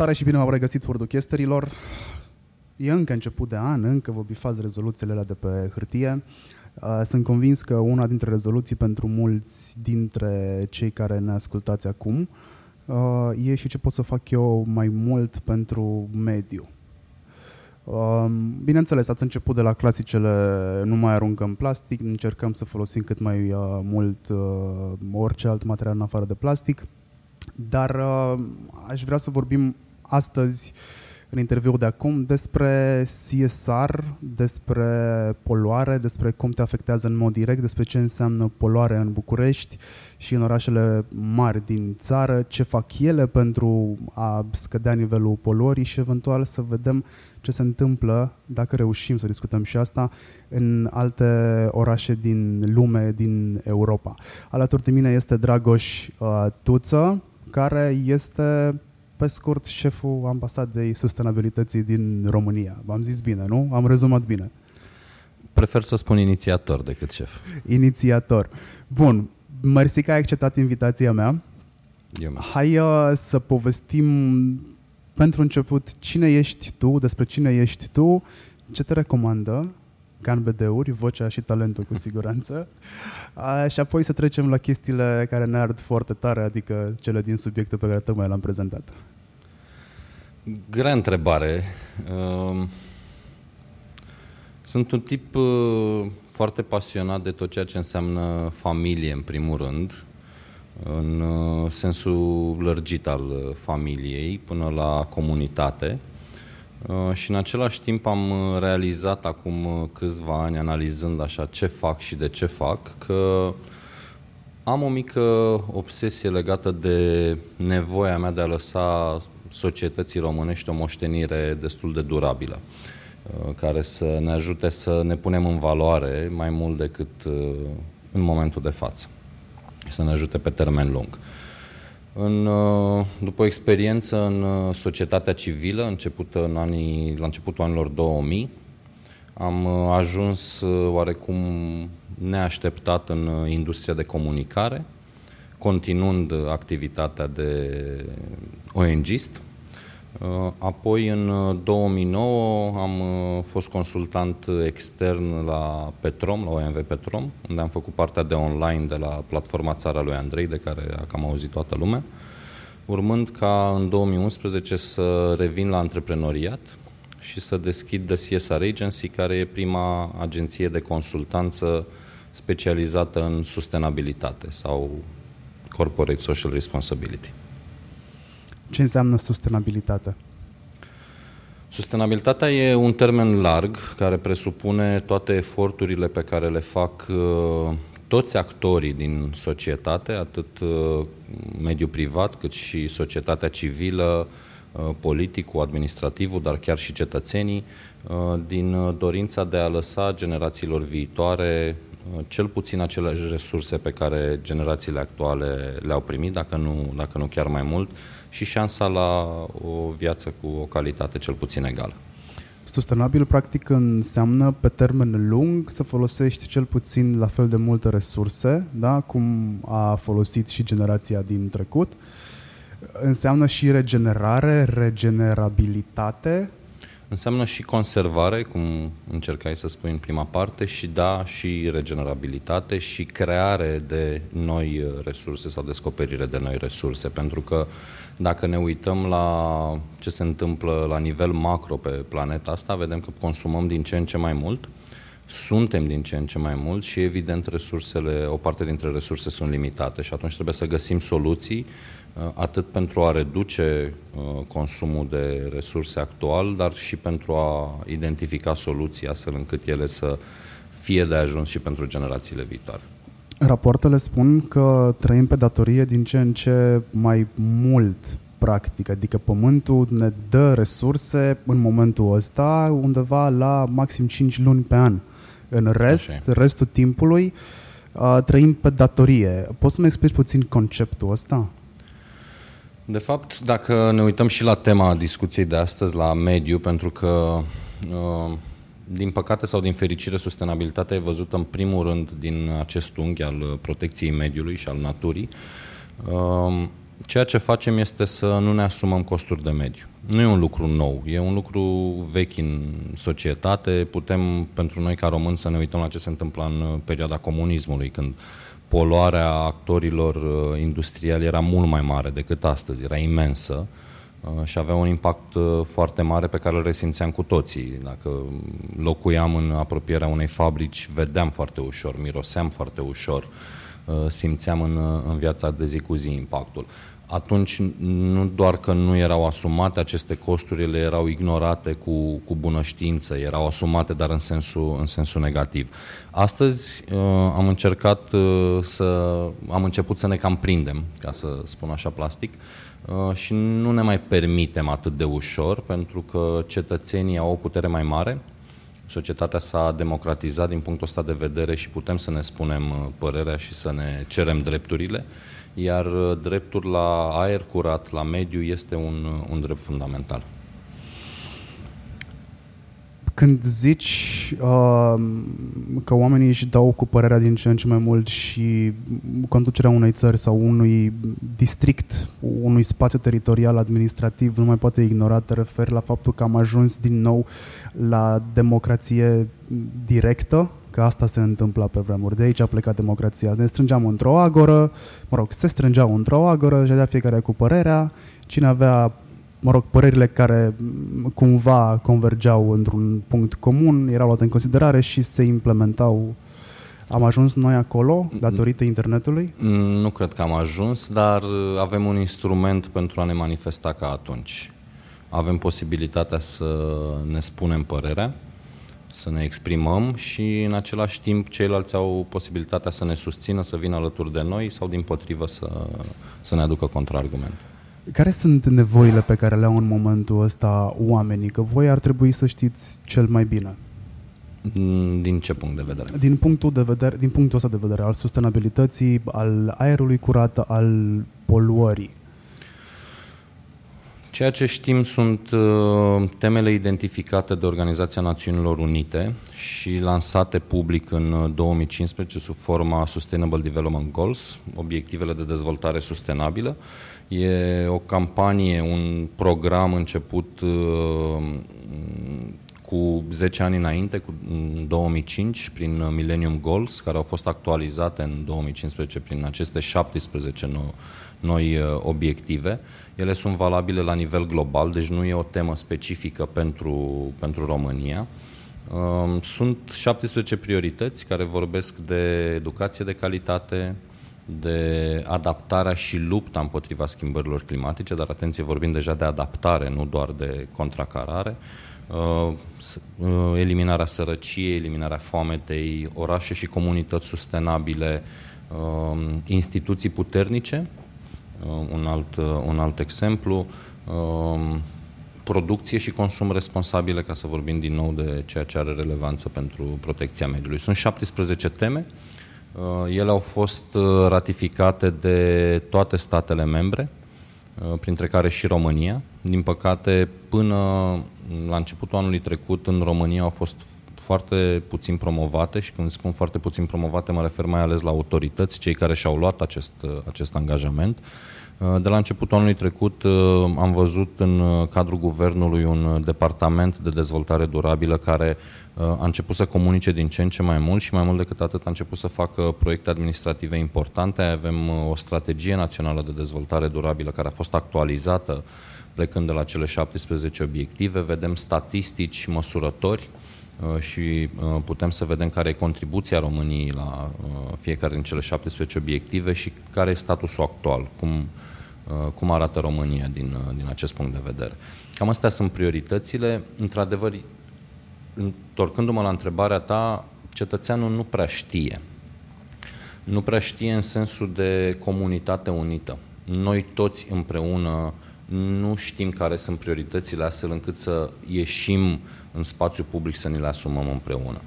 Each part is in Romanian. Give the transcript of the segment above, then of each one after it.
Salutare și bine v-am regăsit Furduchesterilor. E încă început de an, încă vă bifați rezoluțiile alea de pe hârtie. Uh, sunt convins că una dintre rezoluții pentru mulți dintre cei care ne ascultați acum uh, e și ce pot să fac eu mai mult pentru mediu. Um, bineînțeles, ați început de la clasicele nu mai aruncăm plastic, încercăm să folosim cât mai uh, mult orice alt material în afară de plastic, dar aș vrea să vorbim astăzi în interviul de acum despre CSR, despre poluare, despre cum te afectează în mod direct, despre ce înseamnă poluare în București și în orașele mari din țară, ce fac ele pentru a scădea nivelul poluării și eventual să vedem ce se întâmplă, dacă reușim să discutăm și asta, în alte orașe din lume, din Europa. Alături de mine este Dragoș uh, Tuță, care este pe scurt, șeful ambasadei sustenabilității din România. V-am zis bine, nu? Am rezumat bine. Prefer să spun inițiator decât șef. Inițiator. Bun. Mersi că ai acceptat invitația mea. Eu Hai uh, să povestim pentru început cine ești tu, despre cine ești tu, ce te recomandă ca în BD-uri, vocea și talentul cu siguranță. A, și apoi să trecem la chestiile care ne ard foarte tare, adică cele din subiectul pe care tocmai l-am prezentat. Grea întrebare. Ehm, sunt un tip uh, foarte pasionat de tot ceea ce înseamnă familie, în primul rând, în uh, sensul lărgit al uh, familiei, până la comunitate. Și în același timp am realizat acum câțiva ani, analizând așa ce fac și de ce fac, că am o mică obsesie legată de nevoia mea de a lăsa societății românești o moștenire destul de durabilă, uh, care să ne ajute să ne punem în valoare mai mult decât uh, în momentul de față, să ne ajute pe termen lung. În, uh, după o experiență în societatea civilă, începută în anii, la începutul anilor 2000, am ajuns oarecum neașteptat în industria de comunicare, continuând activitatea de ONGist. Uh, apoi, în 2009, uh, am uh, fost consultant extern la Petrom, la OMV Petrom, unde am făcut partea de online de la platforma Țara lui Andrei, de care a cam auzit toată lumea, urmând ca în 2011 să revin la antreprenoriat și să deschid The CSR Agency, care e prima agenție de consultanță specializată în sustenabilitate sau Corporate Social Responsibility. Ce înseamnă sustenabilitate? Sustenabilitatea e un termen larg care presupune toate eforturile pe care le fac uh, toți actorii din societate, atât uh, mediul privat cât și societatea civilă, uh, politicul, administrativul, dar chiar și cetățenii, din dorința de a lăsa generațiilor viitoare cel puțin aceleași resurse pe care generațiile actuale le-au primit, dacă nu, dacă nu chiar mai mult, și șansa la o viață cu o calitate cel puțin egală. Sustenabil, practic, înseamnă pe termen lung să folosești cel puțin la fel de multe resurse, da? cum a folosit și generația din trecut. Înseamnă și regenerare, regenerabilitate, Înseamnă și conservare, cum încercai să spui în prima parte, și da, și regenerabilitate și creare de noi resurse sau descoperire de noi resurse. Pentru că dacă ne uităm la ce se întâmplă la nivel macro pe planeta asta, vedem că consumăm din ce în ce mai mult, suntem din ce în ce mai mult și evident resursele, o parte dintre resurse sunt limitate și atunci trebuie să găsim soluții Uh, atât pentru a reduce uh, consumul de resurse actual, dar și pentru a identifica soluții astfel încât ele să fie de ajuns și pentru generațiile viitoare. Rapoartele spun că trăim pe datorie din ce în ce mai mult practic, adică pământul ne dă resurse în momentul ăsta undeva la maxim 5 luni pe an. În rest, Așa. restul timpului uh, trăim pe datorie. Poți să-mi explici puțin conceptul ăsta? De fapt, dacă ne uităm și la tema discuției de astăzi, la mediu, pentru că, uh, din păcate sau din fericire, sustenabilitatea e văzută în primul rând din acest unghi al protecției mediului și al naturii, uh, Ceea ce facem este să nu ne asumăm costuri de mediu. Nu e un lucru nou, e un lucru vechi în societate. Putem, pentru noi ca români, să ne uităm la ce se întâmplă în perioada comunismului, când poluarea actorilor uh, industriali era mult mai mare decât astăzi, era imensă uh, și avea un impact uh, foarte mare pe care îl resimțeam cu toții. Dacă locuiam în apropierea unei fabrici, vedeam foarte ușor, miroseam foarte ușor, simțeam în, în viața de zi cu zi impactul atunci nu doar că nu erau asumate aceste costuri, ele erau ignorate cu, cu bună știință, erau asumate, dar în sensul, în sensul negativ. Astăzi uh, am încercat uh, să, am început să ne cam prindem, ca să spun așa plastic, uh, și nu ne mai permitem atât de ușor, pentru că cetățenii au o putere mai mare, societatea s-a democratizat din punctul ăsta de vedere și putem să ne spunem uh, părerea și să ne cerem drepturile iar uh, dreptul la aer curat, la mediu, este un, uh, un drept fundamental. Când zici uh, că oamenii își dau cu părerea din ce în ce mai mult și conducerea unei țări sau unui district, unui spațiu teritorial administrativ nu mai poate ignora, te referi la faptul că am ajuns din nou la democrație directă că asta se întâmpla pe vremuri. De aici a plecat democrația. Ne strângeam într-o agoră, mă rog, se strângeau într-o agoră, și fiecare cu părerea. Cine avea, mă rog, părerile care cumva convergeau într-un punct comun, erau luate în considerare și se implementau am ajuns noi acolo datorită internetului? Nu cred că am ajuns, dar avem un instrument pentru a ne manifesta ca atunci. Avem posibilitatea să ne spunem părerea, să ne exprimăm și în același timp ceilalți au posibilitatea să ne susțină, să vină alături de noi sau din potrivă să, să ne aducă contraargumente. Care sunt nevoile pe care le au în momentul ăsta oamenii? Că voi ar trebui să știți cel mai bine. Din ce punct de vedere? Din punctul, de vedere, din punctul ăsta de vedere, al sustenabilității, al aerului curat, al poluării. Ceea ce știm sunt uh, temele identificate de Organizația Națiunilor Unite și lansate public în 2015 uh, sub forma Sustainable Development Goals, obiectivele de dezvoltare sustenabilă. E o campanie, un program început uh, cu 10 ani înainte, cu 2005, prin Millennium Goals, care au fost actualizate în 2015 prin aceste 17 noi, noi obiective. Ele sunt valabile la nivel global, deci nu e o temă specifică pentru, pentru România. Um, sunt 17 priorități care vorbesc de educație de calitate, de adaptarea și lupta împotriva schimbărilor climatice, dar atenție, vorbim deja de adaptare, nu doar de contracarare, uh, uh, eliminarea sărăciei, eliminarea foametei, orașe și comunități sustenabile, um, instituții puternice, Uh, un alt, uh, un alt exemplu, um, producție și consum responsabile, ca să vorbim din nou de ceea ce are relevanță pentru protecția mediului. Sunt 17 teme, uh, ele au fost ratificate de toate statele membre, printre care și România. Din păcate, până la începutul anului trecut, în România au fost foarte puțin promovate și când spun foarte puțin promovate mă refer mai ales la autorități, cei care și-au luat acest, acest angajament. De la începutul anului trecut am văzut în cadrul guvernului un departament de dezvoltare durabilă care a început să comunice din ce în ce mai mult și mai mult decât atât a început să facă proiecte administrative importante. Avem o strategie națională de dezvoltare durabilă care a fost actualizată plecând de la cele 17 obiective, vedem statistici măsurători Uh, și uh, putem să vedem care e contribuția României la uh, fiecare din cele 17 obiective și care e statusul actual, cum, cum arată România din, din acest punct de vedere. Cam astea sunt prioritățile. Într-adevăr, întorcându-mă la întrebarea ta, cetățeanul nu prea știe. Nu prea știe în sensul de comunitate unită. Noi toți împreună nu știm care sunt prioritățile astfel încât să ieșim în spațiu public să ne le asumăm împreună.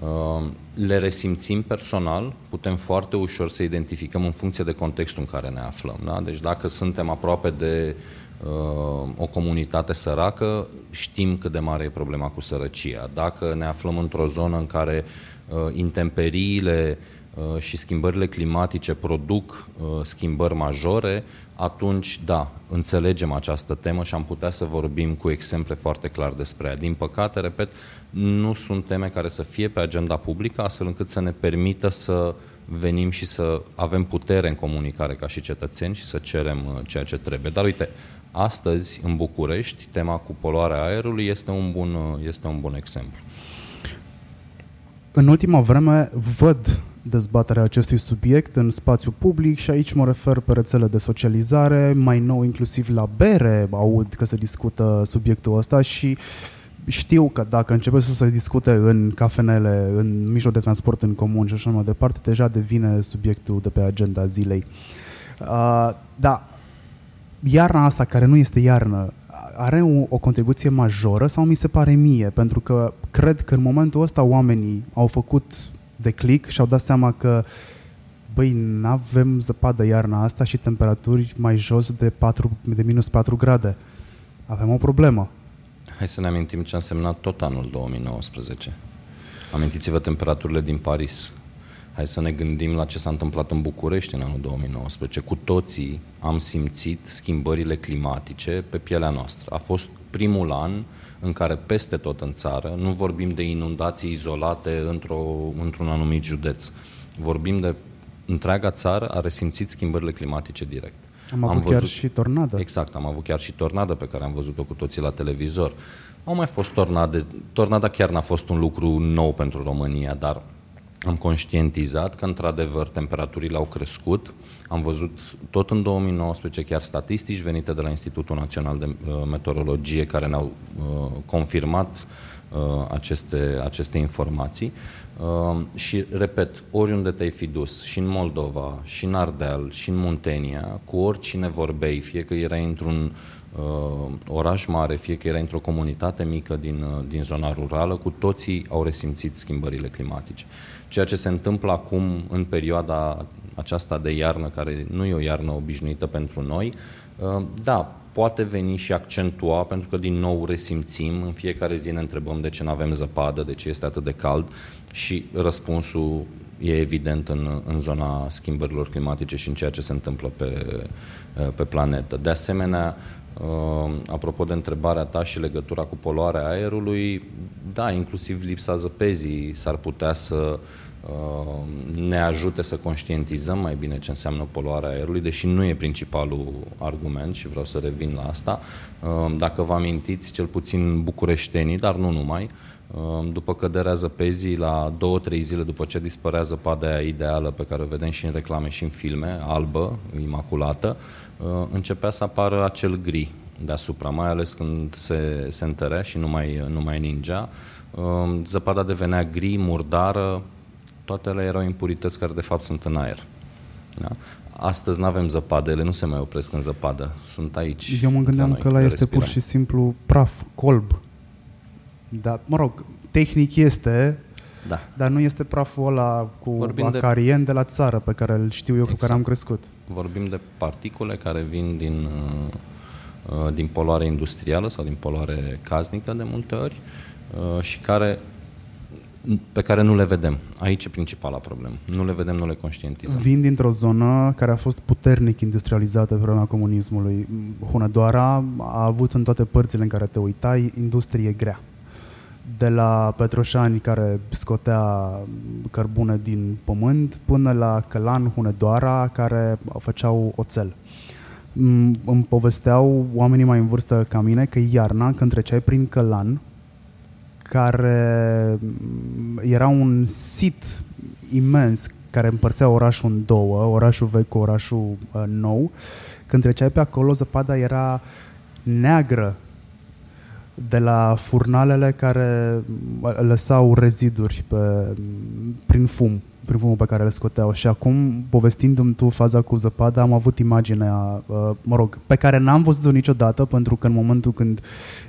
Uh, le resimțim personal, putem foarte ușor să identificăm în funcție de contextul în care ne aflăm. Da? Deci dacă suntem aproape de uh, o comunitate săracă, știm cât de mare e problema cu sărăcia. Dacă ne aflăm într-o zonă în care uh, intemperiile uh, și schimbările climatice produc uh, schimbări majore, atunci, da, înțelegem această temă și am putea să vorbim cu exemple foarte clar despre ea. Din păcate, repet, nu sunt teme care să fie pe agenda publică, astfel încât să ne permită să venim și să avem putere în comunicare ca și cetățeni și să cerem uh, ceea ce trebuie. Dar uite, astăzi, în București, tema cu poluarea aerului este un bun, uh, este un bun exemplu. În ultima vreme văd dezbaterea acestui subiect în spațiu public și aici mă refer pe rețele de socializare, mai nou inclusiv la bere aud că se discută subiectul ăsta și știu că dacă începe să se discute în cafenele, în mijloc de transport în comun și așa mai departe, deja devine subiectul de pe agenda zilei. Uh, da, iarna asta, care nu este iarnă, are o, o contribuție majoră sau mi se pare mie? Pentru că cred că în momentul ăsta oamenii au făcut de click și au dat seama că băi, nu avem zăpadă iarna asta și temperaturi mai jos de, 4, de minus 4 grade. Avem o problemă. Hai să ne amintim ce a însemnat tot anul 2019. Amintiți-vă temperaturile din Paris. Hai să ne gândim la ce s-a întâmplat în București în anul 2019. Cu toții am simțit schimbările climatice pe pielea noastră. A fost primul an în care peste tot în țară, nu vorbim de inundații izolate într-o, într-un anumit județ, vorbim de întreaga țară a resimțit schimbările climatice direct. Am avut am văzut, chiar și tornadă. Exact, am avut chiar și tornadă pe care am văzut-o cu toții la televizor. Au mai fost tornade. Tornada chiar n-a fost un lucru nou pentru România, dar am conștientizat că, într-adevăr, temperaturile au crescut. Am văzut tot în 2019 chiar statistici venite de la Institutul Național de uh, Meteorologie care ne-au uh, confirmat uh, aceste, aceste informații. Uh, și, repet, oriunde te-ai fi dus, și în Moldova, și în Ardeal, și în Muntenia, cu oricine vorbei, fie că erai într-un uh, oraș mare, fie că era într-o comunitate mică din, uh, din zona rurală, cu toții au resimțit schimbările climatice. Ceea ce se întâmplă acum în perioada aceasta de iarnă, care nu e o iarnă obișnuită pentru noi, uh, da, poate veni și accentua, pentru că din nou resimțim, în fiecare zi ne întrebăm de ce nu avem zăpadă, de ce este atât de cald și răspunsul e evident în, în zona schimbărilor climatice și în ceea ce se întâmplă pe, uh, pe planetă. De asemenea, Uh, apropo de întrebarea ta și legătura cu poluarea aerului, da, inclusiv lipsa zăpezii s-ar putea să uh, ne ajute să conștientizăm mai bine ce înseamnă poluarea aerului, deși nu e principalul argument și vreau să revin la asta. Uh, dacă vă amintiți, cel puțin bucureștenii, dar nu numai, după căderea zăpezii, la două, trei zile după ce dispărea zăpada aia ideală pe care o vedem și în reclame și în filme, albă, imaculată, Uh, începea să apară acel gri deasupra, mai ales când se, se întărea și nu mai, nu mai ningea. Uh, zăpada devenea gri, murdară, toate ele erau impurități care de fapt sunt în aer. Da? Astăzi nu avem zăpadă, ele nu se mai opresc în zăpadă, sunt aici. Eu mă gândeam noi, că la este respirăm. pur și simplu praf, colb. Dar, mă rog, tehnic este, da. Dar nu este praful ăla cu Vorbim acarien de... de la țară pe care îl știu eu, exact. cu care am exact. crescut. Vorbim de particule care vin din, uh, uh, din poluare industrială sau din poluare casnică de multe ori uh, și care pe care nu le vedem. Aici e principala problemă. Nu le vedem, nu le conștientizăm. Vin dintr-o zonă care a fost puternic industrializată pe vremea comunismului. Hunedoara a avut în toate părțile în care te uitai industrie grea de la Petroșani care scotea cărbune din pământ până la Călan, Hunedoara care făceau oțel. Îmi povesteau oamenii mai în vârstă ca mine că iarna când treceai prin Călan care era un sit imens care împărțea orașul în două, orașul vechi cu orașul uh, nou. Când treceai pe acolo, zăpada era neagră de la furnalele care lăsau reziduri pe, prin fum, prin fumul pe care le scoteau. Și acum, povestindu-mi tu faza cu zăpada, am avut imaginea, uh, mă rog, pe care n-am văzut-o niciodată, pentru că în momentul când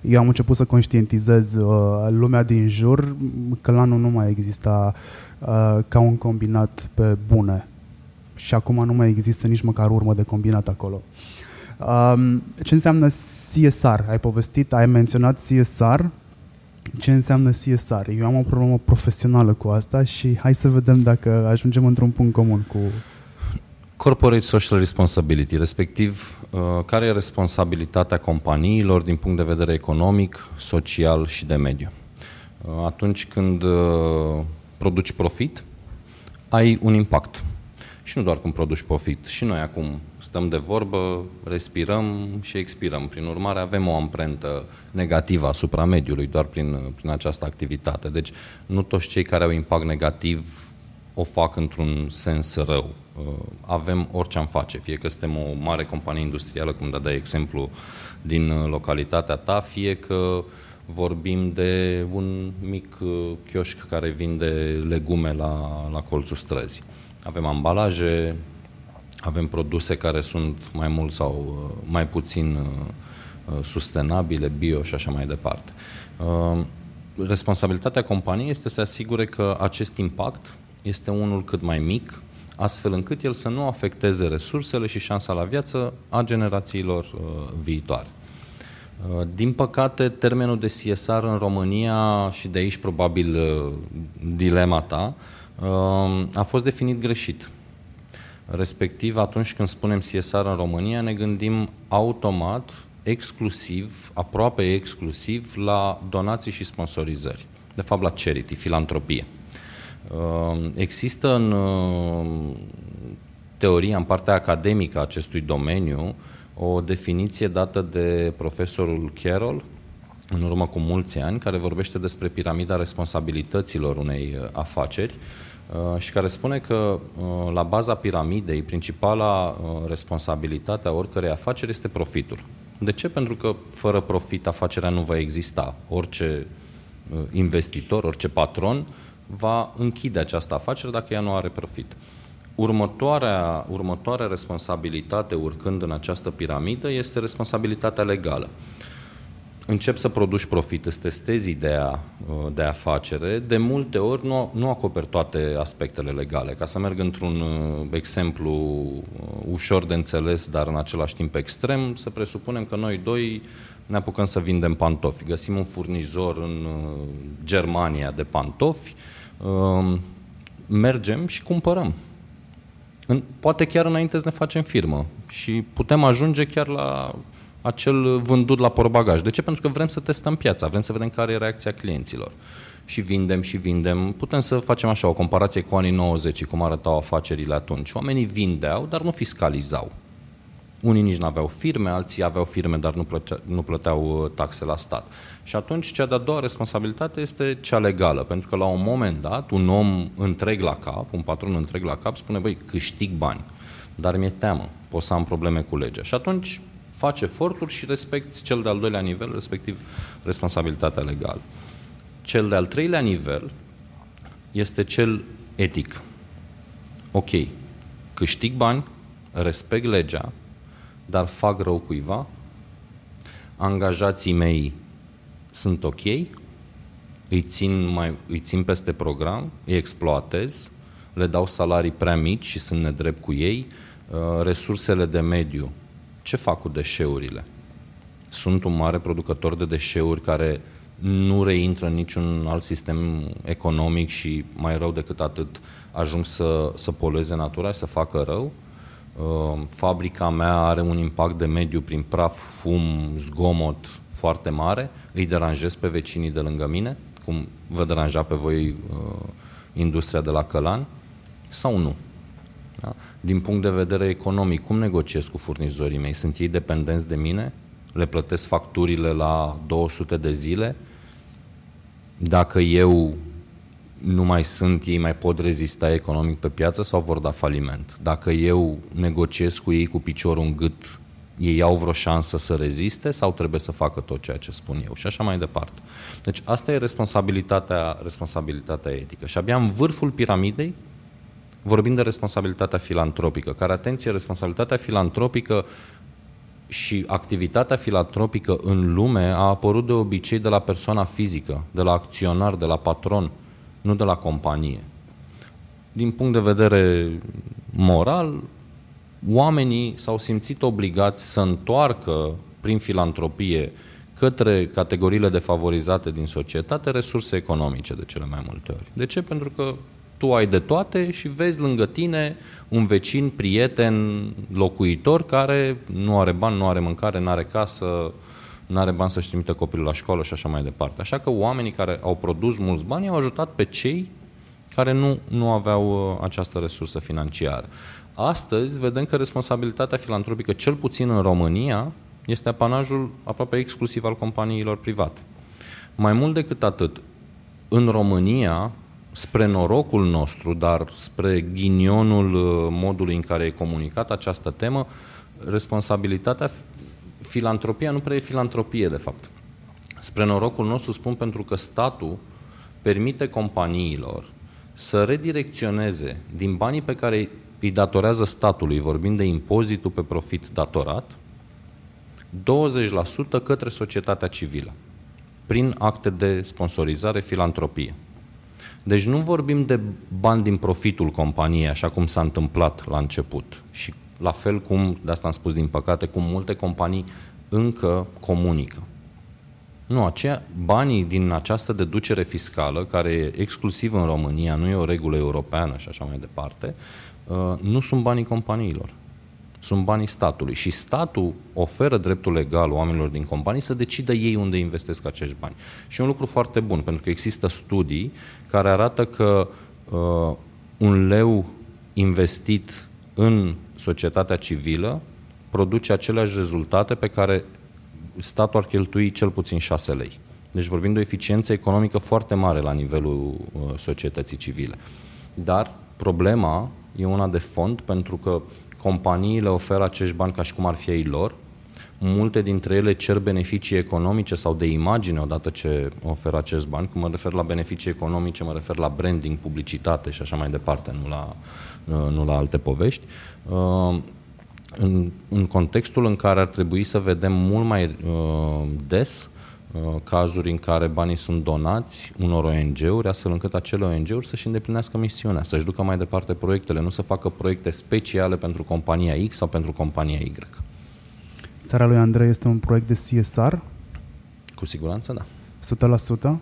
eu am început să conștientizez uh, lumea din jur, călanul nu mai exista uh, ca un combinat pe bune. Și acum nu mai există nici măcar urmă de combinat acolo. Um, ce înseamnă CSR? Ai povestit, ai menționat CSR. ce înseamnă CSR. Eu am o problemă profesională cu asta și hai să vedem dacă ajungem într-un punct comun cu... Corporate Social Responsibility, respectiv uh, care e responsabilitatea companiilor din punct de vedere economic, social și de mediu. Uh, atunci când uh, produci profit, ai un impact. Și nu doar când produci profit. Și noi acum stăm de vorbă, respirăm și expirăm. Prin urmare, avem o amprentă negativă asupra mediului doar prin, prin această activitate. Deci, nu toți cei care au impact negativ o fac într-un sens rău. Uh, avem orice am face, fie că suntem o mare companie industrială, cum dai exemplu din localitatea ta, fie că vorbim de un mic uh, chioșc care vinde legume la, la colțul străzii. Avem ambalaje, avem produse care sunt mai mult sau uh, mai puțin uh, sustenabile, bio și așa mai departe. Responsabilitatea companiei este să se asigure că acest impact este unul cât mai mic, astfel încât el să nu afecteze resursele și șansa la viață a generațiilor viitoare. Uh, din păcate, termenul de CSR în România, și de aici probabil uh, dilema ta, uh, a fost definit greșit. Respectiv, atunci când spunem CSR în România, ne gândim automat, exclusiv, aproape exclusiv, la donații și sponsorizări. De fapt, la charity, filantropie. Există în teoria, în partea academică a acestui domeniu, o definiție dată de profesorul Carroll în urmă cu mulți ani, care vorbește despre piramida responsabilităților unei uh, afaceri uh, și care spune că uh, la baza piramidei, principala responsabilitate a oricărei afaceri este profitul. De ce? Pentru că fără profit afacerea nu va exista. Orice investitor, orice patron va închide această afacere dacă ea nu are profit. Următoarea, următoarea responsabilitate, urcând în această piramidă, este responsabilitatea legală. Încep să produci profit, îți testezi ideea uh, de afacere, de multe ori nu, nu acoperi toate aspectele legale. Ca să merg într-un uh, exemplu uh, ușor de înțeles, dar în același timp extrem, să presupunem că noi doi ne apucăm să vindem pantofi. Găsim un furnizor în Germania de pantofi, mergem și cumpărăm în, poate chiar înainte să ne facem firmă și putem ajunge chiar la acel vândut la porbagaj. De ce? Pentru că vrem să testăm piața, vrem să vedem care e reacția clienților. Și vindem și vindem. Putem să facem așa o comparație cu anii 90, cum arătau afacerile atunci. Oamenii vindeau, dar nu fiscalizau. Unii nici nu aveau firme, alții aveau firme, dar nu, plătea, nu plăteau uh, taxe la stat. Și atunci, cea de-a doua responsabilitate este cea legală, pentru că la un moment dat, un om întreg la cap, un patron întreg la cap, spune, băi, câștig bani, dar mi-e teamă, pot să am probleme cu legea. Și atunci faci eforturi și respecti cel de-al doilea nivel, respectiv responsabilitatea legală. Cel de-al treilea nivel este cel etic. Ok, câștig bani, respect legea, dar fac rău cuiva, angajații mei sunt ok, îi țin, mai, îi țin peste program, îi exploatez, le dau salarii prea mici și sunt nedrept cu ei, uh, resursele de mediu, ce fac cu deșeurile? Sunt un mare producător de deșeuri care nu reintră în niciun alt sistem economic și mai rău decât atât ajung să, să polueze natura și să facă rău. Uh, fabrica mea are un impact de mediu prin praf, fum, zgomot foarte mare, îi deranjez pe vecinii de lângă mine, cum vă deranja pe voi uh, industria de la Călan, sau nu. Da? Din punct de vedere economic, cum negociez cu furnizorii mei? Sunt ei dependenți de mine? Le plătesc facturile la 200 de zile? Dacă eu nu mai sunt, ei mai pot rezista economic pe piață sau vor da faliment. Dacă eu negociez cu ei cu piciorul în gât, ei au vreo șansă să reziste sau trebuie să facă tot ceea ce spun eu și așa mai departe. Deci asta e responsabilitatea, responsabilitatea etică. Și abia în vârful piramidei vorbim de responsabilitatea filantropică, care, atenție, responsabilitatea filantropică și activitatea filantropică în lume a apărut de obicei de la persoana fizică, de la acționar, de la patron – nu de la companie. Din punct de vedere moral, oamenii s-au simțit obligați să întoarcă prin filantropie către categoriile defavorizate din societate resurse economice de cele mai multe ori. De ce? Pentru că tu ai de toate și vezi lângă tine un vecin, prieten, locuitor care nu are bani, nu are mâncare, nu are casă, nu are bani să-și trimită copilul la școală și așa mai departe. Așa că oamenii care au produs mulți bani au ajutat pe cei care nu, nu aveau uh, această resursă financiară. Astăzi vedem că responsabilitatea filantropică, cel puțin în România, este apanajul aproape exclusiv al companiilor private. Mai mult decât atât, în România, spre norocul nostru, dar spre ghinionul uh, modului în care e comunicat această temă, responsabilitatea, filantropia nu prea e filantropie, de fapt. Spre norocul nostru spun pentru că statul permite companiilor să redirecționeze din banii pe care îi datorează statului, vorbind de impozitul pe profit datorat, 20% către societatea civilă, prin acte de sponsorizare, filantropie. Deci nu vorbim de bani din profitul companiei, așa cum s-a întâmplat la început. Și la fel cum, de asta am spus din păcate, cum multe companii încă comunică. Nu, aceea, banii din această deducere fiscală, care e exclusiv în România, nu e o regulă europeană și așa mai departe, uh, nu sunt banii companiilor. Sunt banii statului și statul oferă dreptul legal oamenilor din companii să decidă ei unde investesc acești bani. Și e un lucru foarte bun, pentru că există studii care arată că uh, un leu investit în societatea civilă produce aceleași rezultate pe care statul ar cheltui cel puțin 6 lei. Deci vorbim de o eficiență economică foarte mare la nivelul uh, societății civile. Dar problema e una de fond pentru că companiile oferă acești bani ca și cum ar fi ei lor, multe dintre ele cer beneficii economice sau de imagine odată ce oferă acest bani. Când mă refer la beneficii economice, mă refer la branding, publicitate și așa mai departe, nu la, uh, nu la alte povești. Uh, în, în contextul în care ar trebui să vedem mult mai uh, des cazuri în care banii sunt donați unor ONG-uri, astfel încât acele ONG-uri să-și îndeplinească misiunea, să-și ducă mai departe proiectele, nu să facă proiecte speciale pentru compania X sau pentru compania Y. Țara lui Andrei este un proiect de CSR? Cu siguranță, da. 100%?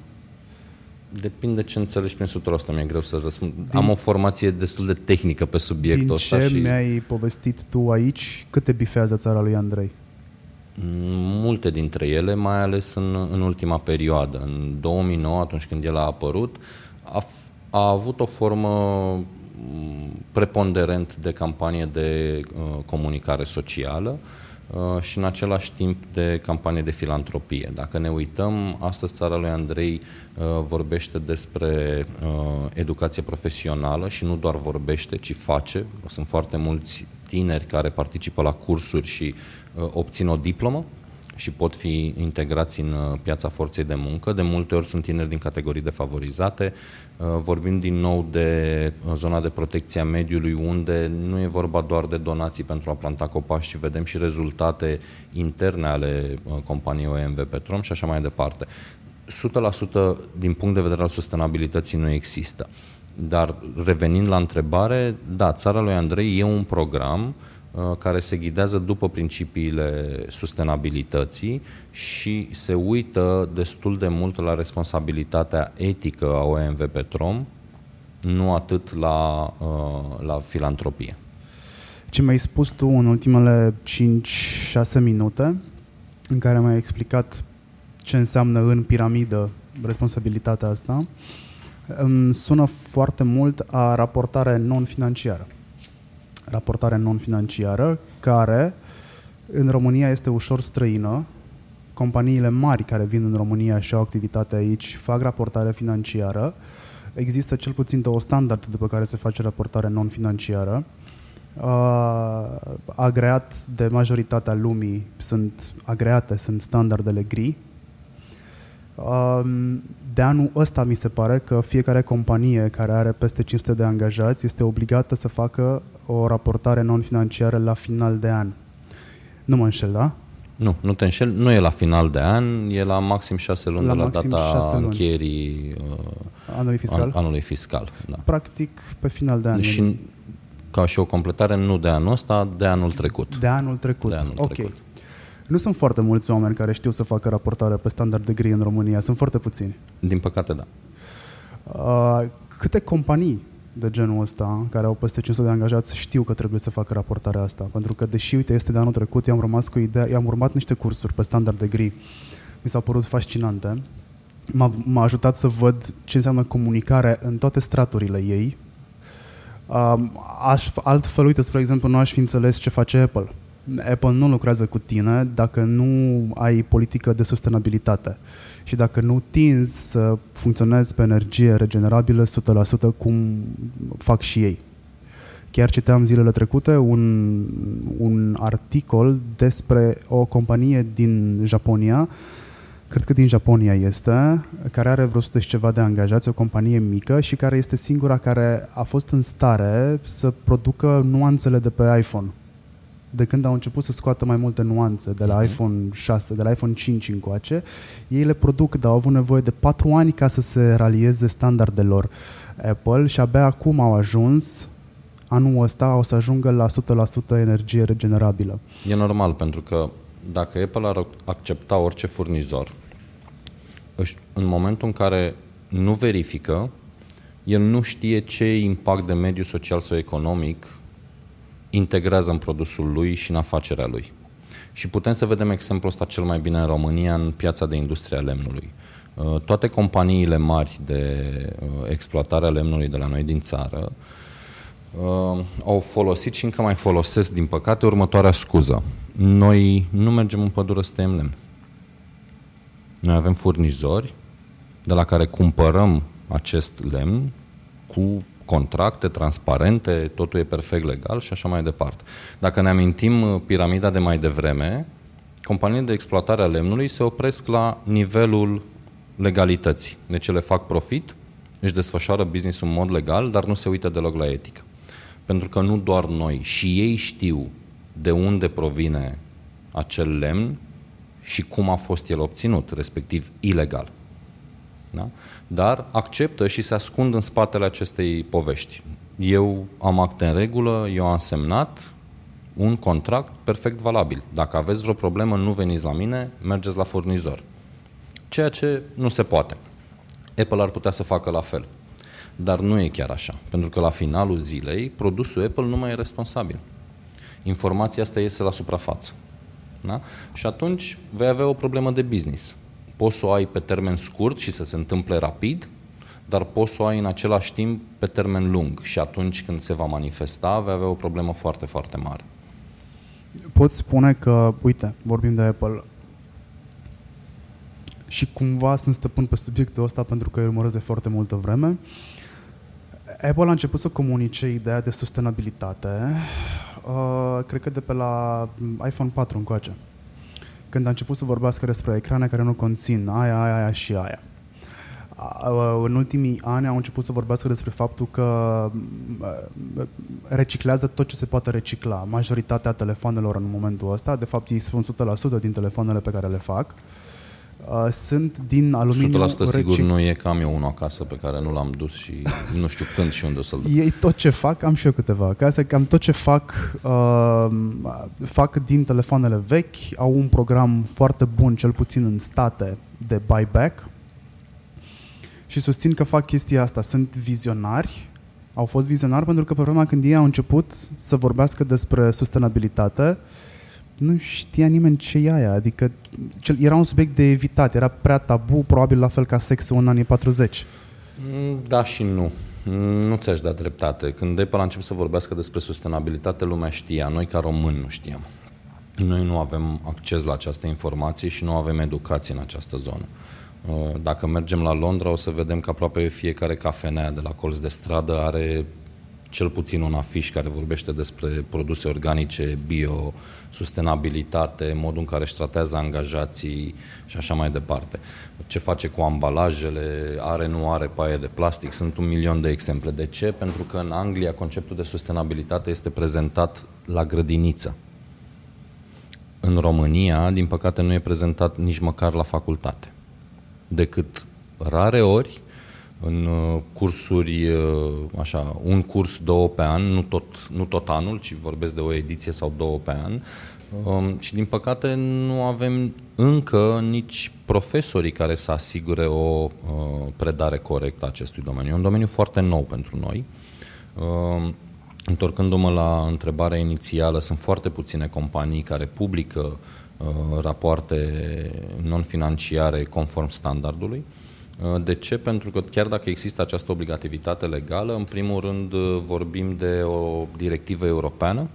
Depinde ce înțelegi prin 100%, mi-e greu să răspund. Din, Am o formație destul de tehnică pe subiectul ăsta. Din ce și... mi-ai povestit tu aici, câte bifează țara lui Andrei? Multe dintre ele, mai ales în, în ultima perioadă. În 2009, atunci când el a apărut, a, a avut o formă preponderent de campanie de uh, comunicare socială. Uh, Uh, și în același timp de campanie de filantropie. Dacă ne uităm, astăzi țara lui Andrei uh, vorbește despre uh, educație profesională și nu doar vorbește, ci face. Sunt foarte mulți tineri care participă la cursuri și obțin o diplomă și pot fi integrați în uh, piața forței de muncă. De multe ori sunt tineri din categorii defavorizate. Uh, vorbim din nou de uh, zona de protecție a mediului, unde nu e vorba doar de donații pentru a planta copaci, ci vedem și rezultate interne ale companiei OMV Petrom și așa mai departe. 100% din punct de vedere al sustenabilității nu există. Dar revenind la întrebare, da, țara lui Andrei e un program uh, Uh, care se ghidează după principiile sustenabilității și se uită destul de mult la responsabilitatea etică a OMV Petrom, nu atât la, uh, la filantropie. Ce mi-ai spus tu în ultimele 5-6 minute, în care mi-ai explicat ce înseamnă în piramidă responsabilitatea asta, îmi sună foarte mult a raportare non-financiară raportare non-financiară, care în România este ușor străină. Companiile mari care vin în România și au activitate aici fac raportare financiară. Există cel puțin două standarde după care se face raportare non-financiară. Uh, agreat de majoritatea lumii sunt agreate, sunt standardele GRI, de anul ăsta mi se pare că fiecare companie care are peste 500 de angajați este obligată să facă o raportare non-financiară la final de an. Nu mă înșel, da? Nu, nu te înșel. Nu e la final de an, e la maxim 6 luni la de la data încheierii uh, anului fiscal. An, anului fiscal da. Practic pe final de an. Și ca și o completare nu de anul ăsta, de anul trecut. De anul trecut. De anul ok. trecut. Nu sunt foarte mulți oameni care știu să facă raportare pe standard de gri în România, sunt foarte puțini. Din păcate, da. Uh, câte companii de genul ăsta, care au peste 500 de angajați, știu că trebuie să facă raportarea asta? Pentru că, deși, uite, este de anul trecut, i-am rămas cu ideea, i-am urmat niște cursuri pe standard de gri. Mi s-au părut fascinante. M-a, m-a ajutat să văd ce înseamnă comunicare în toate straturile ei. Um, aș, altfel, uite, spre exemplu, nu aș fi înțeles ce face Apple. Apple nu lucrează cu tine dacă nu ai politică de sustenabilitate și dacă nu tinzi să funcționezi pe energie regenerabilă 100% cum fac și ei. Chiar citeam zilele trecute un, un articol despre o companie din Japonia, cred că din Japonia este, care are vreo 100 și ceva de angajați, o companie mică și care este singura care a fost în stare să producă nuanțele de pe iPhone de când au început să scoată mai multe nuanțe de la uh-huh. iPhone 6, de la iPhone 5 încoace, ei le produc, dar au avut nevoie de 4 ani ca să se ralieze standardelor Apple și abia acum au ajuns anul ăsta o să ajungă la 100% energie regenerabilă. E normal, pentru că dacă Apple ar accepta orice furnizor, în momentul în care nu verifică, el nu știe ce impact de mediu social sau economic integrează în produsul lui și în afacerea lui. Și putem să vedem exemplul ăsta cel mai bine în România, în piața de industrie a lemnului. Uh, toate companiile mari de uh, exploatare a lemnului de la noi din țară uh, au folosit și încă mai folosesc, din păcate, următoarea scuză. Noi nu mergem în pădure să tăiem lemn. Noi avem furnizori de la care cumpărăm acest lemn cu contracte transparente, totul e perfect legal și așa mai departe. Dacă ne amintim uh, piramida de mai devreme, companiile de exploatare a lemnului se opresc la nivelul legalității. Deci ele fac profit, își desfășoară business în mod legal, dar nu se uită deloc la etică. Pentru că nu doar noi, și ei știu de unde provine acel lemn și cum a fost el obținut, respectiv ilegal. Da? Dar acceptă și se ascund în spatele acestei povești. Eu am acte în regulă, eu am semnat un contract perfect valabil. Dacă aveți vreo problemă, nu veniți la mine, mergeți la furnizor. Ceea ce nu se poate. Apple ar putea să facă la fel. Dar nu e chiar așa. Pentru că la finalul zilei, produsul Apple nu mai e responsabil. Informația asta iese la suprafață. Da? Și atunci vei avea o problemă de business poți să o ai pe termen scurt și să se întâmple rapid, dar poți să o ai în același timp pe termen lung și atunci când se va manifesta vei avea o problemă foarte, foarte mare. Poți spune că, uite, vorbim de Apple și cumva sunt stăpân pe subiectul ăsta pentru că îl urmăresc de foarte multă vreme. Apple a început să comunice ideea de sustenabilitate, uh, cred că de pe la iPhone 4 încoace când a început să vorbească despre ecrane care nu conțin aia, aia, aia și aia. În ultimii ani au început să vorbească despre faptul că reciclează tot ce se poate recicla. Majoritatea telefonelor în momentul ăsta, de fapt ei spun 100% din telefoanele pe care le fac, Uh, sunt din aluminiu 100% sigur recic... nu e că am eu unul acasă pe care nu l-am dus și nu știu când și unde o să-l duc. Ei tot ce fac, am și eu câteva acasă, cam tot ce fac, uh, fac din telefoanele vechi, au un program foarte bun, cel puțin în state, de buyback și susțin că fac chestia asta. Sunt vizionari, au fost vizionari pentru că pe vremea când ei au început să vorbească despre sustenabilitate, uh, nu știa nimeni ce e aia, adică era un subiect de evitat, era prea tabu, probabil la fel ca sexul în anii 40. Mm, da și nu. Nu ți-aș da dreptate. Când Apple a început să vorbească despre sustenabilitate, lumea știa. Noi, ca români, nu știam. Noi nu avem acces la această informație și nu avem educație în această zonă. Uh, dacă mergem la Londra, o să vedem că aproape fiecare cafenea de la colț de stradă are cel puțin un afiș care vorbește despre produse organice, bio, sustenabilitate, modul în care își tratează angajații și așa mai departe. Ce face cu ambalajele, are, nu are paie de plastic, sunt un milion de exemple. De ce? Pentru că în Anglia conceptul de sustenabilitate este prezentat la grădiniță. În România, din păcate, nu e prezentat nici măcar la facultate. Decât rare ori în uh, cursuri, uh, așa, un curs, două pe an, nu tot, nu tot anul, ci vorbesc de o ediție sau două pe an, Um, și din păcate nu avem încă nici profesorii care să asigure o uh, predare corectă a acestui domeniu. E un domeniu foarte nou pentru noi. Uh, întorcându-mă la întrebarea inițială, sunt foarte puține companii care publică uh, rapoarte non-financiare conform standardului. Uh, de ce? Pentru că chiar dacă există această obligativitate legală, în primul rând uh, vorbim de o directivă europeană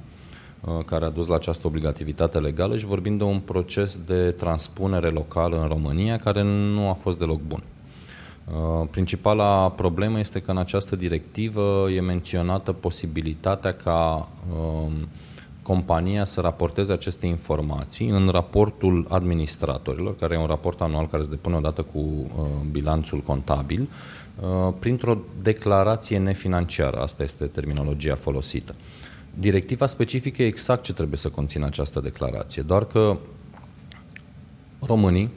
uh, care a dus la această obligativitate legală și vorbim de un proces de transpunere locală în România care nu a fost deloc bun. Principala problemă este că în această directivă e menționată posibilitatea ca compania să raporteze aceste informații în raportul administratorilor, care e un raport anual care se depune odată cu uh, bilanțul contabil, uh, printr-o declarație nefinanciară. Asta este terminologia folosită. Directiva specifică exact ce trebuie să conțină această declarație, doar că românii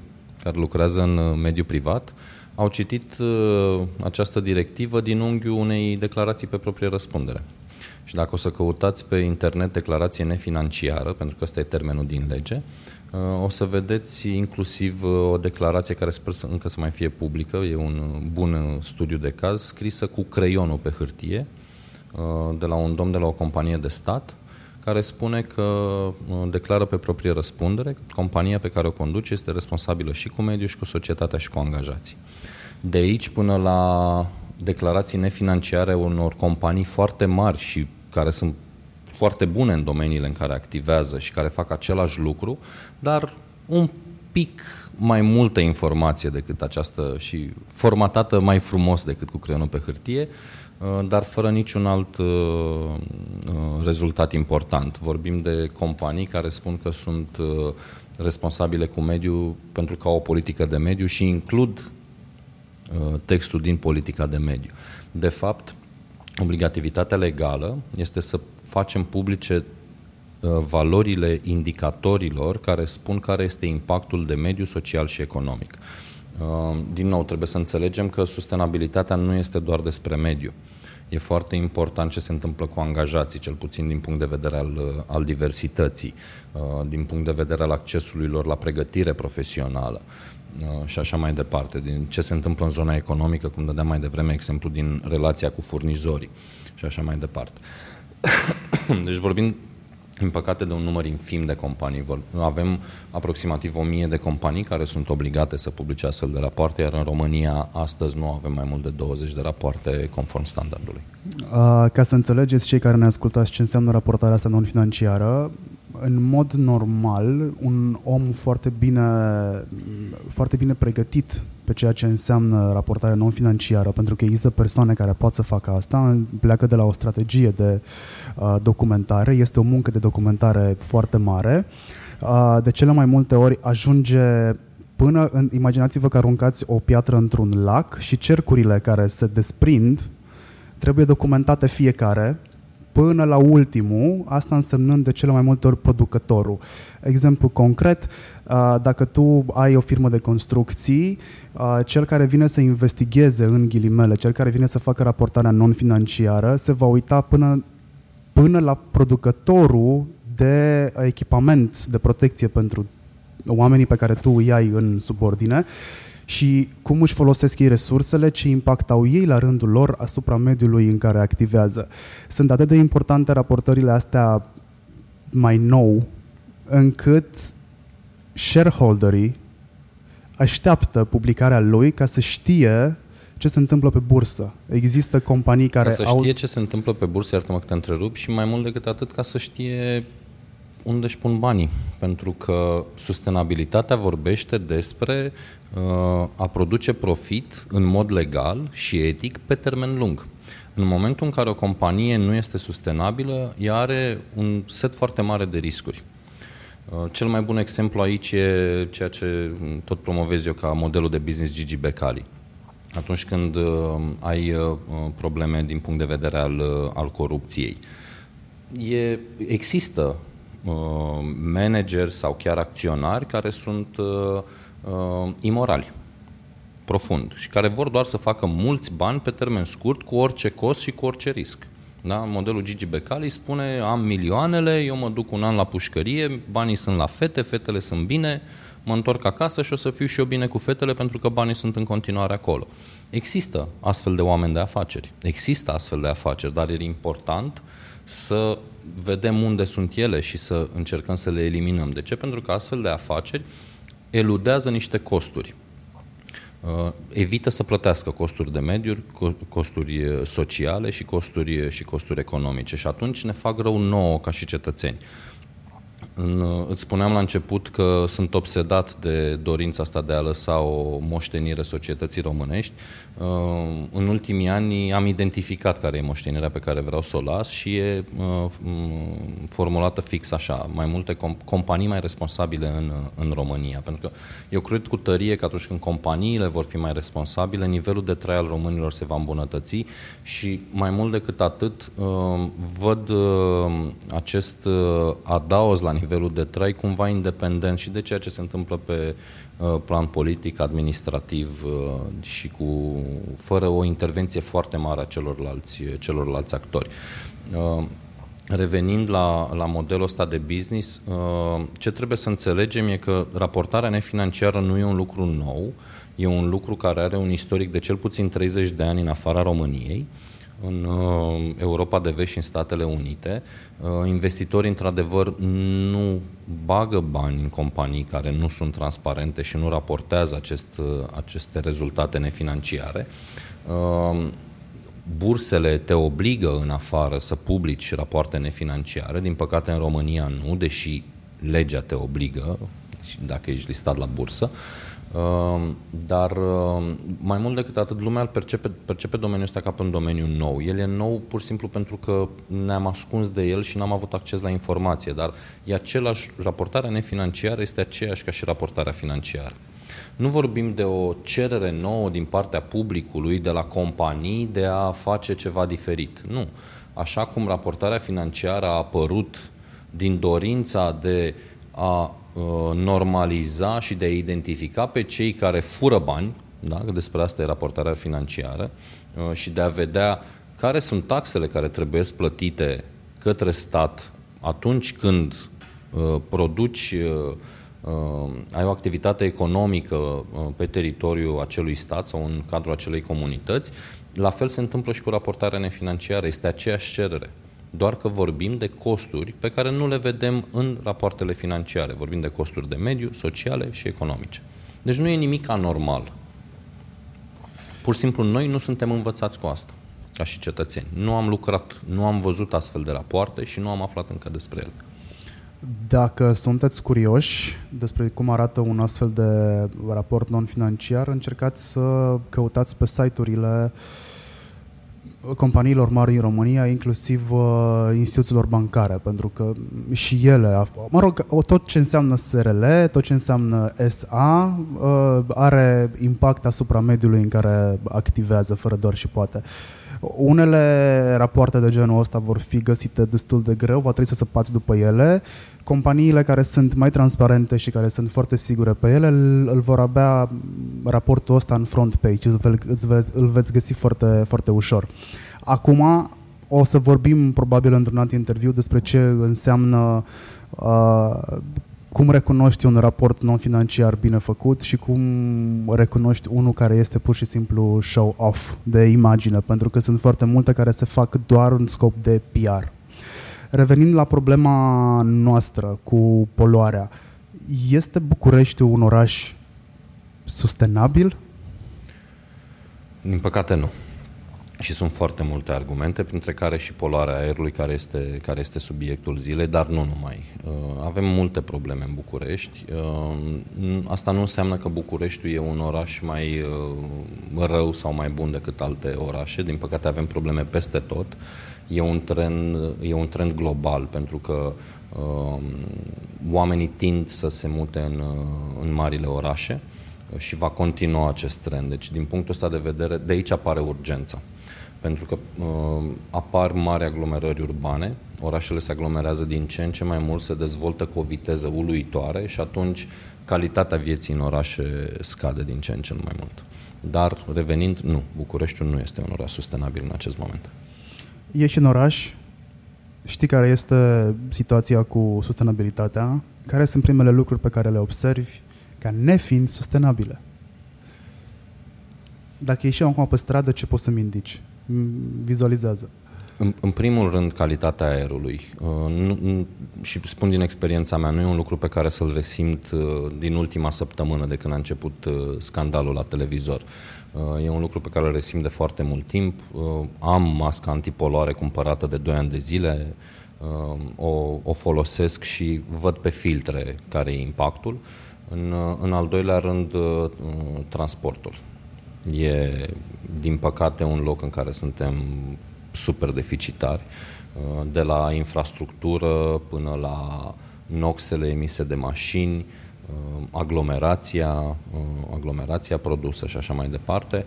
care lucrează în uh, mediul privat au citit uh, această directivă din unghiul unei declarații pe proprie răspundere. Și dacă o să căutați pe internet declarație nefinanciară, pentru că ăsta e termenul din lege, uh, o să vedeți inclusiv uh, o declarație care sper să încă să mai fie publică, e un bun studiu de caz, scrisă cu creionul pe hârtie, uh, de la un domn de la o companie de stat, care spune că declară pe proprie răspundere că compania pe care o conduce este responsabilă și cu mediul și cu societatea și cu angajații. De aici până la declarații nefinanciare unor companii foarte mari și care sunt foarte bune în domeniile în care activează și care fac același lucru, dar un pic mai multă informație decât această și formatată mai frumos decât cu creionul pe hârtie, uh, dar fără niciun alt uh, uh, rezultat important. Vorbim de companii care spun că sunt responsabile cu mediul pentru că au o politică de mediu și includ textul din politica de mediu. De fapt, obligativitatea legală este să facem publice uh, valorile indicatorilor care spun care este impactul de mediu social și economic. Uh, din nou, trebuie să înțelegem că sustenabilitatea nu este doar despre mediu. E foarte important ce se întâmplă cu angajații, cel puțin din punct de vedere al, uh, al diversității, din punct de vedere al accesului lor la pregătire profesională. Uh, și așa mai departe, din ce se întâmplă în zona economică, cum dădeam mai devreme exemplu din relația cu furnizorii și așa mai departe. deci vorbim din păcate de un număr infim de companii. Avem aproximativ 1000 de companii care sunt obligate să publice astfel de rapoarte, iar în România astăzi nu avem mai mult de 20 de rapoarte conform standardului. Uh, ca să înțelegeți cei care ne ascultați ce înseamnă raportarea asta non-financiară, în mod normal, un om foarte bine, foarte bine pregătit pe ceea ce înseamnă raportare non-financiară, pentru că există persoane care pot să facă asta, pleacă de la o strategie de uh, documentare, este o muncă de documentare foarte mare. Uh, de cele mai multe ori ajunge până în, imaginați-vă că aruncați o piatră într-un lac și cercurile care se desprind trebuie documentate fiecare până la ultimul, asta însemnând de cele mai multe ori producătorul. Exemplu concret, dacă tu ai o firmă de construcții, cel care vine să investigheze în ghilimele, cel care vine să facă raportarea non-financiară, se va uita până, până la producătorul de echipament de protecție pentru oamenii pe care tu îi ai în subordine și cum își folosesc ei resursele, ce impact au ei la rândul lor asupra mediului în care activează. Sunt atât de importante raportările astea mai nou, încât shareholderii așteaptă publicarea lui ca să știe ce se întâmplă pe bursă. Există companii care ca să știe ce se întâmplă pe bursă, iartă-mă că te întrerup, și mai mult decât atât ca să știe unde își pun banii. Pentru că sustenabilitatea vorbește despre uh, a produce profit în mod legal și etic pe termen lung. În momentul în care o companie nu este sustenabilă, ea are un set foarte mare de riscuri. Uh, cel mai bun exemplu aici e ceea ce tot promovez eu ca modelul de business Gigi Becali. Atunci când uh, ai uh, probleme din punct de vedere al, uh, al corupției. E, există Uh, manageri sau chiar acționari care sunt uh, uh, imorali profund și care vor doar să facă mulți bani pe termen scurt cu orice cost și cu orice risc. Da? Modelul Gigi Becali spune am milioanele, eu mă duc un an la pușcărie, banii sunt la fete, fetele sunt bine, mă întorc acasă și o să fiu și eu bine cu fetele pentru că banii sunt în continuare acolo. Există astfel de oameni de afaceri, există astfel de afaceri, dar e important să vedem unde sunt ele și să încercăm să le eliminăm. De ce? Pentru că astfel de afaceri eludează niște costuri. Uh, evită să plătească costuri de mediu, costuri uh, sociale și costuri, uh, și costuri economice și atunci ne fac rău nouă ca și cetățeni. În, îți spuneam la început că sunt obsedat de dorința asta de a lăsa o moștenire societății românești. Uh, în ultimii ani am identificat care e moștenirea pe care vreau să o las și e uh, formulată fix așa, mai multe companii mai responsabile în, în România. Pentru că eu cred cu tărie că atunci când companiile vor fi mai responsabile, nivelul de trai al românilor se va îmbunătăți și mai mult decât atât uh, văd acest adaos la nivelul de trai cumva independent și de ceea ce se întâmplă pe uh, plan politic, administrativ uh, și cu, fără o intervenție foarte mare a celorlalți, celorlalți actori. Uh, revenind la, la modelul ăsta de business, ce trebuie să înțelegem e că raportarea nefinanciară nu e un lucru nou, e un lucru care are un istoric de cel puțin 30 de ani în afara României în uh, Europa de Vest și în Statele Unite, uh, investitorii într-adevăr nu bagă bani în companii care nu sunt transparente și nu raportează acest, uh, aceste rezultate nefinanciare. Bursele te obligă în afară să publici rapoarte nefinanciare, din păcate în România nu, deși legea te obligă, dacă ești listat la bursă. Ehm, dar ehm, mai mult decât atât, lumea îl percepe, percepe domeniul ăsta ca pe un domeniu nou. El e nou pur și simplu pentru că ne-am ascuns de el și n-am avut acces la informație, dar e același, raportarea nefinanciară este aceeași ca și raportarea financiară. Nu vorbim de o cerere nouă din partea publicului, de la companii, de a face ceva diferit. Nu. Așa cum raportarea financiară a apărut din dorința de a Uh, normaliza și de a identifica pe cei care fură bani, da? despre asta e raportarea financiară, uh, și de a vedea care sunt taxele care trebuie plătite către stat atunci când uh, produci, ai o activitate economică pe teritoriul acelui stat sau în cadrul acelei comunități, la fel se întâmplă și cu raportarea nefinanciară, este aceeași cerere doar că vorbim de costuri pe care nu le vedem în rapoartele financiare. Vorbim de costuri de mediu, sociale și economice. Deci nu e nimic anormal. Pur și simplu noi nu suntem învățați cu asta, ca și cetățeni. Nu am lucrat, nu am văzut astfel de rapoarte și nu am aflat încă despre ele. Dacă sunteți curioși despre cum arată un astfel de raport non-financiar, încercați să căutați pe site-urile uh, companiilor mari în România, inclusiv uh, instituțiilor bancare, pentru că și ele, mă rog, tot ce înseamnă SRL, tot ce înseamnă SA, uh, are impact asupra mediului în care activează, fără doar și poate. Unele rapoarte de genul ăsta vor fi găsite destul de greu, va trebui să săpați după ele. Companiile care sunt mai transparente și care sunt foarte sigure pe ele îl, îl vor avea raportul ăsta în front page, îl, îl, îl veți găsi foarte, foarte ușor. Acum o să vorbim probabil într-un alt interviu despre ce înseamnă uh, cum recunoști un raport non-financiar bine făcut și cum recunoști unul care este pur și simplu show-off de imagine, pentru că sunt foarte multe care se fac doar în scop de PR. Revenind la problema noastră cu poluarea, este București un oraș sustenabil? Din păcate nu. Și sunt foarte multe argumente, printre care și poluarea aerului, care este, care este subiectul zilei, dar nu numai. Uh, avem multe probleme în București. Uh, asta nu înseamnă că Bucureștiul e un oraș mai uh, rău sau mai bun decât alte orașe. Din păcate avem probleme peste tot. E un trend, e un trend global, pentru că oamenii tind să se mute în, în marile orașe și va continua acest trend. Deci, din punctul ăsta de vedere, de aici apare urgența pentru că uh, apar mari aglomerări urbane, orașele se aglomerează din ce în ce mai mult, se dezvoltă cu o viteză uluitoare și atunci calitatea vieții în orașe scade din ce în ce mai mult. Dar, revenind, nu, Bucureștiul nu este un oraș sustenabil în acest moment. Ești în oraș, știi care este situația cu sustenabilitatea, care sunt primele lucruri pe care le observi ca nefiind sustenabile. Dacă ieși acum pe stradă, ce poți să-mi indici? Vizualizează. În, în primul rând, calitatea aerului. Uh, nu, și spun din experiența mea, nu e un lucru pe care să-l resimt uh, din ultima săptămână de când a început uh, scandalul la televizor. Uh, e un lucru pe care îl resimt de foarte mult timp. Uh, am masca antipoloare cumpărată de 2 ani de zile, uh, o, o folosesc și văd pe filtre care e impactul. În, în al doilea rând, transportul. E, din păcate, un loc în care suntem super deficitari, de la infrastructură până la noxele emise de mașini, aglomerația, aglomerația produsă și așa mai departe.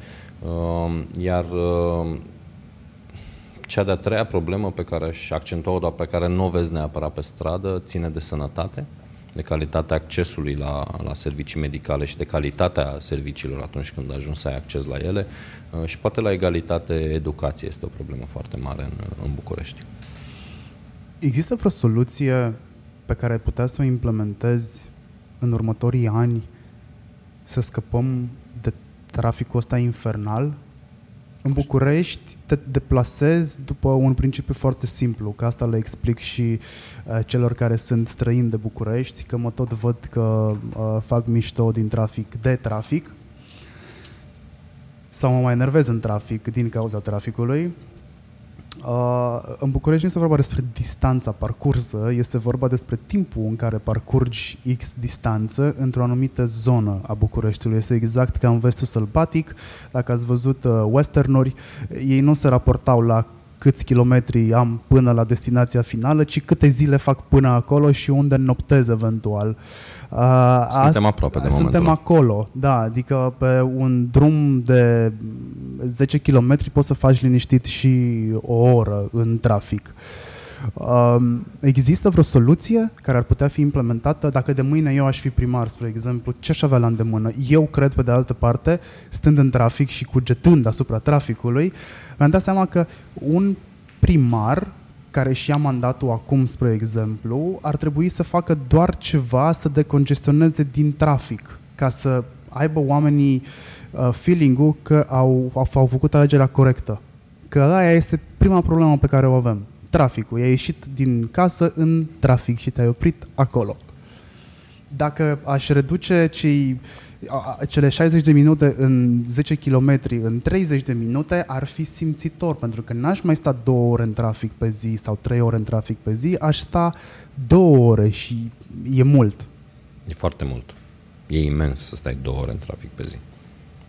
Iar cea de-a treia problemă pe care aș accentua-o, dar pe care nu o vezi neapărat pe stradă, ține de sănătate de calitatea accesului la, la servicii medicale și de calitatea serviciilor atunci când ajungi să ai acces la ele uh, și poate la egalitate educație este o problemă foarte mare în, în București. Există vreo soluție pe care ai putea să o implementezi în următorii ani să scăpăm de traficul ăsta infernal în București te deplasezi după un principiu foarte simplu, că asta le explic și uh, celor care sunt străini de București, că mă tot văd că uh, fac mișto din trafic de trafic sau mă mai enervez în trafic din cauza traficului Uh, în București nu este vorba despre distanța parcursă, este vorba despre timpul în care parcurgi X distanță într-o anumită zonă a Bucureștiului. Este exact ca în vestul sălbatic. Dacă ați văzut uh, westernuri, ei nu se raportau la câți kilometri am până la destinația finală, ci câte zile fac până acolo și unde noptez eventual. Uh, suntem aproape de Suntem momentul. acolo, da, adică pe un drum de 10 km poți să faci liniștit și o oră în trafic. Um, există vreo soluție care ar putea fi implementată dacă de mâine eu aș fi primar, spre exemplu, ce aș avea la îndemână? Eu cred, pe de altă parte, stând în trafic și cugetând asupra traficului, mi-am dat seama că un primar care și ia mandatul acum, spre exemplu, ar trebui să facă doar ceva să decongestioneze din trafic, ca să aibă oamenii uh, feeling-ul că au, au, au făcut alegerea corectă. Că aia este prima problemă pe care o avem. Traficul. Ai ieșit din casă în trafic și te-ai oprit acolo. Dacă aș reduce cei cele 60 de minute în 10 km în 30 de minute ar fi simțitor, pentru că n-aș mai sta două ore în trafic pe zi sau trei ore în trafic pe zi, aș sta două ore și e mult. E foarte mult. E imens să stai două ore în trafic pe zi.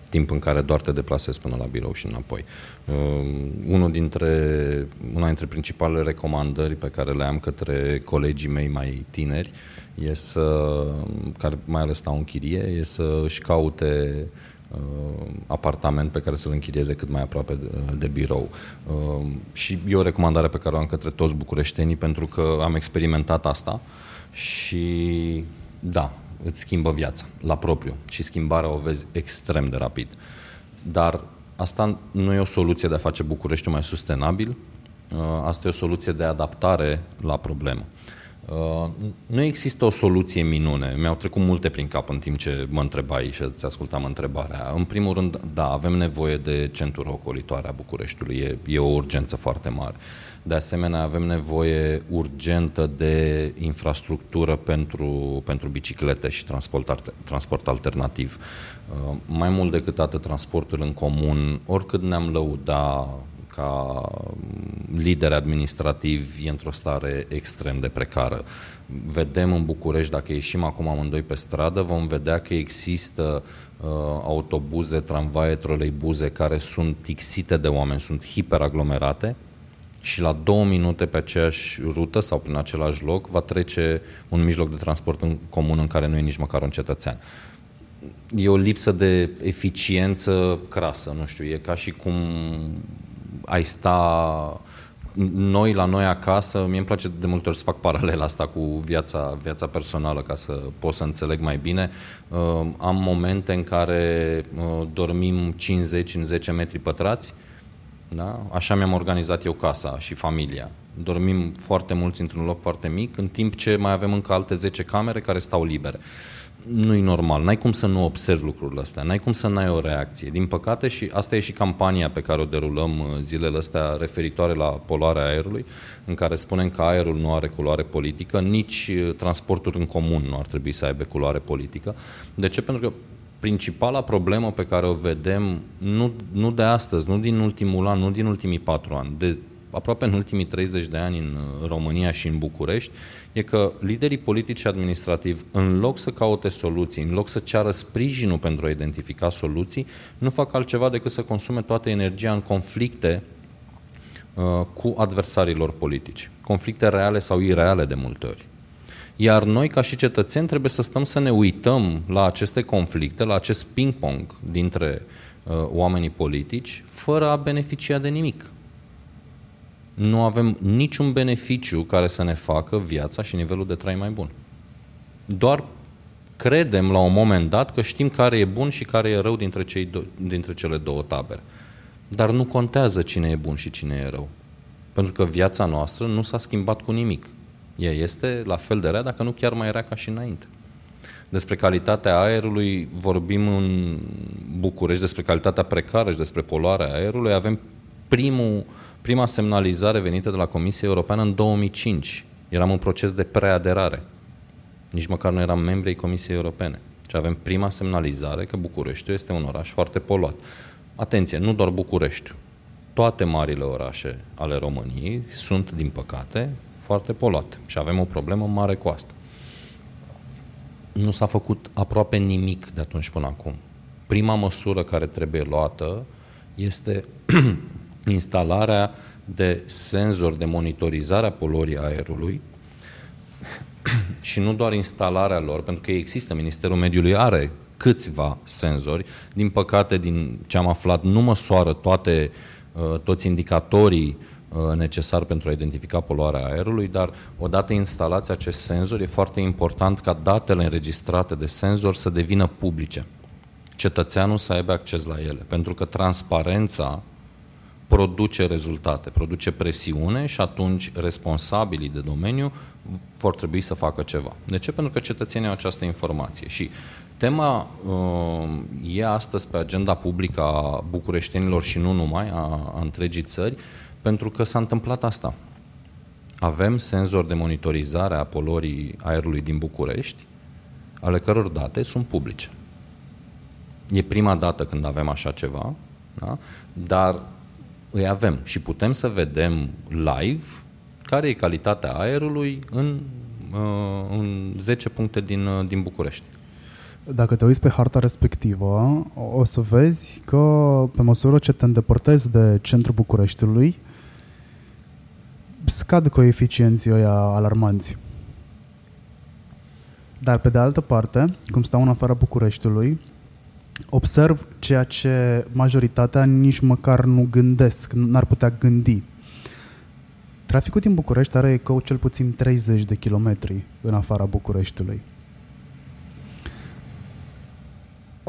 Timp în care doar te deplasezi până la birou și înapoi. Uh, unul dintre, una dintre principalele recomandări pe care le am către colegii mei mai tineri e să, care mai ales stau în chirie, e să își caute uh, apartament pe care să-l închirieze cât mai aproape de, de birou. Uh, și e o recomandare pe care o am către toți bucureștenii pentru că am experimentat asta și da, îți schimbă viața la propriu și schimbarea o vezi extrem de rapid. Dar asta nu e o soluție de a face Bucureștiul mai sustenabil, uh, asta e o soluție de adaptare la problemă. Uh, nu există o soluție minune. Mi-au trecut multe prin cap în timp ce mă întrebai și îți ascultam întrebarea. În primul rând, da, avem nevoie de centură ocolitoare a Bucureștiului. E, e o urgență foarte mare. De asemenea, avem nevoie urgentă de infrastructură pentru, pentru biciclete și transport, transport alternativ. Uh, mai mult decât atât, transportul în comun, oricât ne-am lăuda ca lider administrativ e într-o stare extrem de precară. Vedem în București, dacă ieșim acum amândoi pe stradă, vom vedea că există uh, autobuze, tramvaie, troleibuze care sunt tixite de oameni, sunt hiperaglomerate și la două minute pe aceeași rută sau prin același loc va trece un mijloc de transport în comun în care nu e nici măcar un cetățean e o lipsă de eficiență crasă, nu știu, e ca și cum ai sta noi la noi acasă, mie îmi place de multe ori să fac paralela asta cu viața, viața personală ca să pot să înțeleg mai bine. Uh, am momente în care uh, dormim 50 în 10 metri pătrați, Da? Așa mi-am organizat eu casa și familia. Dormim foarte mulți într-un loc foarte mic, în timp ce mai avem încă alte 10 camere care stau libere nu e normal. N-ai cum să nu observi lucrurile astea, n-ai cum să n-ai o reacție. Din păcate, și asta e și campania pe care o derulăm uh, zilele astea referitoare la poluarea aerului, în care spunem că aerul nu are culoare politică, nici uh, transportul în comun nu ar trebui să aibă culoare politică. De ce? Pentru că principala problemă pe care o vedem, nu, nu de astăzi, nu din ultimul an, nu din ultimii patru ani, de aproape în ultimii 30 de ani în uh, România și în București, e că liderii politici și administrativi, în loc să caute soluții, în loc să ceară sprijinul pentru a identifica soluții, nu fac altceva decât să consume toată energia în conflicte uh, cu adversarilor politici. Conflicte reale sau ireale de multe ori. Iar noi, ca și cetățeni, trebuie să stăm să ne uităm la aceste conflicte, la acest ping-pong dintre uh, oamenii politici, fără a beneficia de nimic nu avem niciun beneficiu care să ne facă viața și nivelul de trai mai bun. Doar credem la un moment dat că știm care e bun și care e rău dintre, cei do- dintre cele două tabere. Dar nu contează cine e bun și cine e rău. Pentru că viața noastră nu s-a schimbat cu nimic. Ea este la fel de rea, dacă nu chiar mai rea ca și înainte. Despre calitatea aerului vorbim în București, despre calitatea precară și despre poluarea aerului. Avem primul prima semnalizare venită de la Comisia Europeană în 2005. Eram în proces de preaderare. Nici măcar nu eram membri ai Comisiei Europene. Și avem prima semnalizare că Bucureștiul este un oraș foarte poluat. Atenție, nu doar Bucureștiul. Toate marile orașe ale României sunt, din păcate, foarte poluate. Și avem o problemă mare cu asta. Nu s-a făcut aproape nimic de atunci până acum. Prima măsură care trebuie luată este instalarea de senzori de monitorizare a poluării aerului și nu doar instalarea lor, pentru că există, Ministerul Mediului are câțiva senzori. Din păcate, din ce am aflat, nu măsoară toate, uh, toți indicatorii uh, necesari pentru a identifica poluarea aerului, dar odată instalați acest senzor, e foarte important ca datele înregistrate de senzor să devină publice. Cetățeanul să aibă acces la ele, pentru că transparența produce rezultate, produce presiune și atunci responsabilii de domeniu vor trebui să facă ceva. De ce? Pentru că cetățenii au această informație și tema uh, e astăzi pe agenda publică a bucureștenilor și nu numai, a, a întregii țări, pentru că s-a întâmplat asta. Avem senzori de monitorizare a polorii aerului din București, ale căror date sunt publice. E prima dată când avem așa ceva, da? dar îi avem și putem să vedem live care e calitatea aerului în, uh, în 10 puncte din, uh, din București. Dacă te uiți pe harta respectivă, o să vezi că pe măsură ce te îndepărtezi de centrul Bucureștiului, scad coeficienții ăia alarmanți. Dar pe de altă parte, cum stau în afara Bucureștiului, observ ceea ce majoritatea nici măcar nu gândesc, n-ar putea gândi. Traficul din București are ecou cel puțin 30 de kilometri în afara Bucureștiului.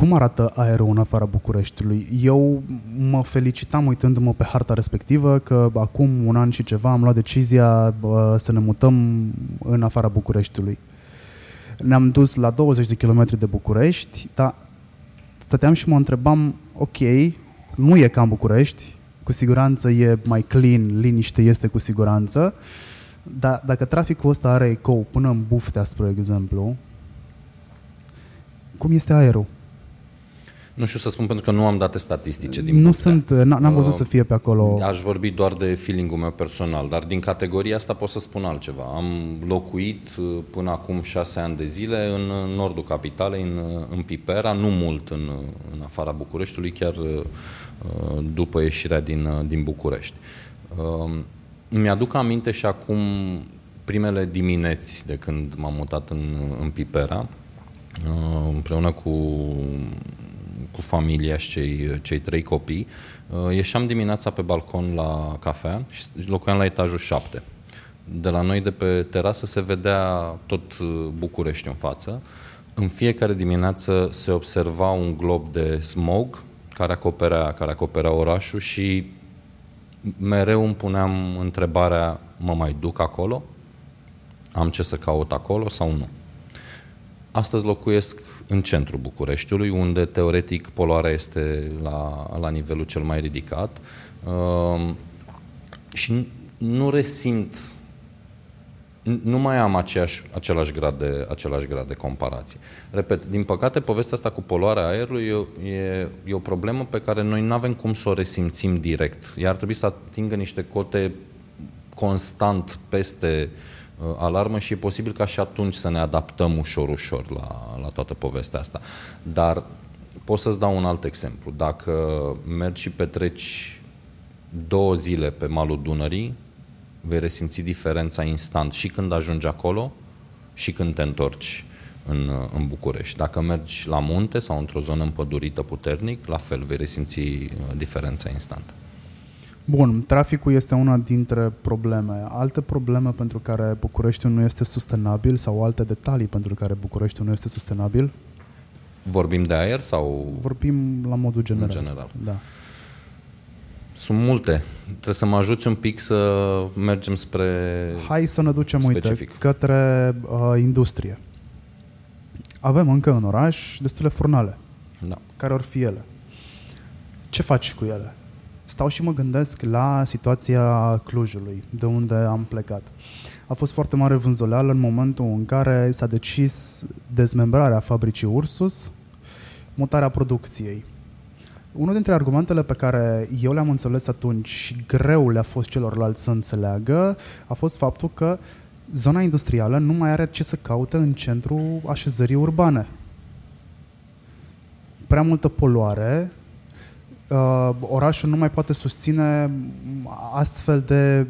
Cum arată aerul în afara Bucureștiului? Eu mă felicitam uitându-mă pe harta respectivă că acum un an și ceva am luat decizia bă, să ne mutăm în afara Bucureștiului. Ne-am dus la 20 de kilometri de București, dar stăteam și mă întrebam, ok, nu e ca în București, cu siguranță e mai clean, liniște este cu siguranță, dar dacă traficul ăsta are ecou până în Buftea, spre exemplu, cum este aerul? Nu știu să spun pentru că nu am date statistice din Nu putea. sunt, n-am văzut uh, să fie pe acolo. Aș vorbi doar de feeling-ul meu personal, dar din categoria asta pot să spun altceva. Am locuit uh, până acum șase ani de zile în nordul capitalei, în, uh, în Pipera, nu mult în, în afara Bucureștiului, chiar după ieșirea din, din București. Mi-aduc aminte și acum primele dimineți de când m-am mutat în, în Pipera, împreună cu cu familia și cei, cei trei copii, uh, ieșeam dimineața pe balcon la cafea și locuiam la etajul 7. De la noi, de pe terasă, se vedea tot uh, București în față. În fiecare dimineață se observa un glob de smog care acoperea, care acoperea orașul și mereu îmi puneam întrebarea, mă mai duc acolo? Am ce să caut acolo sau nu? Astăzi locuiesc în centrul Bucureștiului, unde teoretic poluarea este la, la nivelul cel mai ridicat uh, și nu resimt nu mai am aceeași, același, grad de, același grad de comparație. Repet, din păcate, povestea asta cu poluarea aerului e, e, e o problemă pe care noi nu avem cum să o resimțim direct. Iar ar trebui să atingă niște cote constant peste uh, alarmă și e posibil ca și atunci să ne adaptăm ușor, ușor la, la toată povestea asta. Dar pot să-ți dau un alt exemplu. Dacă mergi și petreci două zile pe malul Dunării, vei resimți diferența instant și când ajungi acolo și când te întorci în, în București. Dacă mergi la munte sau într-o zonă împădurită puternic, la fel vei resimți uh, diferența instant. Bun, traficul este una dintre probleme. Alte probleme pentru care Bucureștiul nu este sustenabil sau alte detalii pentru care Bucureștiul nu este sustenabil? Vorbim de aer sau... Vorbim la modul general. În general. Da. Sunt multe. Trebuie să mă ajuți un pic să mergem spre Hai să ne ducem, specific. uite, către uh, industrie. Avem încă în oraș destule furnale. Da. Care or fi ele? Ce faci cu ele? Stau și mă gândesc la situația Clujului, de unde am plecat. A fost foarte mare vânzoleală în momentul în care s-a decis dezmembrarea fabricii Ursus, mutarea producției. Unul dintre argumentele pe care eu le-am înțeles atunci și greu le-a fost celorlalți să înțeleagă a fost faptul că zona industrială nu mai are ce să caute în centrul așezării urbane. Prea multă poluare, uh, orașul nu mai poate susține astfel de...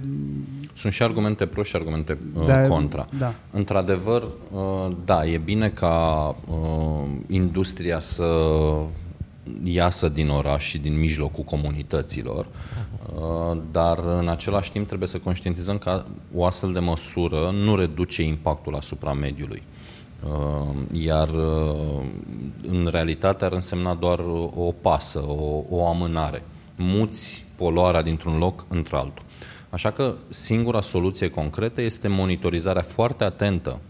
Sunt și argumente pro și argumente uh, de, contra. Da. Într-adevăr, uh, da, e bine ca uh, industria să iasă din oraș și din mijlocul comunităților, uh, dar în același timp trebuie să conștientizăm că o astfel de măsură nu reduce impactul asupra mediului. Uh, iar uh, în realitate ar însemna doar o pasă, o, o amânare. Muți poluarea dintr-un loc într-altul. Așa că singura soluție concretă este monitorizarea foarte atentă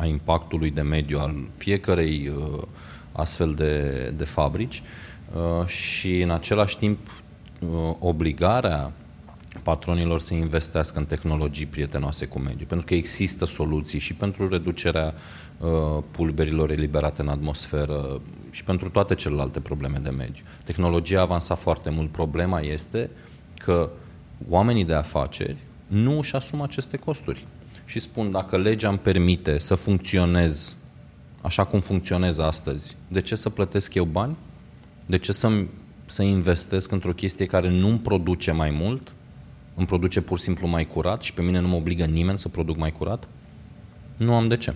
a impactului de mediu al fiecărei uh, astfel de, de fabrici uh, și în același timp uh, obligarea patronilor să investească în tehnologii prietenoase cu mediul, pentru că există soluții și pentru reducerea uh, pulberilor eliberate în atmosferă și pentru toate celelalte probleme de mediu. Tehnologia a avansat foarte mult. Problema este că oamenii de afaceri nu își asumă aceste costuri și spun dacă legea îmi permite să funcționez așa cum funcționez astăzi, de ce să plătesc eu bani? De ce să, să investesc într-o chestie care nu îmi produce mai mult? Îmi produce pur și simplu mai curat și pe mine nu mă obligă nimeni să produc mai curat? Nu am de ce.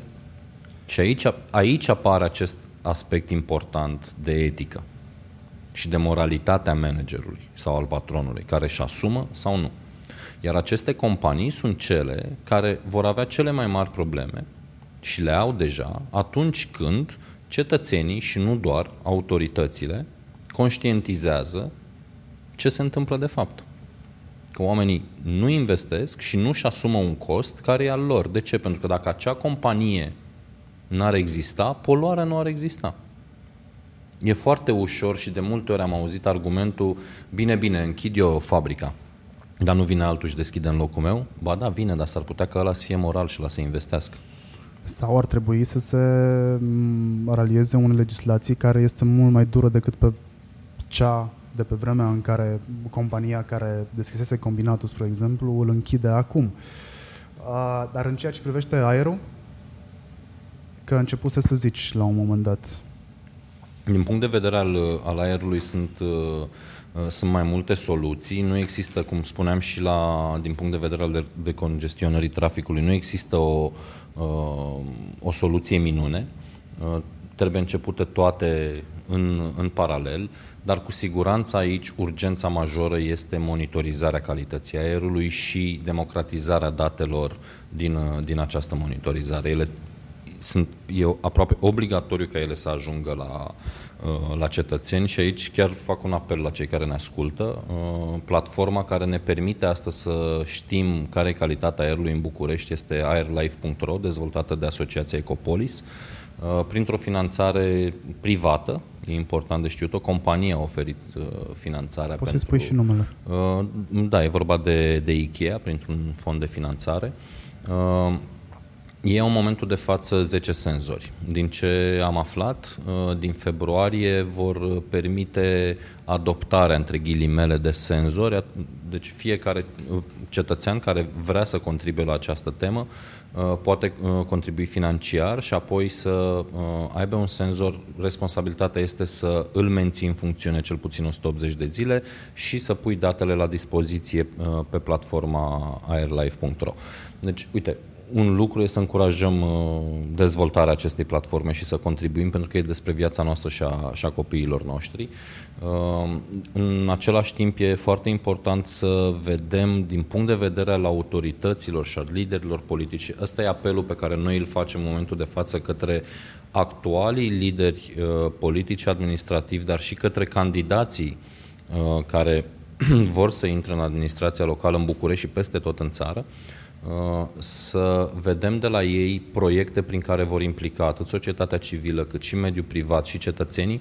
Și aici, aici apare acest aspect important de etică și de moralitatea managerului sau al patronului, care își asumă sau nu. Iar aceste companii sunt cele care vor avea cele mai mari probleme și le au deja atunci când cetățenii și nu doar autoritățile conștientizează ce se întâmplă de fapt. Că oamenii nu investesc și nu-și asumă un cost care e al lor. De ce? Pentru că dacă acea companie n-ar exista, poluarea nu ar exista. E foarte ușor și de multe ori am auzit argumentul bine, bine, închid eu fabrica, dar nu vine altul și deschide în locul meu? Ba da, vine, dar s-ar putea ca ăla să fie moral și la să investească. Sau ar trebui să se mm, ralieze o legislație care este mult mai dură decât pe cea de pe vremea în care compania care deschisese combinatul, spre exemplu, îl închide acum. Dar în ceea ce privește aerul, că a început să zici la un moment dat. Din punct de vedere al, al aerului sunt, uh, sunt mai multe soluții. Nu există, cum spuneam și la, din punct de vedere al decongestionării traficului, nu există o, Uh, o soluție minune. Uh, trebuie începute toate în, în paralel, dar cu siguranță aici urgența majoră este monitorizarea calității aerului și democratizarea datelor din, uh, din această monitorizare. Ele sunt, e aproape obligatoriu ca ele să ajungă la, uh, la cetățeni și aici chiar fac un apel la cei care ne ascultă. Uh, platforma care ne permite astăzi să știm care e calitatea aerului în București este airlife.ro, dezvoltată de Asociația Ecopolis, printr-o finanțare privată, e important de știut, o companie a oferit finanțarea. Poți pentru, să spui și numele? Da, e vorba de, de IKEA, printr-un fond de finanțare. Ei au în momentul de față 10 senzori. Din ce am aflat, uh, din februarie vor permite adoptarea, între ghilimele, de senzori. Deci fiecare uh, cetățean care vrea să contribuie la această temă uh, poate contribui financiar și apoi să aibă un senzor. Responsabilitatea este să îl menții în funcțiune cel puțin 180 de zile și să pui datele la dispoziție pe platforma airlife.ro. Deci, uite, un lucru este să încurajăm uh, dezvoltarea acestei platforme și să contribuim pentru că e despre viața noastră și a, și a copiilor noștri. Uh, în același timp e foarte important să vedem din punct de vedere al autorităților și al liderilor politici. Ăsta e apelul pe care noi îl facem în momentul de față către actualii lideri uh, politici, administrativi, dar și către candidații care vor să intre în administrația locală în București și peste tot în țară, Uh, să vedem de la ei proiecte prin care vor implica atât societatea civilă, cât și mediul privat și cetățenii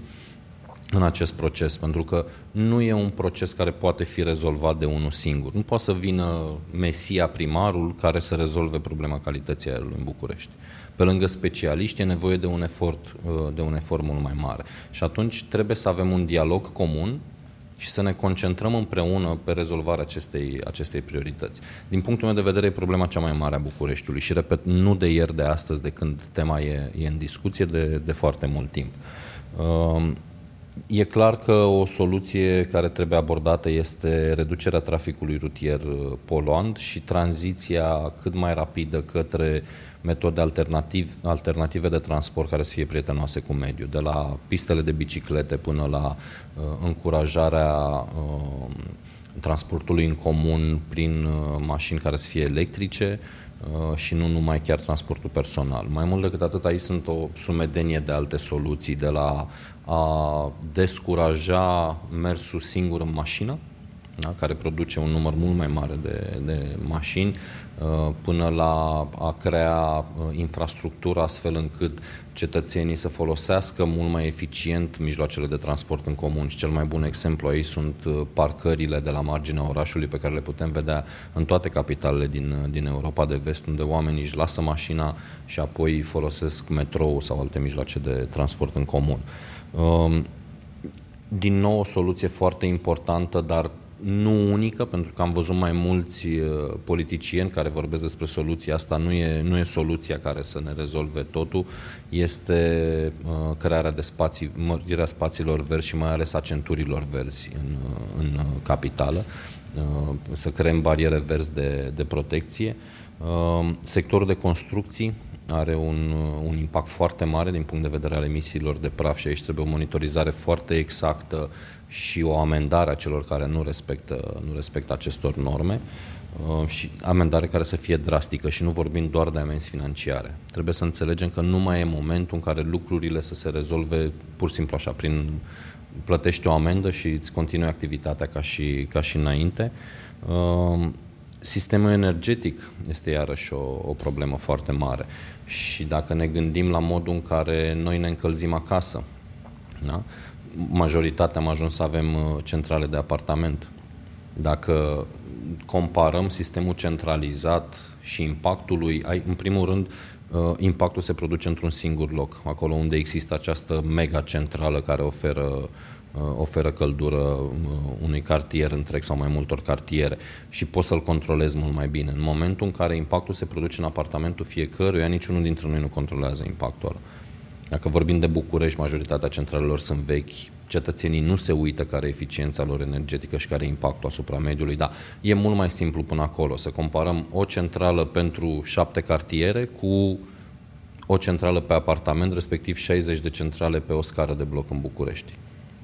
în acest proces, pentru că nu e un proces care poate fi rezolvat de unul singur. Nu poate să vină Mesia primarul care să rezolve problema calității aerului în București. Pe lângă specialiști e nevoie de un efort, uh, de un efort mult mai mare. Și atunci trebuie să avem un dialog comun și să ne concentrăm împreună pe rezolvarea acestei, acestei priorități. Din punctul meu de vedere, e problema cea mai mare a Bucureștiului și, repet, nu de ieri, de astăzi, de când tema e, e în discuție de, de foarte mult timp. Uh, E clar că o soluție care trebuie abordată este reducerea traficului rutier uh, poluant și tranziția cât mai rapidă către metode alternativ, alternative de transport care să fie prietenoase cu mediul, de la pistele de biciclete până la uh, încurajarea uh, transportului în comun prin uh, mașini care să fie electrice, Uh, și nu numai chiar transportul personal. Mai mult decât atât, aici sunt o sumedenie de alte soluții, de la a descuraja mersul singur în mașină, da? care produce un număr mult mai mare de, de mașini, uh, până la a crea uh, infrastructură astfel încât cetățenii să folosească mult mai eficient mijloacele de transport în comun. Și cel mai bun exemplu aici sunt uh, parcările de la marginea orașului pe care le putem vedea în toate capitalele din, din Europa de vest, unde oamenii își lasă mașina și apoi folosesc metrou sau alte mijloace de transport în comun. Um, din nou o soluție foarte importantă, dar nu unică, pentru că am văzut mai mulți uh, politicieni care vorbesc despre soluția asta, nu e, nu e soluția care să ne rezolve totul, este uh, crearea de spații, mărirea spațiilor verzi și mai ales a centurilor verzi în, uh, în uh, capitală, uh, să creăm bariere verzi de, de protecție. Uh, sectorul de construcții, are un, un impact foarte mare din punct de vedere al emisiilor de praf și aici trebuie o monitorizare foarte exactă și o amendare a celor care nu respectă, nu respectă acestor norme uh, și amendare care să fie drastică și nu vorbim doar de amenzi financiare. Trebuie să înțelegem că nu mai e momentul în care lucrurile să se rezolve pur și simplu așa, prin plătești o amendă și îți continui activitatea ca și, ca și înainte. Uh, sistemul energetic este iarăși o, o problemă foarte mare și dacă ne gândim la modul în care noi ne încălzim acasă, da? Majoritatea am ajuns să avem uh, centrale de apartament. Dacă comparăm sistemul centralizat și impactul lui, în primul rând, uh, impactul se produce într-un singur loc, acolo unde există această mega centrală care oferă, uh, oferă căldură unui cartier întreg sau mai multor cartiere și poți să-l controlezi mult mai bine. În momentul în care impactul se produce în apartamentul fiecăruia, niciunul dintre noi nu controlează impactul ăla. Dacă vorbim de București, majoritatea centralelor sunt vechi, cetățenii nu se uită care e eficiența lor energetică și care e impactul asupra mediului, dar e mult mai simplu până acolo. Să comparăm o centrală pentru șapte cartiere cu o centrală pe apartament, respectiv 60 de centrale pe o scară de bloc în București.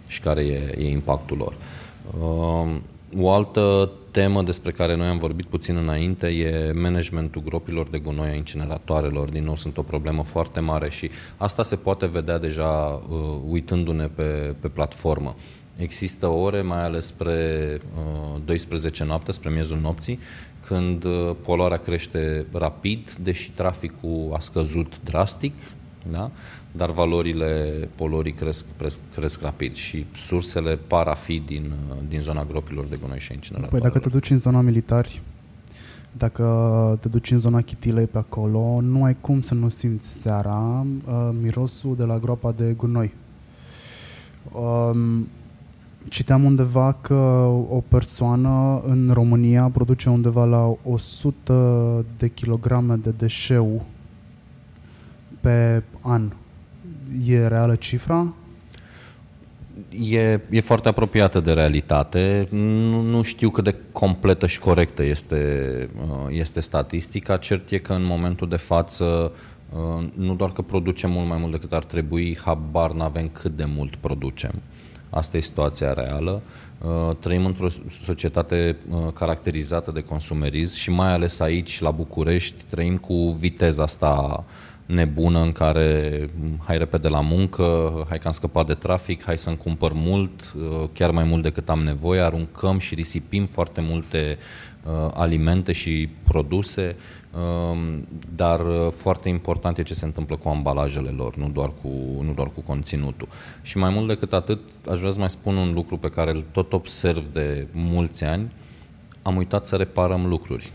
Și care e, e impactul lor. Uh, o altă temă despre care noi am vorbit puțin înainte e managementul gropilor de gunoi a incineratoarelor. Din nou, sunt o problemă foarte mare și asta se poate vedea deja uh, uitându-ne pe, pe platformă. Există ore, mai ales spre uh, 12 noapte, spre miezul nopții, când uh, poluarea crește rapid, deși traficul a scăzut drastic, da? dar valorile polorii cresc, cresc, cresc rapid și sursele par a fi din, din zona gropilor de gunoi și incineratoarelor. Păi dacă te duci în zona militari, dacă te duci în zona Chitilei pe acolo, nu ai cum să nu simți seara uh, mirosul de la groapa de gunoi. Um, citeam undeva că o persoană în România produce undeva la 100 de kilograme de deșeu pe an E reală cifra? E, e foarte apropiată de realitate. Nu, nu știu cât de completă și corectă este, uh, este statistica. Cert e că în momentul de față uh, nu doar că producem mult mai mult decât ar trebui, habar n-avem cât de mult producem. Asta e situația reală. Uh, trăim într-o societate caracterizată de consumerism și mai ales aici, la București, trăim cu viteza asta nebună în care hai repede la muncă, hai că am scăpat de trafic, hai să-mi cumpăr mult, uh, chiar mai mult decât am nevoie, aruncăm și risipim foarte multe uh, alimente și produse, um, dar uh, foarte important e ce se întâmplă cu ambalajele lor, nu doar cu, nu doar cu conținutul. Și mai mult decât atât, aș vrea să mai spun un lucru pe care îl tot observ de mulți ani, am uitat să reparăm lucruri.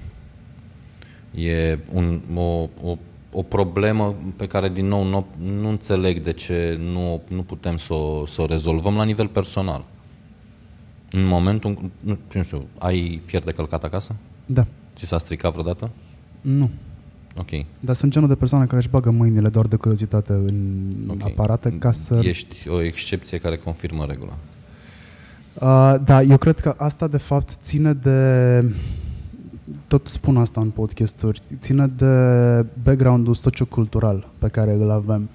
E un, o, o o problemă pe care, din nou, nu, nu înțeleg de ce nu, nu putem să o, să o rezolvăm la nivel personal. În momentul, nu, nu știu, ai fier de călcat acasă? Da. Ți s-a stricat vreodată? Nu. Ok. Dar sunt genul de persoane care își bagă mâinile doar de curiozitate în okay. aparate ca să... Ești o excepție care confirmă regula. Uh, da, eu cred că asta de fapt ține de tot spun asta în podcasturi, ține de background-ul sociocultural pe care îl avem.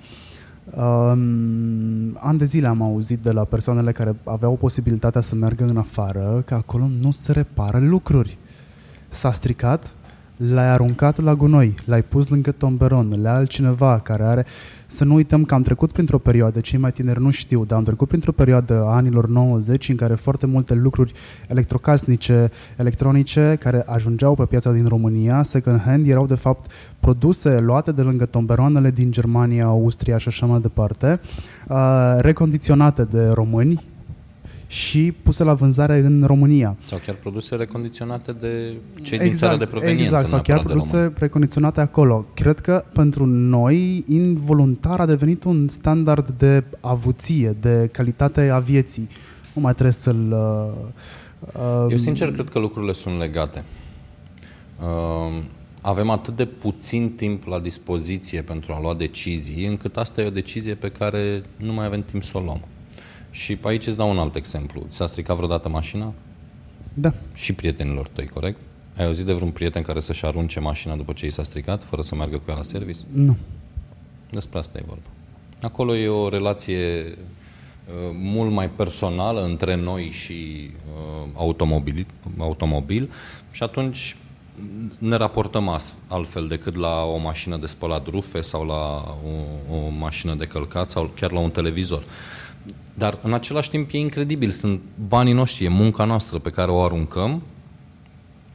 Um, an de zile am auzit de la persoanele care aveau posibilitatea să meargă în afară că acolo nu se repară lucruri. S-a stricat, l-ai aruncat la gunoi, l-ai pus lângă tomberon, le altcineva care are... Să nu uităm că am trecut printr-o perioadă, cei mai tineri nu știu, dar am trecut printr-o perioadă a anilor 90 în care foarte multe lucruri electrocasnice, electronice, care ajungeau pe piața din România, second hand, erau de fapt produse luate de lângă tomberoanele din Germania, Austria și așa mai departe, uh, recondiționate de români, și puse la vânzare în România. Sau chiar produse recondiționate de cei exact, din țara de proveniență. Exact, sau chiar produse recondiționate acolo. Cred că pentru noi, involuntar, a devenit un standard de avuție, de calitate a vieții. Nu mai trebuie să-l... Uh, Eu sincer cred că lucrurile sunt legate. Uh, avem atât de puțin timp la dispoziție pentru a lua decizii, încât asta e o decizie pe care nu mai avem timp să o luăm. Și aici îți dau un alt exemplu. Ți-a stricat vreodată mașina? Da. Și prietenilor tăi, corect? Ai auzit de vreun prieten care să-și arunce mașina după ce i s-a stricat, fără să meargă cu ea la service? Nu. Despre asta e vorba. Acolo e o relație uh, mult mai personală între noi și uh, automobil, automobil și atunci ne raportăm altfel decât la o mașină de spălat rufe sau la o, o mașină de călcat sau chiar la un televizor. Dar în același timp e incredibil, sunt banii noștri, e munca noastră pe care o aruncăm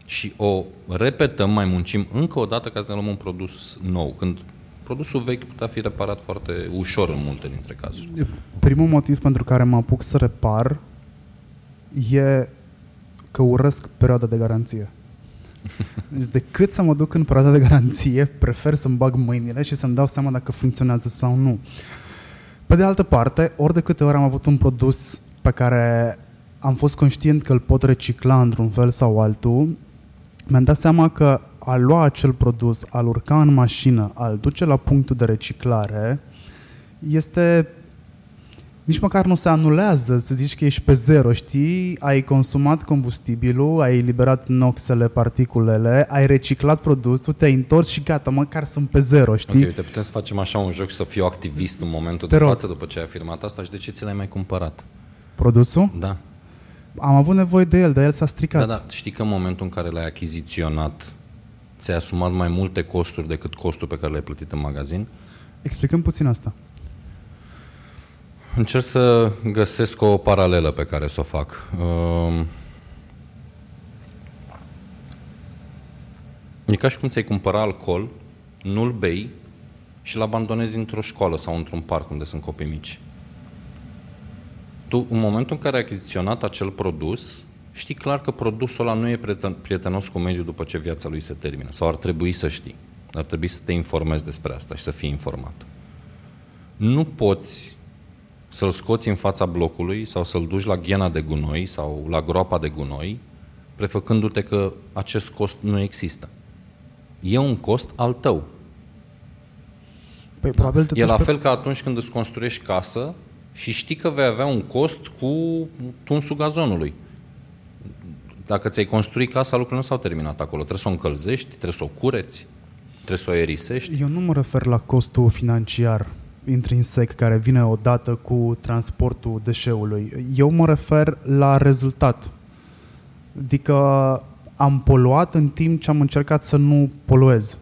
și o repetăm, mai muncim încă o dată ca să ne luăm un produs nou, când produsul vechi putea fi reparat foarte ușor în multe dintre cazuri. Primul motiv pentru care mă apuc să repar e că urăsc perioada de garanție. Deci decât să mă duc în perioada de garanție, prefer să-mi bag mâinile și să-mi dau seama dacă funcționează sau nu. Pe de altă parte, ori de câte ori am avut un produs pe care am fost conștient că îl pot recicla într-un fel sau altul, mi-am dat seama că a lua acel produs, al urca în mașină, al duce la punctul de reciclare, este nici măcar nu se anulează, să zici că ești pe zero, știi? Ai consumat combustibilul, ai eliberat noxele, particulele, ai reciclat produsul, te-ai întors și gata, măcar sunt pe zero, știi? Ok, uite, putem să facem așa un joc și să fiu activist în momentul Te de rog. față după ce ai afirmat asta și de ce ți l-ai mai cumpărat? Produsul? Da. am avut nevoie de el, dar el s-a stricat. Da, da, știi că în momentul în care l-ai achiziționat, ți-ai asumat mai multe costuri decât costul pe care l-ai plătit în magazin? Explicăm puțin asta. Încerc să găsesc o paralelă pe care să o fac. Uh, E ca și cum ți-ai cumpăra alcool, nu-l bei și îl abandonezi într-o școală sau într-un parc unde sunt copii mici. Tu, în momentul în care ai achiziționat acel produs, știi clar că produsul ăla nu e prietenos cu mediul după ce viața lui se termină. Sau ar trebui să știi. Ar trebui să te informezi despre asta și să fii informat. Nu poți să-l scoți în fața blocului sau să-l duci la ghena de gunoi sau la groapa de gunoi, prefăcându-te că acest cost nu există e un cost al tău. Păi, da? probabil e la fel ca atunci când îți construiești casă și știi că vei avea un cost cu tunsul gazonului. Dacă ți-ai construit casa, lucrurile nu s-au terminat acolo. Trebuie să o încălzești, trebuie să o cureți, trebuie să o aerisești. Eu nu mă refer la costul financiar intrinsec care vine odată cu transportul deșeului. Eu mă refer la rezultat. Adică am poluat în timp ce am încercat să nu poluez.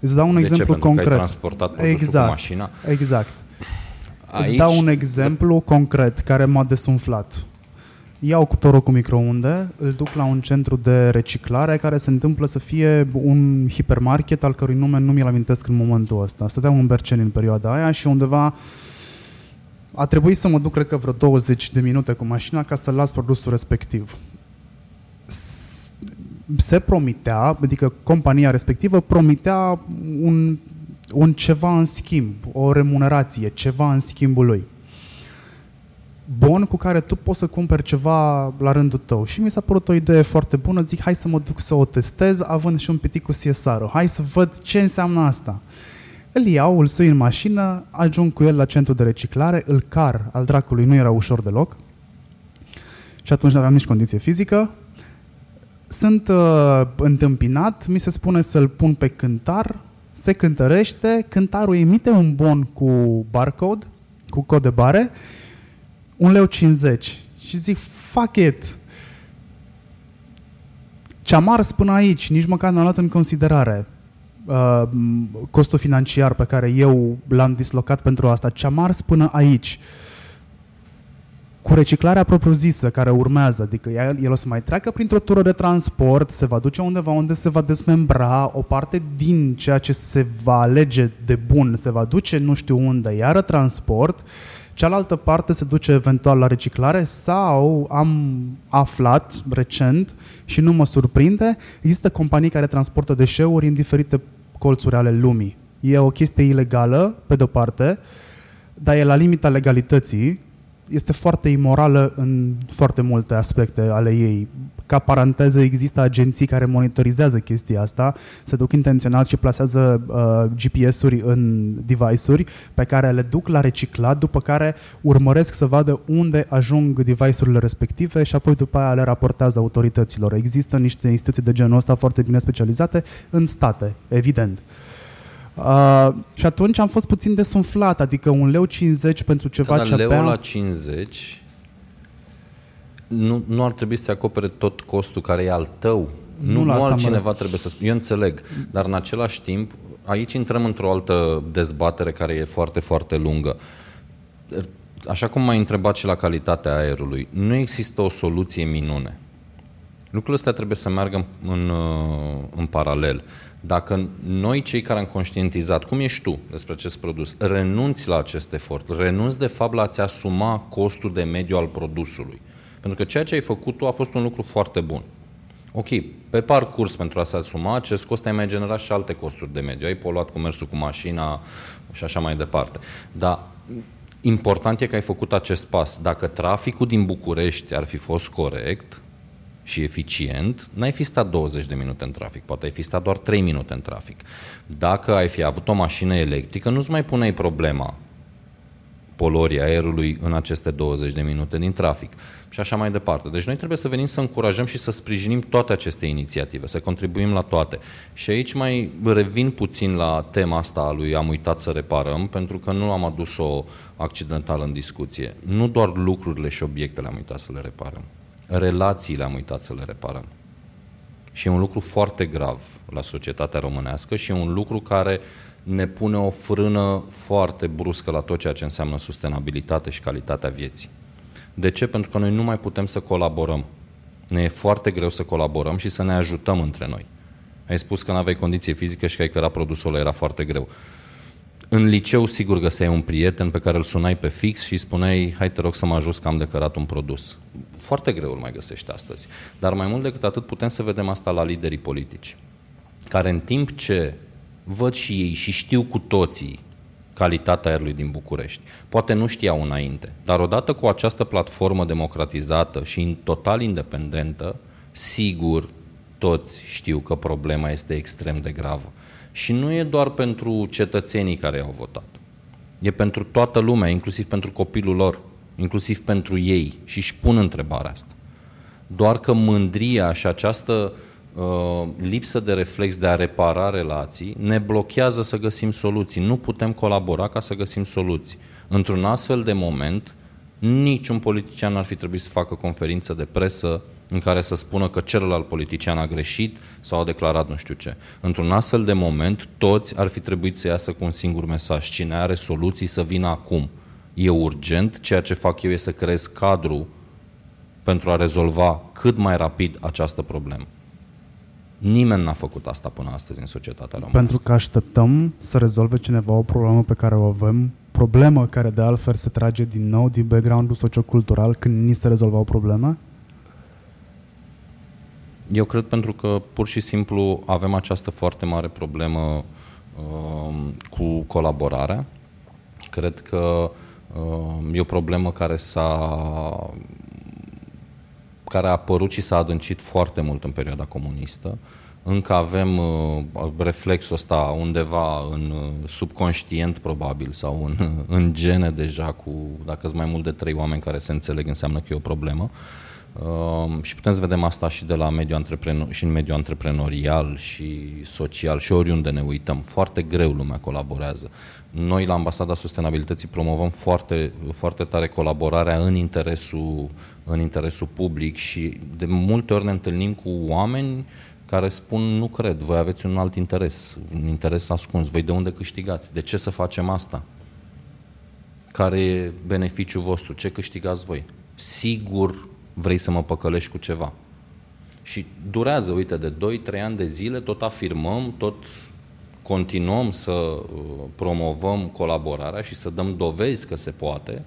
Îți dau un de exemplu ce? Pentru concret. Că ai transportat exact. cu mașina? Exact. Aici... Îți dau un exemplu concret care m-a desumflat. Iau cuptorul cu microunde, îl duc la un centru de reciclare care se întâmplă să fie un hipermarket al cărui nume nu mi-l amintesc în momentul ăsta. Stăteam în Berceni în perioada aia și undeva a trebuit să mă duc, cred că vreo 20 de minute cu mașina ca să las produsul respectiv se promitea, adică compania respectivă promitea un, un ceva în schimb, o remunerație, ceva în schimbul lui. Bon cu care tu poți să cumperi ceva la rândul tău. Și mi s-a părut o idee foarte bună, zic hai să mă duc să o testez, având și un pitic cu CSR-ul. Hai să văd ce înseamnă asta. Îl iau, îl sui în mașină, ajung cu el la centru de reciclare, îl car al dracului, nu era ușor deloc. Și atunci nu aveam nici condiție fizică, sunt uh, întâmpinat, mi se spune să-l pun pe cântar, se cântărește, cântarul emite un bon cu barcode, cu cod de bare, un leu 50 și zic, fuck it, ce-am ars până aici, nici măcar n-am luat în considerare uh, costul financiar pe care eu l-am dislocat pentru asta, ce-am ars până aici. Uh, cu reciclarea propriu-zisă care urmează, adică el, el o să mai treacă printr-o tură de transport, se va duce undeva unde se va desmembra, o parte din ceea ce se va alege de bun se va duce nu știu unde, iară transport, cealaltă parte se duce eventual la reciclare sau am aflat recent și nu mă surprinde, există companii care transportă deșeuri în diferite colțuri ale lumii. E o chestie ilegală, pe de-o parte, dar e la limita legalității este foarte imorală în foarte multe aspecte ale ei. Ca paranteză, există agenții care monitorizează chestia asta, se duc intenționat și plasează uh, GPS-uri în device-uri pe care le duc la reciclat, după care urmăresc să vadă unde ajung device-urile respective și apoi după aia le raportează autorităților. Există niște instituții de genul ăsta foarte bine specializate în state, evident. Uh, Uh, și atunci am fost puțin desumflat, adică un leu 50 pentru ceva ce leu la 50 nu, nu ar trebui să acopere tot costul care e al tău. Nu, nu, nu altcineva mă... trebuie să spun. Eu înțeleg, dar în același timp, aici intrăm într-o altă dezbatere care e foarte, foarte lungă. Așa cum m-ai întrebat și la calitatea aerului, nu există o soluție minune. Lucrurile astea trebuie să meargă în, în, în paralel. Dacă noi, cei care am conștientizat, cum ești tu despre acest produs, renunți la acest efort, renunți de fapt la a-ți asuma costul de mediu al produsului. Pentru că ceea ce ai făcut tu a fost un lucru foarte bun. Ok, pe parcurs pentru a se asuma acest cost ai mai generat și alte costuri de mediu. Ai poluat cu mersul cu mașina și așa mai departe. Dar important e că ai făcut acest pas. Dacă traficul din București ar fi fost corect, și eficient, n-ai fi stat 20 de minute în trafic, poate ai fi stat doar 3 minute în trafic. Dacă ai fi avut o mașină electrică, nu-ți mai puneai problema polorii aerului în aceste 20 de minute din trafic și așa mai departe. Deci noi trebuie să venim să încurajăm și să sprijinim toate aceste inițiative, să contribuim la toate. Și aici mai revin puțin la tema asta a lui Am uitat să reparăm, pentru că nu am adus-o accidental în discuție. Nu doar lucrurile și obiectele am uitat să le reparăm, relațiile am uitat să le reparăm. Și e un lucru foarte grav la societatea românească și e un lucru care ne pune o frână foarte bruscă la tot ceea ce înseamnă sustenabilitate și calitatea vieții. De ce? Pentru că noi nu mai putem să colaborăm. Ne e foarte greu să colaborăm și să ne ajutăm între noi. Ai spus că nu aveai condiție fizică și că ai cărat produsul ăla, era foarte greu. În liceu, sigur, găseai un prieten pe care îl sunai pe fix și îi spuneai, hai te rog să mă ajut că am de cărat un produs. Foarte greu îl mai găsești astăzi. Dar mai mult decât atât putem să vedem asta la liderii politici, care în timp ce văd și ei și știu cu toții calitatea aerului din București. Poate nu știau înainte, dar odată cu această platformă democratizată și în total independentă, sigur toți știu că problema este extrem de gravă. Și nu e doar pentru cetățenii care au votat. E pentru toată lumea, inclusiv pentru copilul lor, inclusiv pentru ei și își pun întrebarea asta. Doar că mândria și această uh, Uh, lipsă de reflex de a repara relații ne blochează să găsim soluții. Nu putem colabora ca să găsim soluții. Într-un astfel de moment, niciun politician n-ar fi trebuit să facă conferință de presă în care să spună că celălalt politician a greșit sau a declarat nu știu ce. Într-un astfel de moment, toți ar fi trebuit să iasă cu un singur mesaj. Cine are soluții să vină acum. E urgent, ceea ce fac eu e să creez cadru pentru a rezolva cât mai rapid această problemă. Nimeni n-a făcut asta până astăzi în societatea română. Pentru că așteptăm să rezolve cineva o problemă pe care o avem, problemă care de altfel se trage din nou din background-ul sociocultural când ni se rezolva o problemă? Eu cred pentru că pur și simplu avem această foarte mare problemă uh, cu colaborarea. Cred că uh, e o problemă care s-a care a apărut și s-a adâncit foarte mult în perioada comunistă. Încă avem uh, reflexul ăsta undeva în uh, subconștient probabil sau în, în gene deja cu, dacă sunt mai mult de trei oameni care se înțeleg, înseamnă că e o problemă. Uh, și putem să vedem asta și de la mediul antreprenor, și în mediul antreprenorial și social și oriunde ne uităm. Foarte greu lumea colaborează. Noi la Ambasada Sustenabilității promovăm foarte, foarte tare colaborarea în interesul, în interesul public și de multe ori ne întâlnim cu oameni care spun nu cred, voi aveți un alt interes, un interes ascuns, voi de unde câștigați, de ce să facem asta? Care e beneficiul vostru, ce câștigați voi? Sigur vrei să mă păcălești cu ceva. Și durează, uite, de 2-3 ani de zile, tot afirmăm, tot continuăm să uh, promovăm colaborarea și să dăm dovezi că se poate,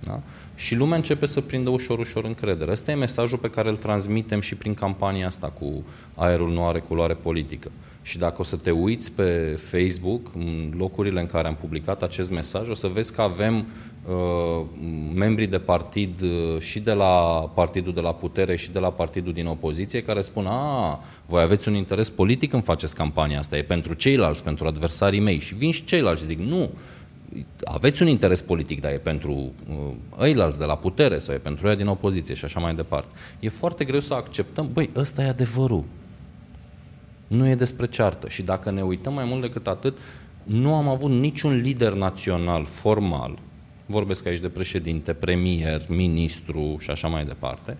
da? Și lumea începe să prindă ușor, ușor încredere. Ăsta e mesajul pe care îl transmitem și prin campania asta cu aerul nu are culoare politică. Și dacă o să te uiți pe Facebook, în locurile în care am publicat acest mesaj, o să vezi că avem uh, membrii de partid uh, și de la partidul de la putere și de la partidul din opoziție care spun a, voi aveți un interes politic când faceți campania asta, e pentru ceilalți, pentru adversarii mei. Și vin și ceilalți și zic, nu, aveți un interes politic, dar e pentru uh, ăilalți de la putere sau e pentru ea din opoziție și așa mai departe. E foarte greu să acceptăm, băi, ăsta e adevărul. Nu e despre ceartă. Și dacă ne uităm mai mult decât atât, nu am avut niciun lider național formal, vorbesc aici de președinte, premier, ministru și așa mai departe,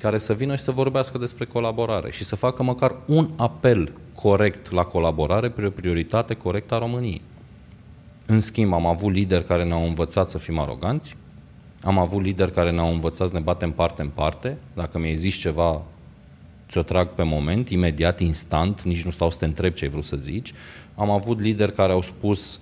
care să vină și să vorbească despre colaborare și să facă măcar un apel corect la colaborare pe o prioritate corectă a României. În schimb, am avut lideri care ne-au învățat să fim aroganți, am avut lideri care ne-au învățat să ne batem parte în parte, dacă mi-ai zis ceva, ți-o trag pe moment, imediat, instant, nici nu stau să te întreb ce ai vrut să zici. Am avut lideri care au spus,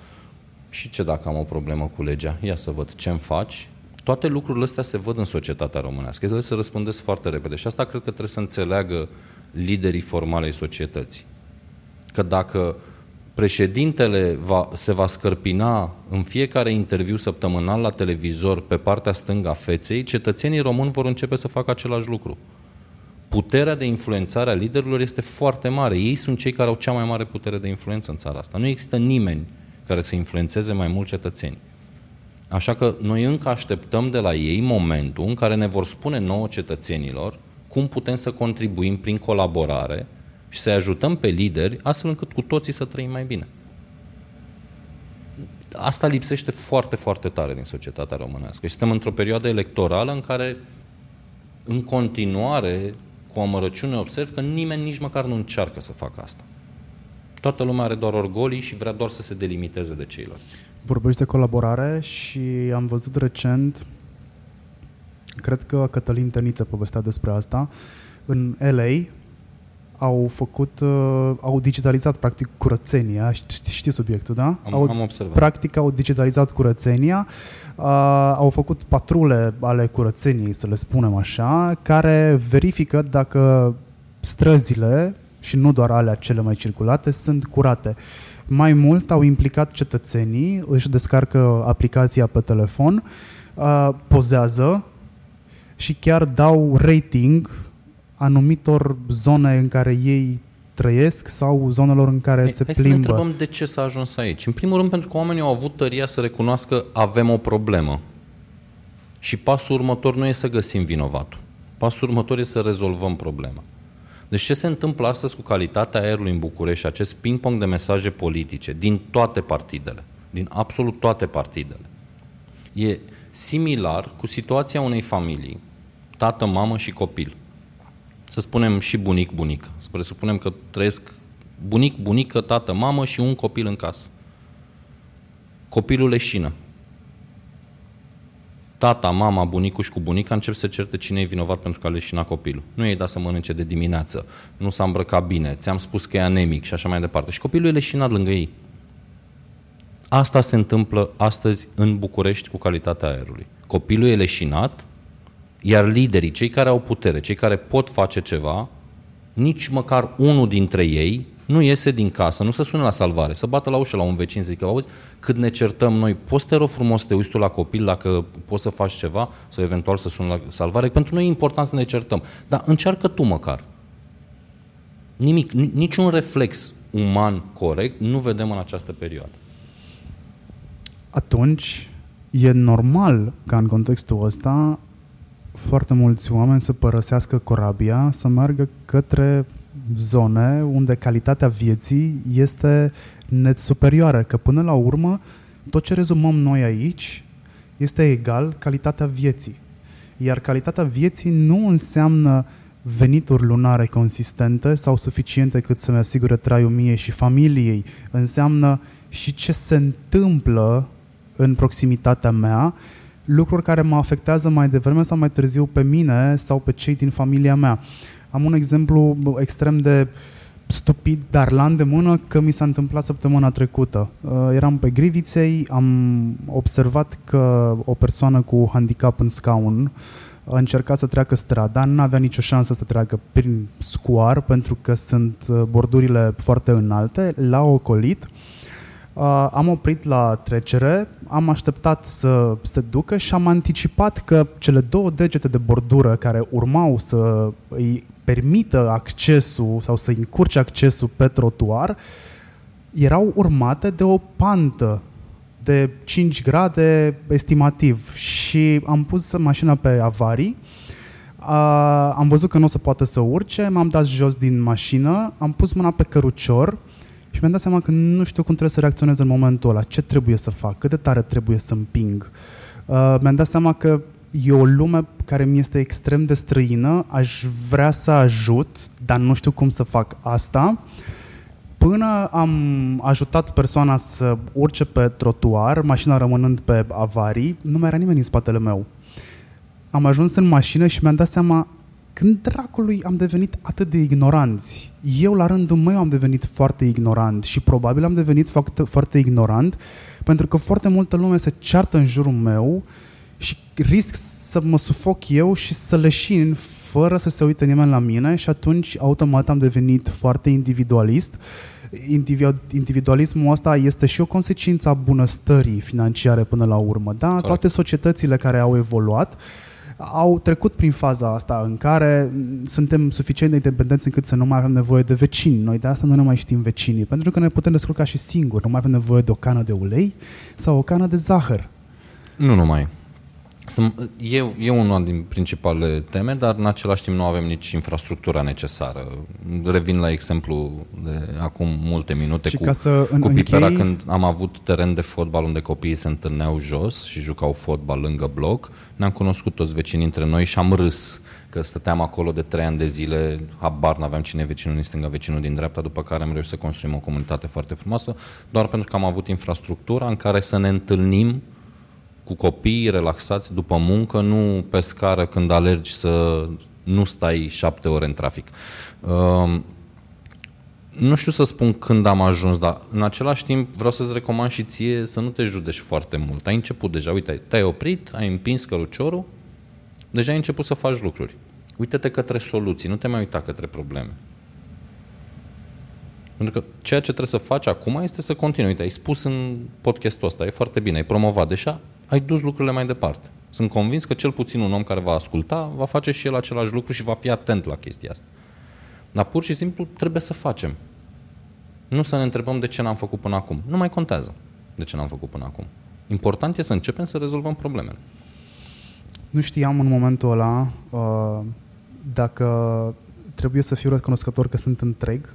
și ce dacă am o problemă cu legea? Ia să văd ce-mi faci. Toate lucrurile astea se văd în societatea românească. Ele se răspundesc foarte repede și asta cred că trebuie să înțeleagă liderii formale ai societății. Că dacă președintele va, se va scărpina în fiecare interviu săptămânal la televizor pe partea stângă a feței, cetățenii români vor începe să facă același lucru. Puterea de influențare a liderilor este foarte mare. Ei sunt cei care au cea mai mare putere de influență în țara asta. Nu există nimeni care să influențeze mai mult cetățeni. Așa că noi încă așteptăm de la ei momentul în care ne vor spune nouă cetățenilor cum putem să contribuim prin colaborare și să ajutăm pe lideri astfel încât cu toții să trăim mai bine. Asta lipsește foarte, foarte tare din societatea românească. Și suntem într-o perioadă electorală în care în continuare cu amărăciune observ că nimeni nici măcar nu încearcă să facă asta. Toată lumea are doar orgolii și vrea doar să se delimiteze de ceilalți. Vorbești de colaborare și am văzut recent, cred că Cătălin Tăniță povestea despre asta, în LA au făcut, uh, au digitalizat practic curățenia, știi, știți subiectul, da? Am, au, am observat. Practic au digitalizat curățenia, uh, au făcut patrule ale curățeniei, să le spunem așa, care verifică dacă străzile și nu doar alea cele mai circulate sunt curate. Mai mult au implicat cetățenii, își descarcă aplicația pe telefon, uh, pozează și chiar dau rating anumitor zone în care ei trăiesc sau zonelor în care Hai, se hai plimbă. să ne întrebăm de ce s-a ajuns aici. În primul rând pentru că oamenii au avut tăria să recunoască avem o problemă. Și pasul următor nu e să găsim vinovatul. Pasul următor e să rezolvăm problema. Deci ce se întâmplă astăzi cu calitatea aerului în București, acest ping-pong de mesaje politice din toate partidele, din absolut toate partidele, e similar cu situația unei familii, tată, mamă și copil. Să spunem și bunic, bunic. Să presupunem că trăiesc bunic, bunică, tată, mamă și un copil în casă. Copilul leșină. Tata, mama, bunicul și cu bunica încep să certe cine e vinovat pentru că a leșinat copilul. Nu i-ai dat să mănânce de dimineață, nu s-a îmbrăcat bine, ți-am spus că e anemic și așa mai departe. Și copilul e leșinat lângă ei. Asta se întâmplă astăzi în București cu calitatea aerului. Copilul e leșinat, iar liderii, cei care au putere, cei care pot face ceva, nici măcar unul dintre ei nu iese din casă, nu se sune la salvare, să bată la ușă la un vecin, zic, auzi, cât ne certăm noi, poți te rog frumos să te uiți tu la copil dacă poți să faci ceva sau eventual să suni la salvare? Pentru noi e important să ne certăm, dar încearcă tu măcar. Nimic, niciun reflex uman corect nu vedem în această perioadă. Atunci, e normal ca în contextul ăsta foarte mulți oameni să părăsească corabia, să meargă către zone unde calitatea vieții este net superioară, că până la urmă tot ce rezumăm noi aici este egal calitatea vieții. Iar calitatea vieții nu înseamnă venituri lunare consistente sau suficiente cât să-mi asigure traiul mie și familiei. Înseamnă și ce se întâmplă în proximitatea mea, lucruri care mă afectează mai devreme sau mai târziu pe mine sau pe cei din familia mea. Am un exemplu extrem de stupid, dar la îndemână că mi s-a întâmplat săptămâna trecută. Uh, eram pe Griviței, am observat că o persoană cu handicap în scaun a încercat să treacă strada, nu avea nicio șansă să treacă prin scoar pentru că sunt uh, bordurile foarte înalte, l-a ocolit Uh, am oprit la trecere, am așteptat să se ducă și am anticipat că cele două degete de bordură care urmau să îi permită accesul sau să încurce accesul pe trotuar erau urmate de o pantă de 5 grade estimativ și am pus mașina pe avarii. Uh, am văzut că nu o să poată să urce, m-am dat jos din mașină, am pus mâna pe cărucior și mi-am dat seama că nu știu cum trebuie să reacționez în momentul ăla, ce trebuie să fac, cât de tare trebuie să împing. Uh, mi-am dat seama că e o lume care mi este extrem de străină, aș vrea să ajut, dar nu știu cum să fac asta. Până am ajutat persoana să urce pe trotuar, mașina rămânând pe avarii, nu mai era nimeni în spatele meu. Am ajuns în mașină și mi-am dat seama când dracului am devenit atât de ignoranți? Eu, la rândul meu, am devenit foarte ignorant și probabil am devenit foarte, foarte ignorant pentru că foarte multă lume se ceartă în jurul meu și risc să mă sufoc eu și să leșin fără să se uite nimeni la mine și atunci automat am devenit foarte individualist. Individualismul ăsta este și o consecință a bunăstării financiare până la urmă. Da? Toate societățile care au evoluat au trecut prin faza asta în care suntem suficient de independenți încât să nu mai avem nevoie de vecini. Noi de asta nu ne mai știm vecinii, pentru că ne putem descurca și singuri. Nu mai avem nevoie de o cană de ulei sau o cană de zahăr. Nu numai. Sunt, e, e una din principalele teme, dar în același timp nu avem nici infrastructura necesară. Revin la exemplu de acum multe minute Și cu, ca să în- cu Pipera închei- când am avut teren de fotbal unde copiii se întâlneau jos și jucau fotbal lângă bloc. Ne-am cunoscut toți vecinii între noi și am râs că stăteam acolo de trei ani de zile, habar n-aveam cine e vecinul din stânga, vecinul din dreapta, după care am reușit să construim o comunitate foarte frumoasă, doar pentru că am avut infrastructura în care să ne întâlnim cu copii relaxați după muncă, nu pe scară când alergi să nu stai șapte ore în trafic. Um, nu știu să spun când am ajuns, dar în același timp vreau să-ți recomand și ție să nu te judești foarte mult. Ai început deja, uite, te-ai oprit, ai împins căruciorul, deja ai început să faci lucruri. Uite-te către soluții, nu te mai uita către probleme. Pentru că ceea ce trebuie să faci acum este să continui. Uite, ai spus în podcastul ăsta, e foarte bine, ai promovat deja, ai dus lucrurile mai departe. Sunt convins că cel puțin un om care va asculta va face și el același lucru și va fi atent la chestia asta. Dar pur și simplu trebuie să facem. Nu să ne întrebăm de ce n-am făcut până acum. Nu mai contează de ce n-am făcut până acum. Important e să începem să rezolvăm problemele. Nu știam în momentul ăla uh, dacă trebuie să fiu recunoscător că sunt întreg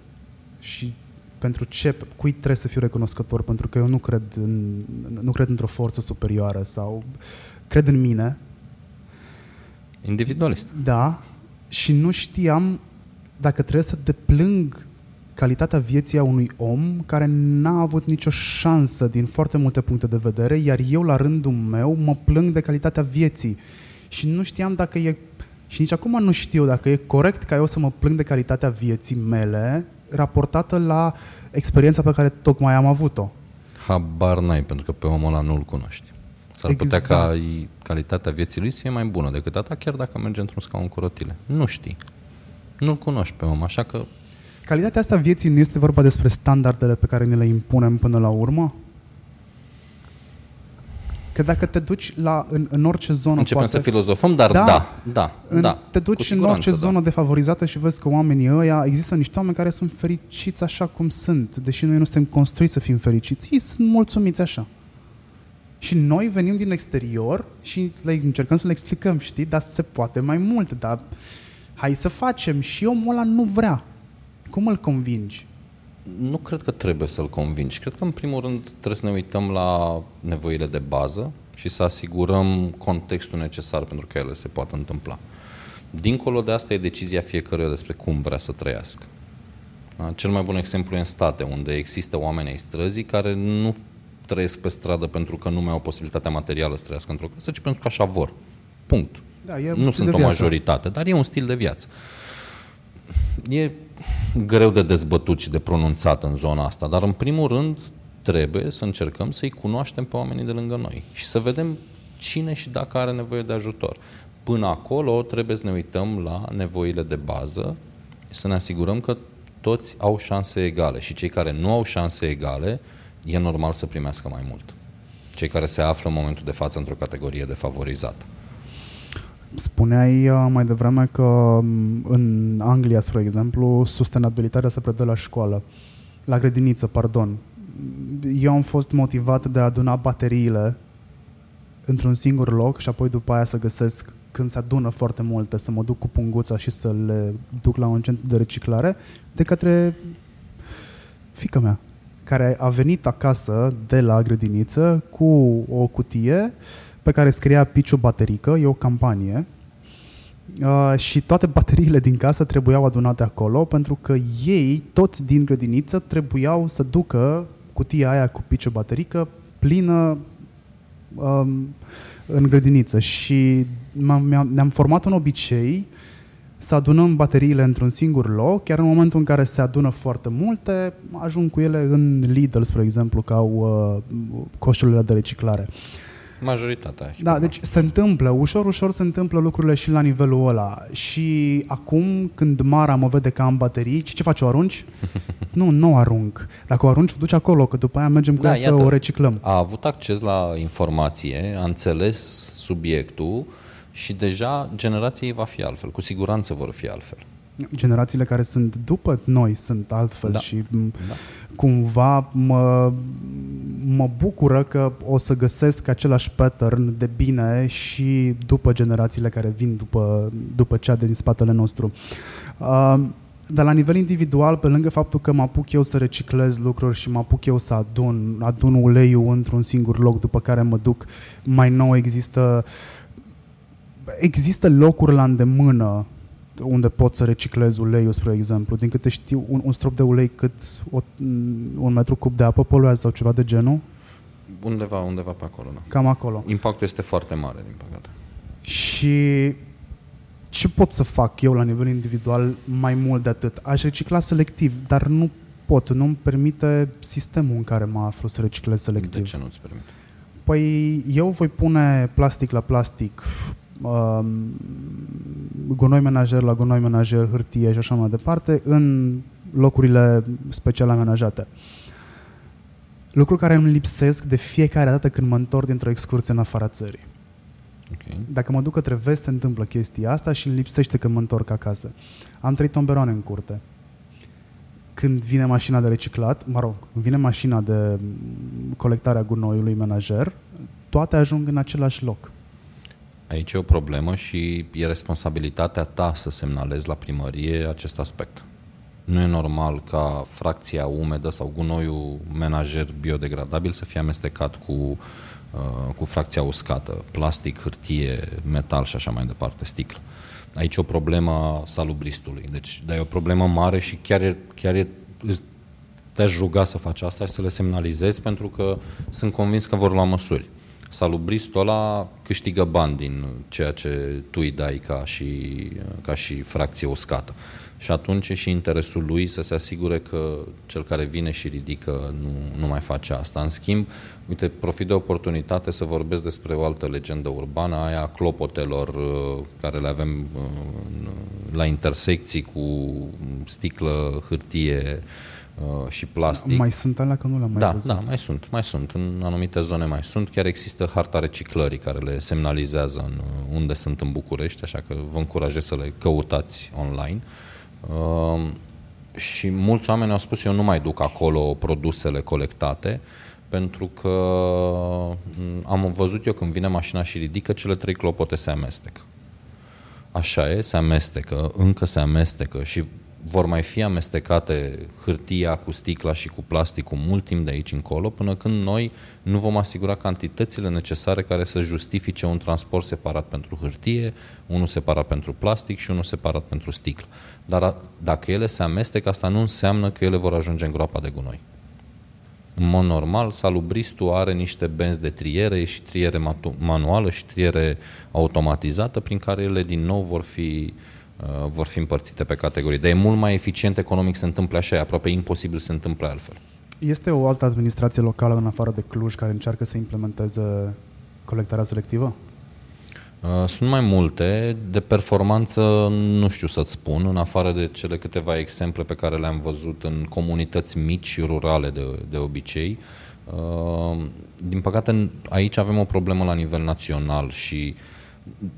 și pentru ce, cui trebuie să fiu recunoscător, pentru că eu nu cred, în, nu cred într-o forță superioară sau cred în mine, Individualist. da, și nu știam dacă trebuie să deplâng calitatea vieții a unui om care n-a avut nicio șansă din foarte multe puncte de vedere, iar eu la rândul meu mă plâng de calitatea vieții. Și nu știam dacă e și nici acum nu știu dacă e corect ca eu să mă plâng de calitatea vieții mele raportată la experiența pe care tocmai am avut-o. Habar n-ai, pentru că pe omul ăla nu-l cunoști. S-ar putea Exact. ca i- calitatea vieții lui să fie mai bună decât a ta, chiar dacă merge într-un scaun cu rotile. Nu știi. Nu-l cunoști pe om, așa că Calitatea asta vieții nu este vorba despre standardele pe care ne le impunem până la urmă? Că dacă te duci la, în, în orice zonă începem poate, să filozofăm, dar Da. da, da, da. în, da te cu duci în siguranță, orice da. zonă defavorizată și vezi că oamenii ăia, există niște oameni care sunt fericiți așa cum sunt, deși noi nu suntem construiți să fim fericiți, ei sunt mulțumiți așa. Și noi venim din exterior și le încercăm să le explicăm, știi, dar se poate mai mult, dar hai să facem și omul ăla nu vrea. Cum îl convingi? Nu cred că trebuie să-l convingi. Cred că, în primul rând, trebuie să ne uităm la nevoile de bază și să asigurăm contextul necesar pentru că ele se poată întâmpla. Dincolo de asta e decizia fiecăruia despre cum vrea să trăiască. Da? Cel mai bun exemplu e în state, unde există oameni ai străzii care nu trăiesc pe stradă pentru că nu mai au posibilitatea materială să trăiască într-o casă, ci pentru că așa vor. Punct. Da, e un nu stil sunt de o viață. majoritate, dar e un stil de viață. E greu de dezbătut și de pronunțat în zona asta, dar în primul rând trebuie să încercăm să-i cunoaștem pe oamenii de lângă noi și să vedem cine și dacă are nevoie de ajutor. Până acolo trebuie să ne uităm la nevoile de bază și să ne asigurăm că toți au șanse egale și cei care nu au șanse egale e normal să primească mai mult. Cei care se află în momentul de față într-o categorie defavorizată. Spuneai uh, mai devreme că um, în Anglia, spre exemplu, sustenabilitatea se predă la școală, la grădiniță, pardon. Eu am fost motivat de a aduna bateriile într-un singur loc și apoi după aia să găsesc când se adună foarte multe, să mă duc cu punguța și să le duc la un centru de reciclare de către fica mea, care a venit acasă de la grădiniță cu o cutie pe care scria Piciu Baterică, e o campanie, uh, și toate bateriile din casă trebuiau adunate acolo pentru că ei, toți din grădiniță, trebuiau să ducă cutia aia cu Piciu Baterică plină um, în grădiniță și m-am, mi-am, ne-am format un obicei să adunăm bateriile într-un singur loc, chiar în momentul în care se adună foarte multe, ajung cu ele în Lidl, spre exemplu, ca au uh, coșurile de reciclare. Majoritatea. Da, deci se întâmplă, ușor, ușor se întâmplă lucrurile și la nivelul ăla. Și acum, când Mara mă vede că am baterii, ce faci, o arunci? nu, nu o arunc. Dacă o arunci, o duci acolo, că după aia mergem cu Da, ea să iată. o reciclăm. a avut acces la informație, a înțeles subiectul și deja generația ei va fi altfel, cu siguranță vor fi altfel. Generațiile care sunt după noi sunt altfel Da. și m, Da. cumva mă, mă bucură că o să găsesc același pattern de bine și după generațiile care vin după, după cea din spatele nostru. Uh, dar la nivel individual, pe lângă faptul că mă apuc eu să reciclez lucruri și mă apuc eu să adun, adun uleiul într-un singur loc, după care mă duc mai nou, există există locuri la îndemână unde pot să reciclez uleiul, spre exemplu. Din câte știu, un, un strop de ulei cât o, un metru cub de apă poluează sau ceva de genul? Undeva, undeva pe acolo, da. Cam acolo. Impactul este foarte mare, din păcate. Și ce pot să fac eu la nivel individual mai mult de atât? Aș recicla selectiv, dar nu pot, nu-mi permite sistemul în care mă aflu să reciclez selectiv. De ce nu-ți permite? Păi eu voi pune plastic la plastic, um, gunoi menajer la gunoi menajer, hârtie și așa mai departe, în locurile special amenajate. Lucruri care îmi lipsesc de fiecare dată când mă întorc dintr-o excursie în afara țării. Ok. Dacă mă duc către vest, se întâmplă chestia asta și îmi lipsește când mă întorc acasă. Am trei tomberoane în curte. Când vine mașina de reciclat, mă rog, când vine mașina de mm, colectare a gunoiului menajer, toate ajung în același loc. Aici e o problemă și e responsabilitatea ta să semnalezi la primărie acest aspect. Nu e normal ca fracția umedă sau gunoiul menajer biodegradabil să fie amestecat cu, uh, cu fracția uscată, plastic, hârtie, metal și așa mai departe, sticlă. Aici e o problemă a salubristului. Deci, dar e o problemă mare și chiar e, chiar e îți- te-aș ruga să faci asta și să le semnalizezi pentru că sunt convins că vor lua măsuri. Salubristul ăla câștigă bani din ceea ce tu îi dai ca și, ca și fracție uscată. Și atunci e și interesul lui să se asigure că cel care vine și ridică nu, nu mai face asta. În schimb, uite, profit de oportunitate să vorbesc despre o altă legendă urbană, aia a clopotelor uh, care le avem uh, în- la intersecții cu sticlă, hârtie uh, și plastic. Mai sunt alea că nu le-am mai Da, văzut. da, mai sunt, mai sunt. În anumite zone mai sunt. Chiar există harta reciclării care le semnalizează în, unde sunt în București, așa că vă încurajez să le căutați online. Uh, și mulți oameni au spus, eu nu mai duc acolo produsele colectate, pentru că m, am văzut eu când vine mașina și ridică, cele trei clopote se amestecă. Așa e, se amestecă, încă se amestecă și vor mai fi amestecate hârtia cu sticla și cu plasticul mult timp de aici încolo, până când noi nu vom asigura cantitățile necesare care să justifice un transport separat pentru hârtie, unul separat pentru plastic și unul separat pentru sticlă. Dar a, dacă ele se amestecă, asta nu înseamnă că ele vor ajunge în groapa de gunoi. În mod normal, salubristul are niște benzi de triere, e și triere matu- manuală și triere automatizată, prin care ele din nou vor fi, uh, vor fi împărțite pe categorii. Dar e mult mai eficient economic să se întâmple așa, e aproape imposibil să se întâmple altfel. Este o altă administrație locală în afară de Cluj care încearcă să implementeze colectarea selectivă? Uh, Sunt mai multe. De performanță nu știu să-ți spun, în afară de cele câteva exemple pe care le-am văzut în comunități mici și rurale de, de obicei. Uh, Din păcate, aici avem o problemă la nivel național și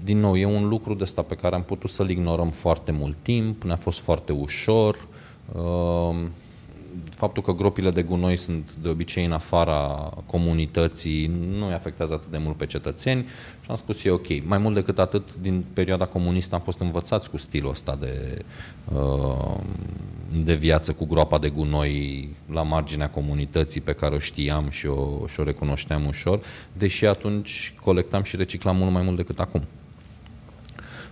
din nou, e un lucru de ăsta pe care am putut să-l ignorăm foarte mult timp, ne-a fost foarte ușor. Uh, faptul că gropile de gunoi sunt de obicei în afara comunității nu îi afectează atât de mult pe cetățeni și am spus e ok. Mai mult decât atât, din perioada comunistă am fost învățați cu stilul ăsta de, uh, de viață cu groapa de gunoi la marginea comunității pe care o știam și o, și o recunoșteam ușor, deși atunci colectam și reciclam mult mai mult decât acum.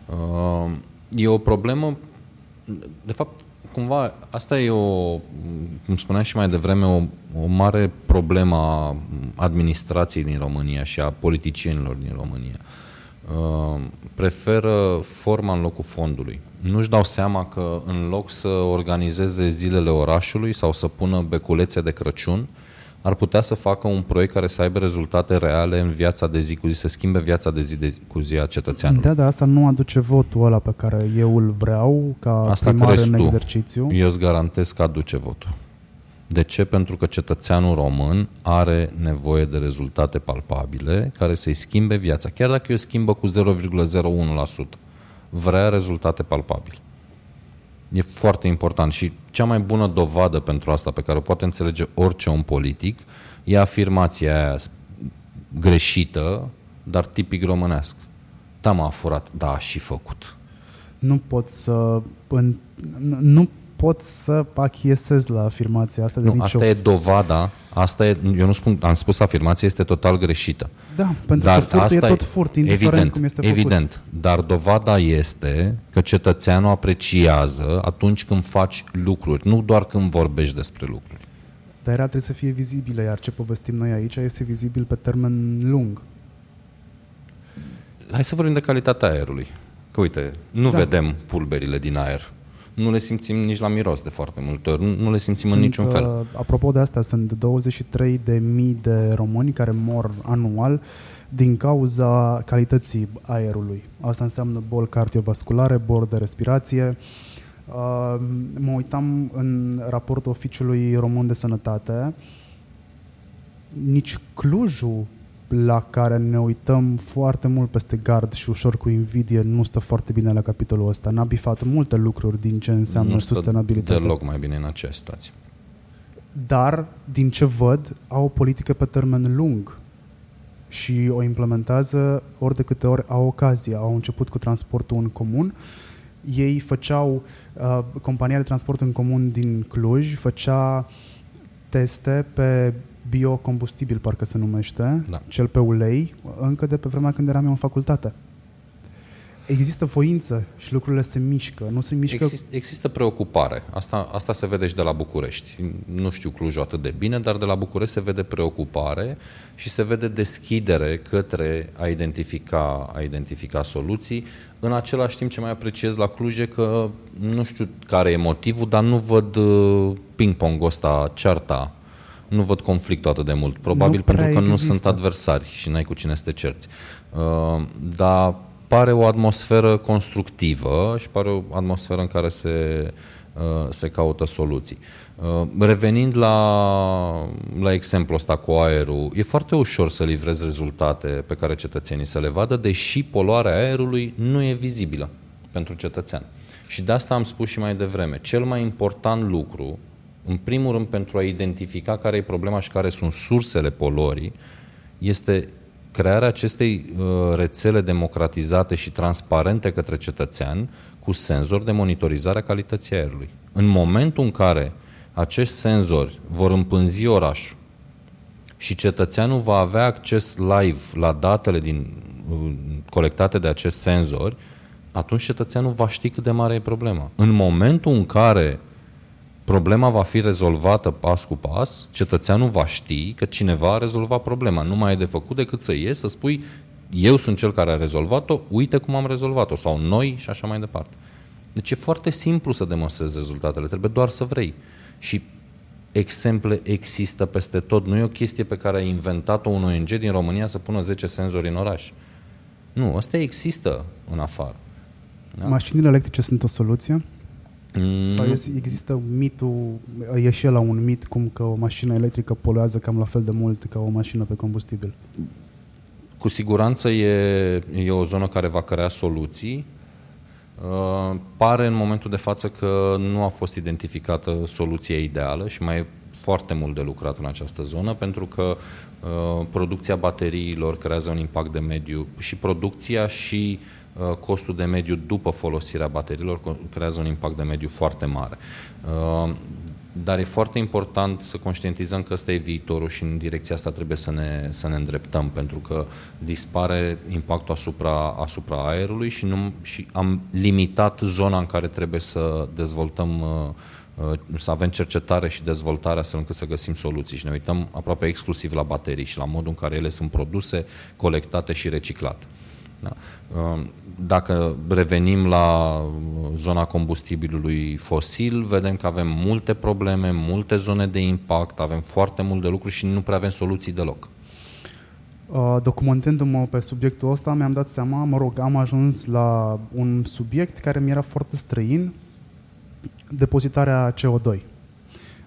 Uh, E o problemă, de fapt, cumva, asta e o, cum spuneam și mai devreme, o, o mare problemă a administrației din România și a politicienilor din România. Uh, preferă forma în locul fondului. Nu-și dau seama că în loc să organizeze zilele orașului sau să pună beculețe de Crăciun, ar putea să facă un proiect care să aibă rezultate reale în viața de zi cu zi, să schimbe viața de zi, de zi cu zi a cetățeanului. Da, dar asta nu aduce votul ăla pe care eu îl vreau ca Asta primar crezi în tu. exercițiu. Eu îți garantez că aduce votul. De ce? Pentru că cetățeanul român are nevoie de rezultate palpabile care să-i schimbe viața. Chiar dacă eu schimbă cu 0,01%, vrea rezultate palpabile. E foarte important și cea mai bună dovadă pentru asta pe care o poate înțelege orice om politic e afirmația aia greșită, dar tipic românesc. Da, m-a furat, da, a și făcut. Nu pot să... Nu pot să achiesez la afirmația asta de nu, nicio... asta e dovada, asta e, eu nu spun, am spus afirmația este total greșită. Da, pentru dar că furt asta e tot furt, indiferent evident, cum este făcut. Evident, dar dovada este că cetățeanul apreciază atunci când faci lucruri, nu doar când vorbești despre lucruri. Dar era trebuie să fie vizibilă, iar ce povestim noi aici este vizibil pe termen lung. Hai să vorbim de calitatea aerului. Că uite, nu da. vedem pulberile din aer nu le simțim nici la miros de foarte multe ori, nu le simțim sunt, în niciun fel. Uh, apropo de asta, sunt 23 de mii de români care mor anual din cauza calității aerului. Asta înseamnă boli cardiovasculare, boli de respirație. Uh, mă uitam în raportul Oficiului Român de Sănătate, nici Clujul la care ne uităm foarte mult peste gard și ușor cu invidie nu stă foarte bine la capitolul ăsta. N-a bifat multe lucruri din ce înseamnă nu sustenabilitate. deloc mai bine în această situație. Dar, din ce văd, au o politică pe termen lung și o implementează ori de câte ori au ocazie. Au început cu transportul în comun, ei făceau, uh, compania de transport în comun din Cluj făcea teste pe biocombustibil, parcă se numește, da. cel pe ulei, încă de pe vremea când eram eu în facultate. Există voință și lucrurile se mișcă, nu se mișcă... Exist, există preocupare. Asta, asta se vede și de la București. Nu știu Clujul atât de bine, dar de la București se vede preocupare și se vede deschidere către a identifica, a identifica soluții. În același timp ce mai apreciez la Cluj e că nu știu care e motivul, dar nu văd uh, ping-pong ăsta, cearta nu văd conflictul atât de mult. Probabil nu pentru că există. nu sunt adversari și n-ai cu cine să te cerți. Uh, dar pare o atmosferă constructivă și pare o atmosferă în care se, uh, se caută soluții. Uh, revenind la, la exemplul ăsta cu aerul, e foarte ușor să livrezi rezultate pe care cetățenii să le vadă, deși poluarea aerului nu e vizibilă pentru cetățean. Și de asta am spus și mai devreme. Cel mai important lucru în primul rând pentru a identifica care e problema și care sunt sursele poluării, este crearea acestei uh, rețele democratizate și transparente către cetățean cu senzor de monitorizare a calității aerului. În momentul în care acești senzori vor împânzi orașul și cetățeanul va avea acces live la datele din, uh, colectate de acest senzor, atunci cetățeanul va ști cât de mare e problema. În momentul în care problema va fi rezolvată pas cu pas, cetățeanul va ști că cineva a rezolvat problema. Nu mai e de făcut decât să ies, să spui eu sunt cel care a rezolvat-o, uite cum am rezolvat-o, sau noi și așa mai departe. Deci e foarte simplu să demonstrezi rezultatele, trebuie doar să vrei. Și exemple există peste tot. Nu e o chestie pe care a inventat-o un ONG din România să pună 10 senzori în oraș. Nu, astea există în afară. Da? Mașinile electrice sunt o soluție? Mm. Sau există mitul, e și la un mit cum că o mașină electrică poluează cam la fel de mult ca o mașină pe combustibil? Cu siguranță e, e o zonă care va crea soluții. Uh, pare în momentul de față că nu a fost identificată soluția ideală și mai e foarte mult de lucrat în această zonă pentru că uh, producția bateriilor creează un impact de mediu și producția și Uh, costul de mediu după folosirea bateriilor creează un impact de mediu foarte mare. Uh, dar e foarte important să conștientizăm că ăsta e viitorul și în direcția asta trebuie să ne, să ne îndreptăm, pentru că dispare impactul asupra, asupra aerului și, nu, și am limitat zona în care trebuie să dezvoltăm uh, să avem cercetare și dezvoltare astfel încât să găsim soluții și ne uităm aproape exclusiv la baterii și la modul în care ele sunt produse, colectate și reciclate. Da? Dacă revenim la zona combustibilului fosil, vedem că avem multe probleme, multe zone de impact, avem foarte mult de lucru și nu prea avem soluții deloc. Uh, documentându-mă pe subiectul ăsta, mi-am dat seama, mă rog, am ajuns la un subiect care mi era foarte străin, depozitarea CO2.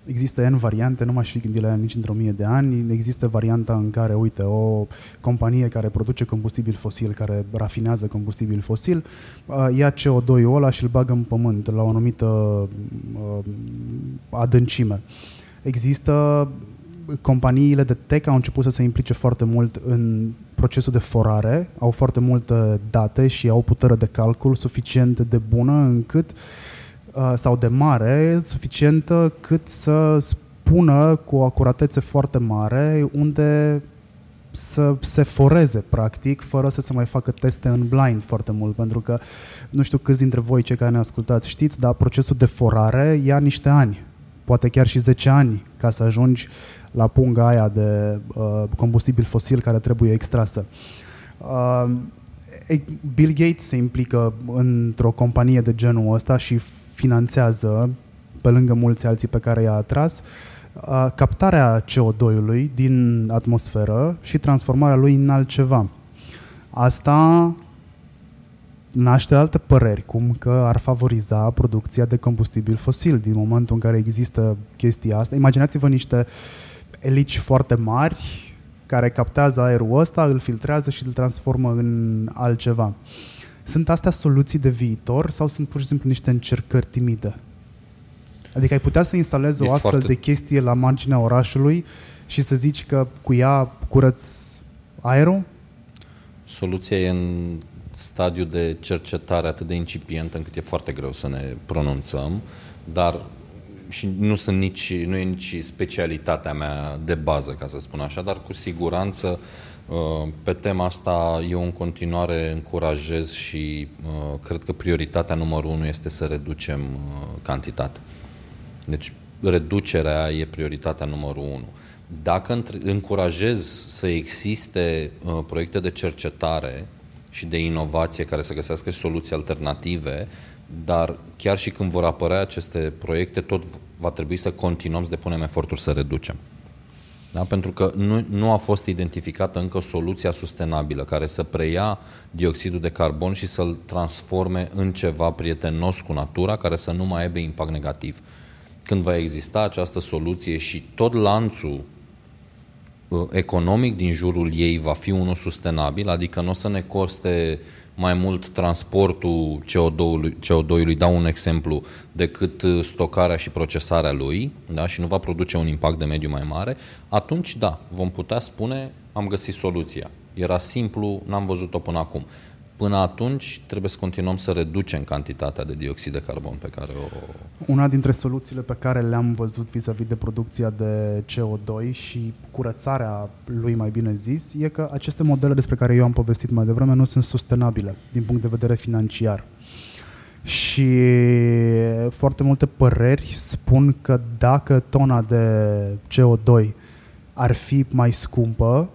Există N variante, nu m-aș fi gândit la ea nici într-o mie de ani. Există varianta în care, uite, o companie care produce combustibil fosil, care rafinează combustibil fosil, uh, ia CO2-ul ăla și îl bagă în pământ la o anumită uh, adâncime. Există companiile de tech au început să se implice foarte mult în procesul de forare, au foarte multe date și au putere de calcul suficient de bună încât uh, sau de mare, suficientă cât să spună cu o acuratețe foarte mare unde să se foreze, practic, fără să se mai facă teste în blind foarte mult, pentru că nu știu câți dintre voi, cei care ne ascultați, știți, dar procesul de forare ia niște ani, poate chiar și 10 ani, ca să ajungi la punga aia de uh, combustibil fosil care trebuie extrasă. Uh, Bill Gates se implică într-o companie de genul ăsta și finanțează, pe lângă mulți alții pe care i-a atras, uh, captarea CO2-ului din atmosferă și transformarea lui în altceva. Asta naște alte păreri, cum că ar favoriza producția de combustibil fosil din momentul în care există chestia asta. Imaginați-vă niște uh, elici foarte mari care captează aerul ăsta, îl filtrează și îl transformă în altceva. Sunt astea soluții de viitor sau sunt pur și simplu niște încercări timide? Adică ai putea să instalezi e o astfel foarte... de chestie la marginea orașului și să zici că cu ea curăți aerul? Soluția e în stadiu de cercetare atât de incipient încât e foarte greu să ne pronunțăm, dar și nu, sunt nici, nu e nici specialitatea mea de bază, ca să spun așa, dar cu siguranță uh, pe tema asta eu în continuare încurajez și uh, cred că prioritatea numărul unu este să reducem uh, cantitatea. Deci reducerea e prioritatea numărul unu. Dacă încurajez să existe proiecte de cercetare și de inovație care să găsească soluții alternative, dar chiar și când vor apărea aceste proiecte, tot va trebui să continuăm să depunem eforturi să reducem. Da? Pentru că nu, nu a fost identificată încă soluția sustenabilă care să preia dioxidul de carbon și să-l transforme în ceva prietenos cu natura, care să nu mai aibă impact negativ. Când va exista această soluție și tot lanțul uh, economic din jurul ei va fi unul sustenabil, adică nu o să ne coste mai mult transportul CO2-ului, CO2-ului, dau un exemplu, decât uh, stocarea și procesarea lui da? și nu va produce un impact de mediu mai mare, atunci da, vom putea spune am găsit soluția. Era simplu, n-am văzut-o până acum. Până atunci trebuie să continuăm să reducem cantitatea de dioxid de carbon pe care o... Una dintre soluțiile pe care le-am văzut vis-a-vis de producția de CO2 și curățarea lui, mai bine zis, e că aceste modele despre care eu am povestit mai devreme nu sunt sustenabile din punct de vedere financiar. Și foarte multe păreri spun că dacă tona de CO2 ar fi mai scumpă,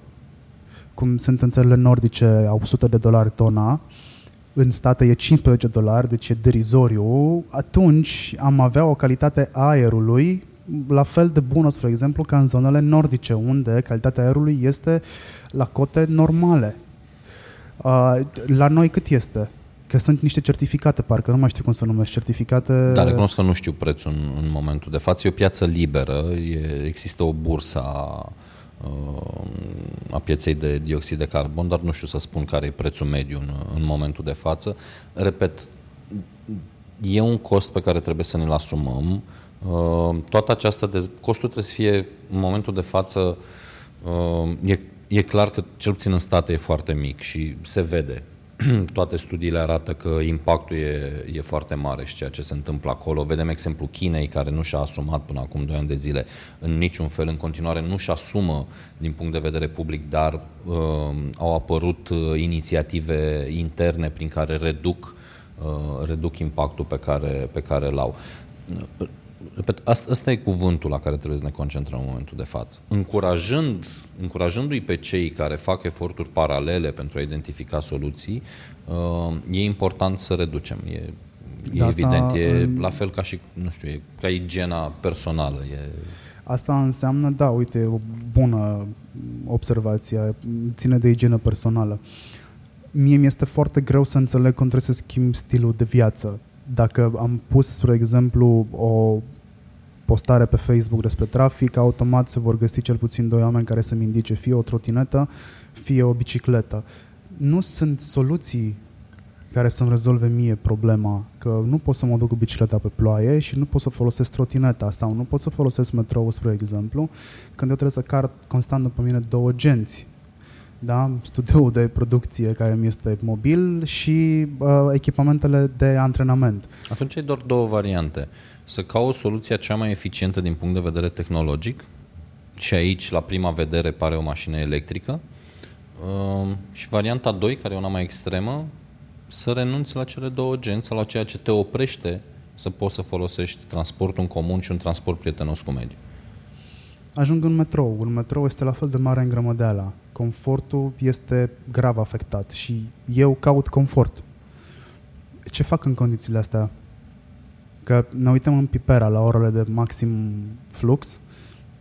cum sunt în țările nordice, au 100 de dolari tona, în state e 15 dolari, deci e derizoriu, atunci am avea o calitate a aerului la fel de bună, spre exemplu, ca în zonele nordice, unde calitatea aerului este la cote normale. Uh, la noi cât este? Că sunt niște certificate, parcă nu mai știu cum să numesc, certificate... Dar recunosc că nu știu prețul în, în momentul de față. E o piață liberă, e, există o bursă a a pieței de dioxid de carbon, dar nu știu să spun care e prețul mediu în, în momentul de față. Repet, e un cost pe care trebuie să ne-l asumăm. Uh, toată această dez... costul trebuie să fie în momentul de față uh, e, e clar că cel puțin în state e foarte mic și se vede toate studiile arată că impactul e, e foarte mare și ceea ce se întâmplă acolo. Vedem exemplu Chinei, care nu și-a asumat până acum 2 ani de zile în niciun fel, în continuare nu și asumă din punct de vedere public, dar uh, au apărut uh, inițiative interne prin care reduc, uh, reduc impactul pe care, pe care l-au repet, asta, asta e cuvântul la care trebuie să ne concentrăm în momentul de față. Încurajând, încurajându-i pe cei care fac eforturi paralele pentru a identifica soluții, uh, e important să reducem. E, e evident, e la fel ca și, nu știu, e ca igiena personală. E... Asta înseamnă, da, uite, o bună observație, ține de igienă personală. Mie mi este foarte greu să înțeleg cum trebuie să schimb stilul de viață dacă am pus, spre exemplu, o postare pe Facebook despre trafic, automat se vor găsi cel puțin doi oameni care să-mi indice fie o trotinetă, fie o bicicletă. Nu sunt soluții care să-mi rezolve mie problema că nu pot să mă duc cu bicicleta pe ploaie și nu pot să folosesc trotineta sau nu pot să folosesc metrou, spre exemplu, când eu trebuie să car constant după mine două genți. Da? Studioul de producție care mi este mobil și uh, echipamentele de antrenament. Atunci ai doar două variante. Să cauți soluția cea mai eficientă din punct de vedere tehnologic și aici, la prima vedere, pare o mașină electrică. Uh, și varianta 2, care e una mai extremă, să renunți la cele două genți sau la ceea ce te oprește să poți să folosești transportul în comun și un transport prietenos cu mediul. Ajung în metrou. Un metrou este la fel de mare în grămădeala. Confortul este grav afectat și eu caut confort. Ce fac în condițiile astea? Că ne uităm în pipera la orele de maxim flux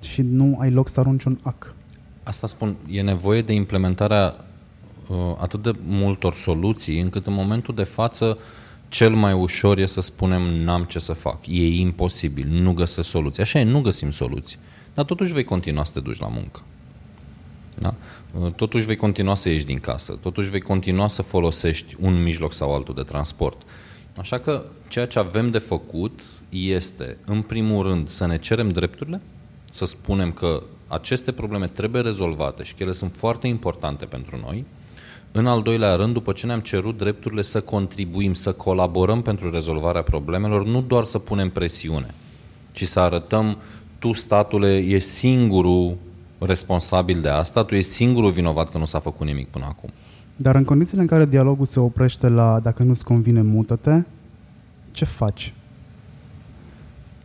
și nu ai loc să arunci un ac. Asta spun, e nevoie de implementarea Uh, atât de multor soluții, încât în momentul de față cel mai ușor e să spunem n-am ce să fac, e imposibil, nu găsesc soluții. Așa e, nu găsim soluții. Dar totuși vei continua să te duci la muncă. Da? Uh, totuși vei continua să ieși din casă, totuși vei continua să folosești un mijloc sau altul de transport. Așa că ceea ce avem de făcut este, în primul rând, să ne cerem drepturile, să spunem că aceste probleme trebuie rezolvate și că ele sunt foarte importante pentru noi, în al doilea rând, după ce ne-am cerut drepturile să contribuim, să colaborăm pentru rezolvarea problemelor, nu doar să punem presiune, ci să arătăm tu, statule, e singurul responsabil de asta, tu ești singurul vinovat că nu s-a făcut nimic până acum. Dar în condițiile în care dialogul se oprește la dacă nu-ți convine, mută-te, ce faci?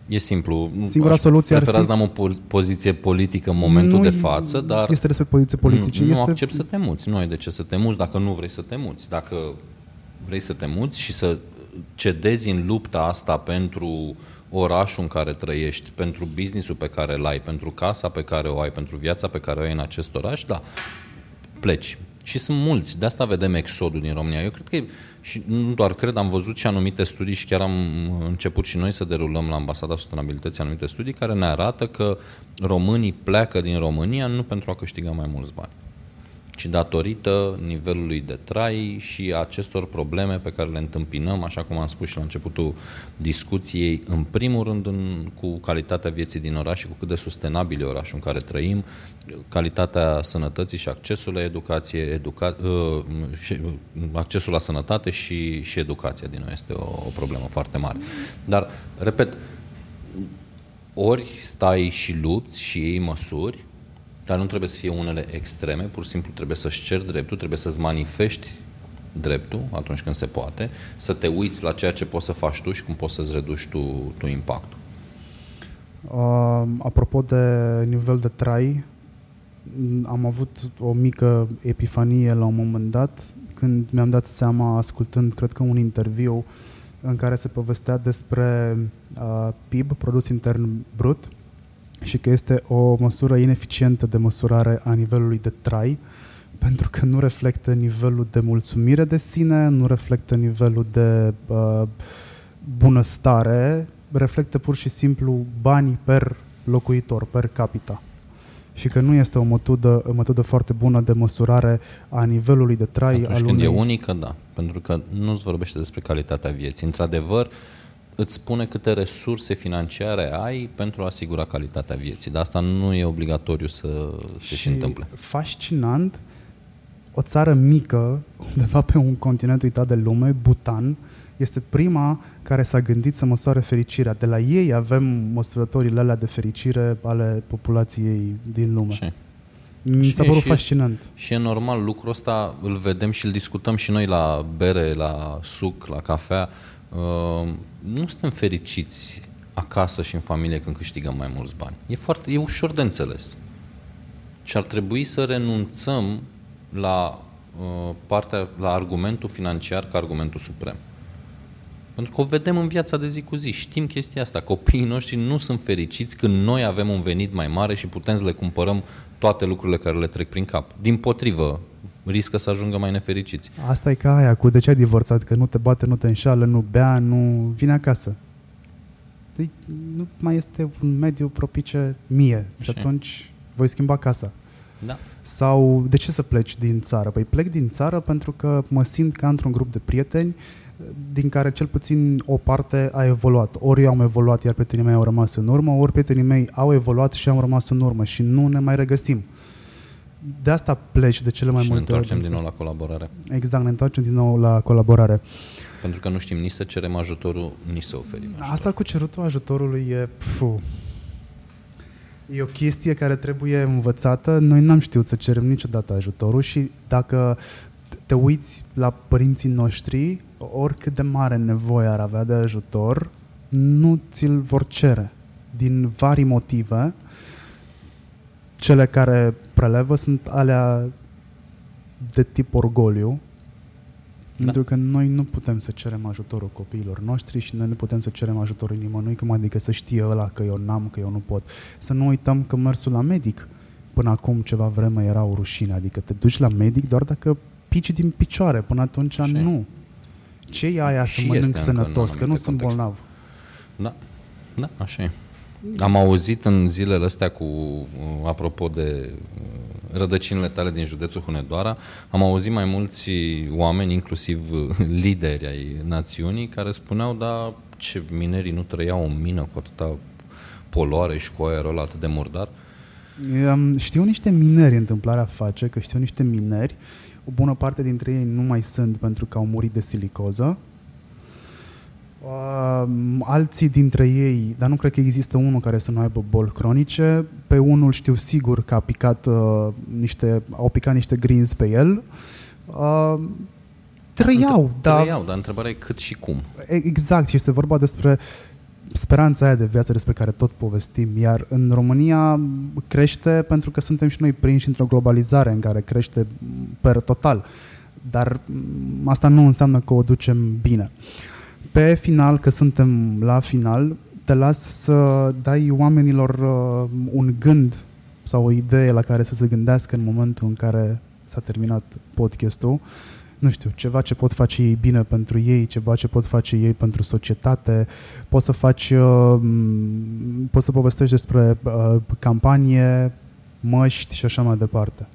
E simplu. Singura Aș soluție ar fi... să am o poziție politică în momentul nu de față, dar... Este despre poziție politice. Nu, este... nu accept să te muți. Nu ai de ce să te muți dacă nu vrei să te muți. Dacă vrei să te muți și să cedezi în lupta asta pentru orașul în care trăiești, pentru businessul pe care îl ai, pentru casa pe care o ai, pentru viața pe care o ai în acest oraș, da, pleci. Și sunt mulți. De asta vedem exodul din România. Eu cred că, și nu doar cred, am văzut și anumite studii și chiar am început și noi să derulăm la Ambasada Sustenabilității anumite studii care ne arată că românii pleacă din România nu pentru a câștiga mai mulți bani ci datorită nivelului de trai și acestor probleme pe care le întâmpinăm, așa cum am spus și la începutul discuției, în primul rând în, cu calitatea vieții din oraș și cu cât de sustenabil e orașul în care trăim, calitatea sănătății și accesul la educație, educa, uh, și, uh, accesul la sănătate și, și educația din noi este o, o problemă foarte mare. Dar, repet, ori stai și lupți și iei măsuri, dar nu trebuie să fie unele extreme, pur și simplu trebuie să-și cer dreptul, trebuie să-ți manifesti dreptul atunci când se poate, să te uiți la ceea ce poți să faci tu și cum poți să-ți reduci tu, tu impactul. Uh, apropo de nivel de trai, am avut o mică epifanie la un moment dat când mi-am dat seama, ascultând, cred că un interviu în care se povestea despre uh, PIB, produs intern brut, și că este o măsură ineficientă de măsurare a nivelului de trai, pentru că nu reflectă nivelul de mulțumire de sine, nu reflectă nivelul de uh, bunăstare, reflectă pur și simplu bani per locuitor, per capita. Și că nu este o metodă, o metodă foarte bună de măsurare a nivelului de trai Atunci al când unei... e unică, da. Pentru că nu-ți vorbește despre calitatea vieții. Într-adevăr, uh, îți spune câte resurse financiare ai pentru a asigura calitatea vieții. Dar asta nu e obligatoriu să se și întâmple. fascinant, o țară mică, undeva pe un continent uitat de lume, Bhutan, este prima care s-a gândit să măsoare fericirea. De la ei avem măsurătorile alea de fericire ale populației din lume. Și? Mi s-a părut fascinant. Și e normal, lucrul ăsta îl vedem și îl discutăm și noi la bere, la suc, la cafea. Uh, nu suntem fericiți acasă și în familie când câștigăm mai mulți bani. E, foarte, e ușor de înțeles. Și ar trebui să renunțăm la uh, partea, la argumentul financiar ca argumentul suprem. Pentru că o vedem în viața de zi cu zi. Știm chestia asta. Copiii noștri nu sunt fericiți când noi avem un venit mai mare și putem să le cumpărăm toate lucrurile care le trec prin cap. Din potrivă, riscă să ajungă mai nefericiți. Asta e ca aia cu de ce ai divorțat, că nu te bate, nu te înșală, nu bea, nu vine acasă. nu mai este un mediu propice mie și, și atunci voi schimba casa. Da. Sau de ce să pleci din țară? Păi plec din țară pentru că mă simt ca într-un grup de prieteni din care cel puțin o parte a evoluat. Ori eu am evoluat, iar prietenii mei au rămas în urmă, ori prietenii mei au evoluat și am rămas în urmă și nu ne mai regăsim. De asta pleci de cele mai și multe ori. ne întoarcem din nou la colaborare. Exact, ne întoarcem din nou la colaborare. Pentru că nu știm nici să cerem ajutorul, nici să oferim ajutor. Asta cu cerutul ajutorului e... Pfu, E o chestie care trebuie învățată. Noi n-am știut să cerem niciodată ajutorul și dacă te uiți la părinții noștri, oricât de mare nevoie ar avea de ajutor, nu ți-l vor cere. Din vari motive, cele care prelevă sunt alea de tip orgoliu, da. Pentru că noi nu putem să cerem ajutorul copiilor noștri și noi nu putem să cerem ajutorul nimănui, cum adică să știe ăla că eu n-am, că eu nu pot. Să nu uităm că mersul la medic până acum ceva vreme era o rușine, adică te duci la medic doar dacă pici din picioare, până atunci și nu. Ce e aia să mănânc sănătos, că nu sunt bolnav? Da, da, așa e. Am auzit în zilele astea cu, apropo de rădăcinile tale din județul Hunedoara, am auzit mai mulți oameni, inclusiv lideri ai națiunii, care spuneau, da, ce minerii nu trăiau în mină cu atâta poluare și cu aerul atât de murdar? Știu niște mineri întâmplarea face, că știu niște mineri, o bună parte dintre ei nu mai sunt pentru că au murit de silicoză, Uh, alții dintre ei, dar nu cred că există unul care să nu aibă boli cronice. Pe unul știu sigur că a picat uh, niște, au picat niște greens pe el. Uh, trăiau, da, dar... Trăiau, dar întrebarea e cât și cum. Exact, și este vorba despre speranța aia de viață despre care tot povestim, iar în România crește pentru că suntem și noi prinși într-o globalizare în care crește per total, dar asta nu înseamnă că o ducem bine. Uh, pe final, că suntem la final, te las să dai oamenilor uh, un gând sau o idee la care să se gândească în momentul în care s-a terminat podcastul. Nu știu, ceva ce pot face ei bine pentru ei, ceva ce pot face ei pentru societate. Poți să faci, uh, poți să povestești despre uh, campanie, măști și așa mai departe.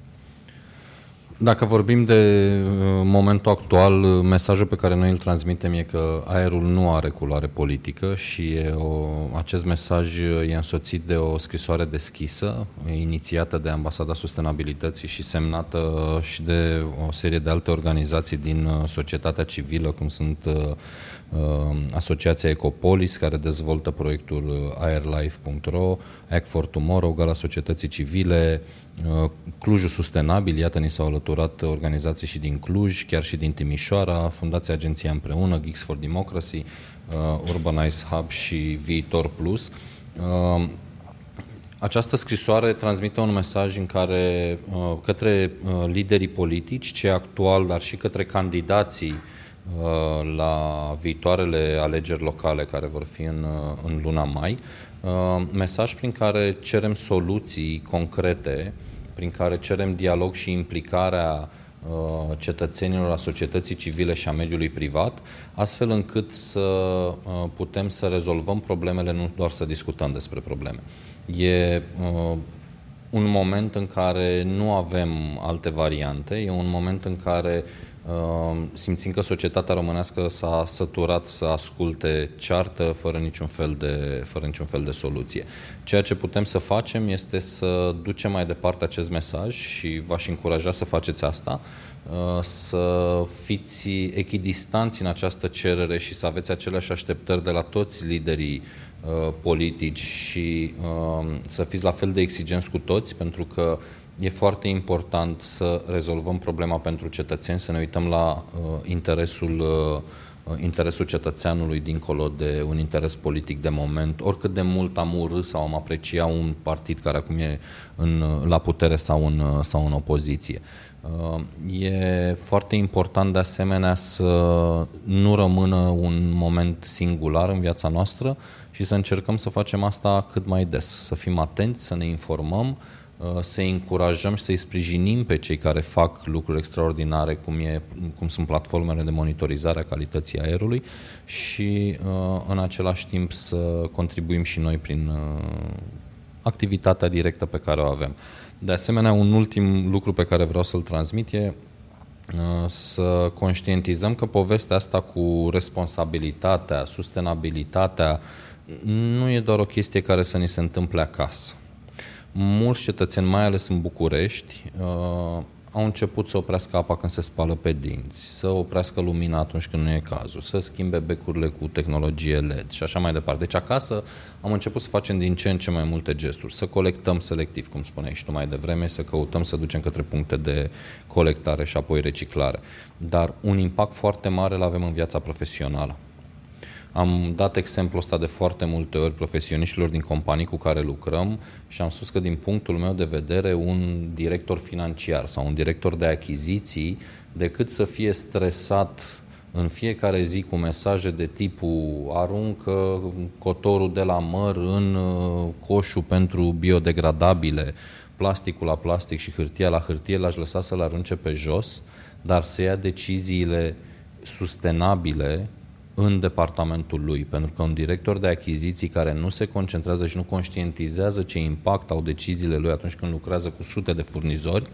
Dacă vorbim de uh, momentul actual, uh, mesajul pe care noi îl transmitem e că aerul nu are culoare politică și e o, acest mesaj e însoțit de o scrisoare deschisă, inițiată de Ambasada Sustenabilității și semnată și de o serie de alte organizații din uh, societatea civilă, cum sunt Asociația Ecopolis, care dezvoltă proiectul airlife.ro, Act for Tomorrow, Gala Societății Civile, Uh, Clujul Sustenabil, iată, ni s-au alăturat organizații și din Cluj, chiar și din Timișoara, Fundația Agenția Împreună, Geeks for Democracy, uh, Urbanize Hub și Viitor Plus. Uh, această scrisoare transmite un mesaj în care către liderii politici, cei actual, dar și către candidații la viitoarele alegeri locale care vor fi în, în luna mai, mesaj prin care cerem soluții concrete prin care cerem dialog și implicarea uh, cetățenilor, a societății civile și a mediului privat, astfel încât să uh, putem să rezolvăm problemele, nu doar să discutăm despre probleme. E uh, un moment în care nu avem alte variante, e un moment în care Ehm, simțim că societatea românească s-a săturat să asculte ceartă fără niciun, fel de, fără niciun fel de soluție. Ceea ce putem să facem este să ducem mai departe acest mesaj și v-aș încuraja să faceți asta, ehm, să fiți echidistanți în această cerere și să aveți aceleași așteptări de la toți liderii ehm, politici și să fiți la fel de exigenți cu toți, pentru că e foarte important să rezolvăm problema pentru cetățeni, să ne uităm la uh, interesul, uh, interesul cetățeanului dincolo de un interes politic de moment, oricât de mult am urât sau am aprecia un partid care acum e în, la putere sau în, sau în opoziție. Uh, e foarte important de asemenea să nu rămână un moment singular în viața noastră și să încercăm să facem asta cât mai des, să fim atenți, să ne informăm, uh, să încurajăm și să-i sprijinim pe cei care fac lucruri extraordinare, cum, e, cum sunt platformele de monitorizare a calității aerului și uh, în același timp să contribuim și noi prin activitatea directă pe care o avem. De asemenea, un ultim lucru pe care vreau să-l transmit e să conștientizăm că povestea asta cu responsabilitatea, sustenabilitatea, nu e doar o chestie care să ni se întâmple acasă. Mulți cetățeni, mai ales în București, uh, au început să oprească apa când se spală pe dinți, să oprească lumina atunci când nu e cazul, să schimbe becurile cu tehnologie LED și așa mai departe. Deci acasă am început să facem din ce în ce mai multe gesturi, să colectăm selectiv, cum spuneai și tu mai devreme, să căutăm să ducem către puncte de colectare și apoi reciclare. Dar un impact foarte mare îl avem în viața profesională. Am dat exemplul ăsta de foarte multe ori profesioniștilor din companii cu care lucrăm și am spus că din punctul meu de vedere un director financiar sau un director de achiziții decât să fie stresat în fiecare zi cu mesaje de tipul aruncă cotorul de la măr în uh, coșul pentru biodegradabile, plasticul la plastic și hârtia la hârtie, l-aș lăsa să-l arunce pe jos, dar să ia deciziile sustenabile în departamentul lui, pentru că un director de achiziții care nu se concentrează și nu conștientizează ce impact au deciziile lui atunci când lucrează cu sute de furnizori,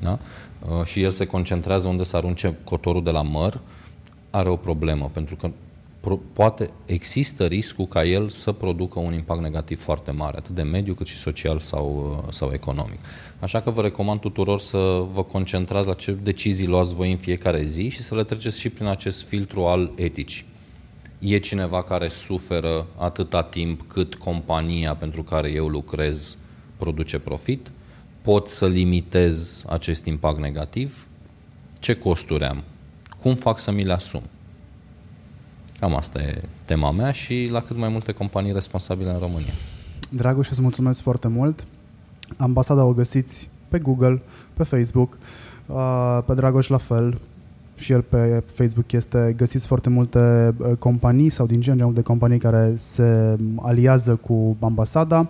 da? Uh, și el se concentrează unde să arunce cotorul de la măr, are o problemă, pentru că poate există riscul ca el să producă un impact negativ foarte mare, atât de mediu cât și social sau, uh, sau economic. Așa că vă recomand tuturor să vă concentrați la ce decizii luați voi în fiecare zi și să le treceți și prin acest filtru al eticii. E cineva care suferă atâta timp cât compania pentru care eu lucrez produce profit? Pot să limitez acest impact negativ? Ce costuri am? Cum fac să mi le asum? Cam asta e tema mea și la cât mai multe companii responsabile în România. Dragoș, îți mulțumesc foarte mult. Ambasada o găsiți pe Google, pe Facebook, uh, pe Dragoș la fel, și el pe Facebook este, găsiți foarte multe uh, companii sau din ce în ce multe companii care se aliază cu ambasada.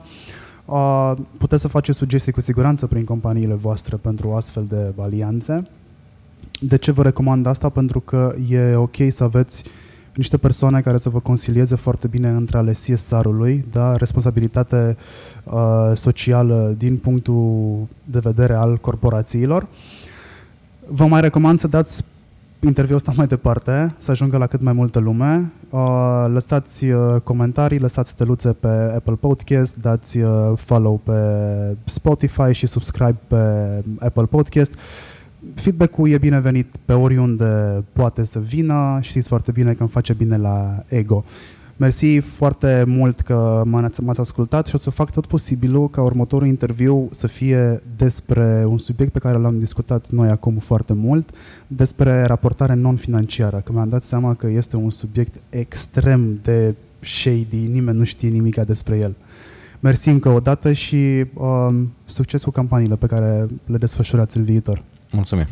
Uh, puteți să faceți sugestii cu siguranță prin companiile voastre pentru astfel de alianțe. De ce vă recomand asta? Pentru că e ok să aveți uh, niște persoane care să vă consilieze foarte bine între ale CSR-ului, da? responsabilitate uh, socială din punctul de vedere al corporațiilor. Vă mai recomand să dați interviul ăsta mai departe, să ajungă la cât mai multă lume. Uh, lăsați uh, comentarii, lăsați steluțe pe Apple Podcast, dați uh, follow pe Spotify și subscribe pe Apple Podcast. Feedback-ul e binevenit pe oriunde poate să vină, știți foarte bine că îmi face bine la ego. Mersi foarte mult că m-ați ascultat și o să fac tot posibilul ca următorul interviu să fie despre un subiect pe care l-am discutat noi acum foarte mult, despre raportare non-financiară, că mi-am dat seama că este un subiect extrem de shady, nimeni nu știe nimic despre el. Mersi încă o dată și um, succes cu campaniile pe care le desfășurați în viitor. Mulțumim!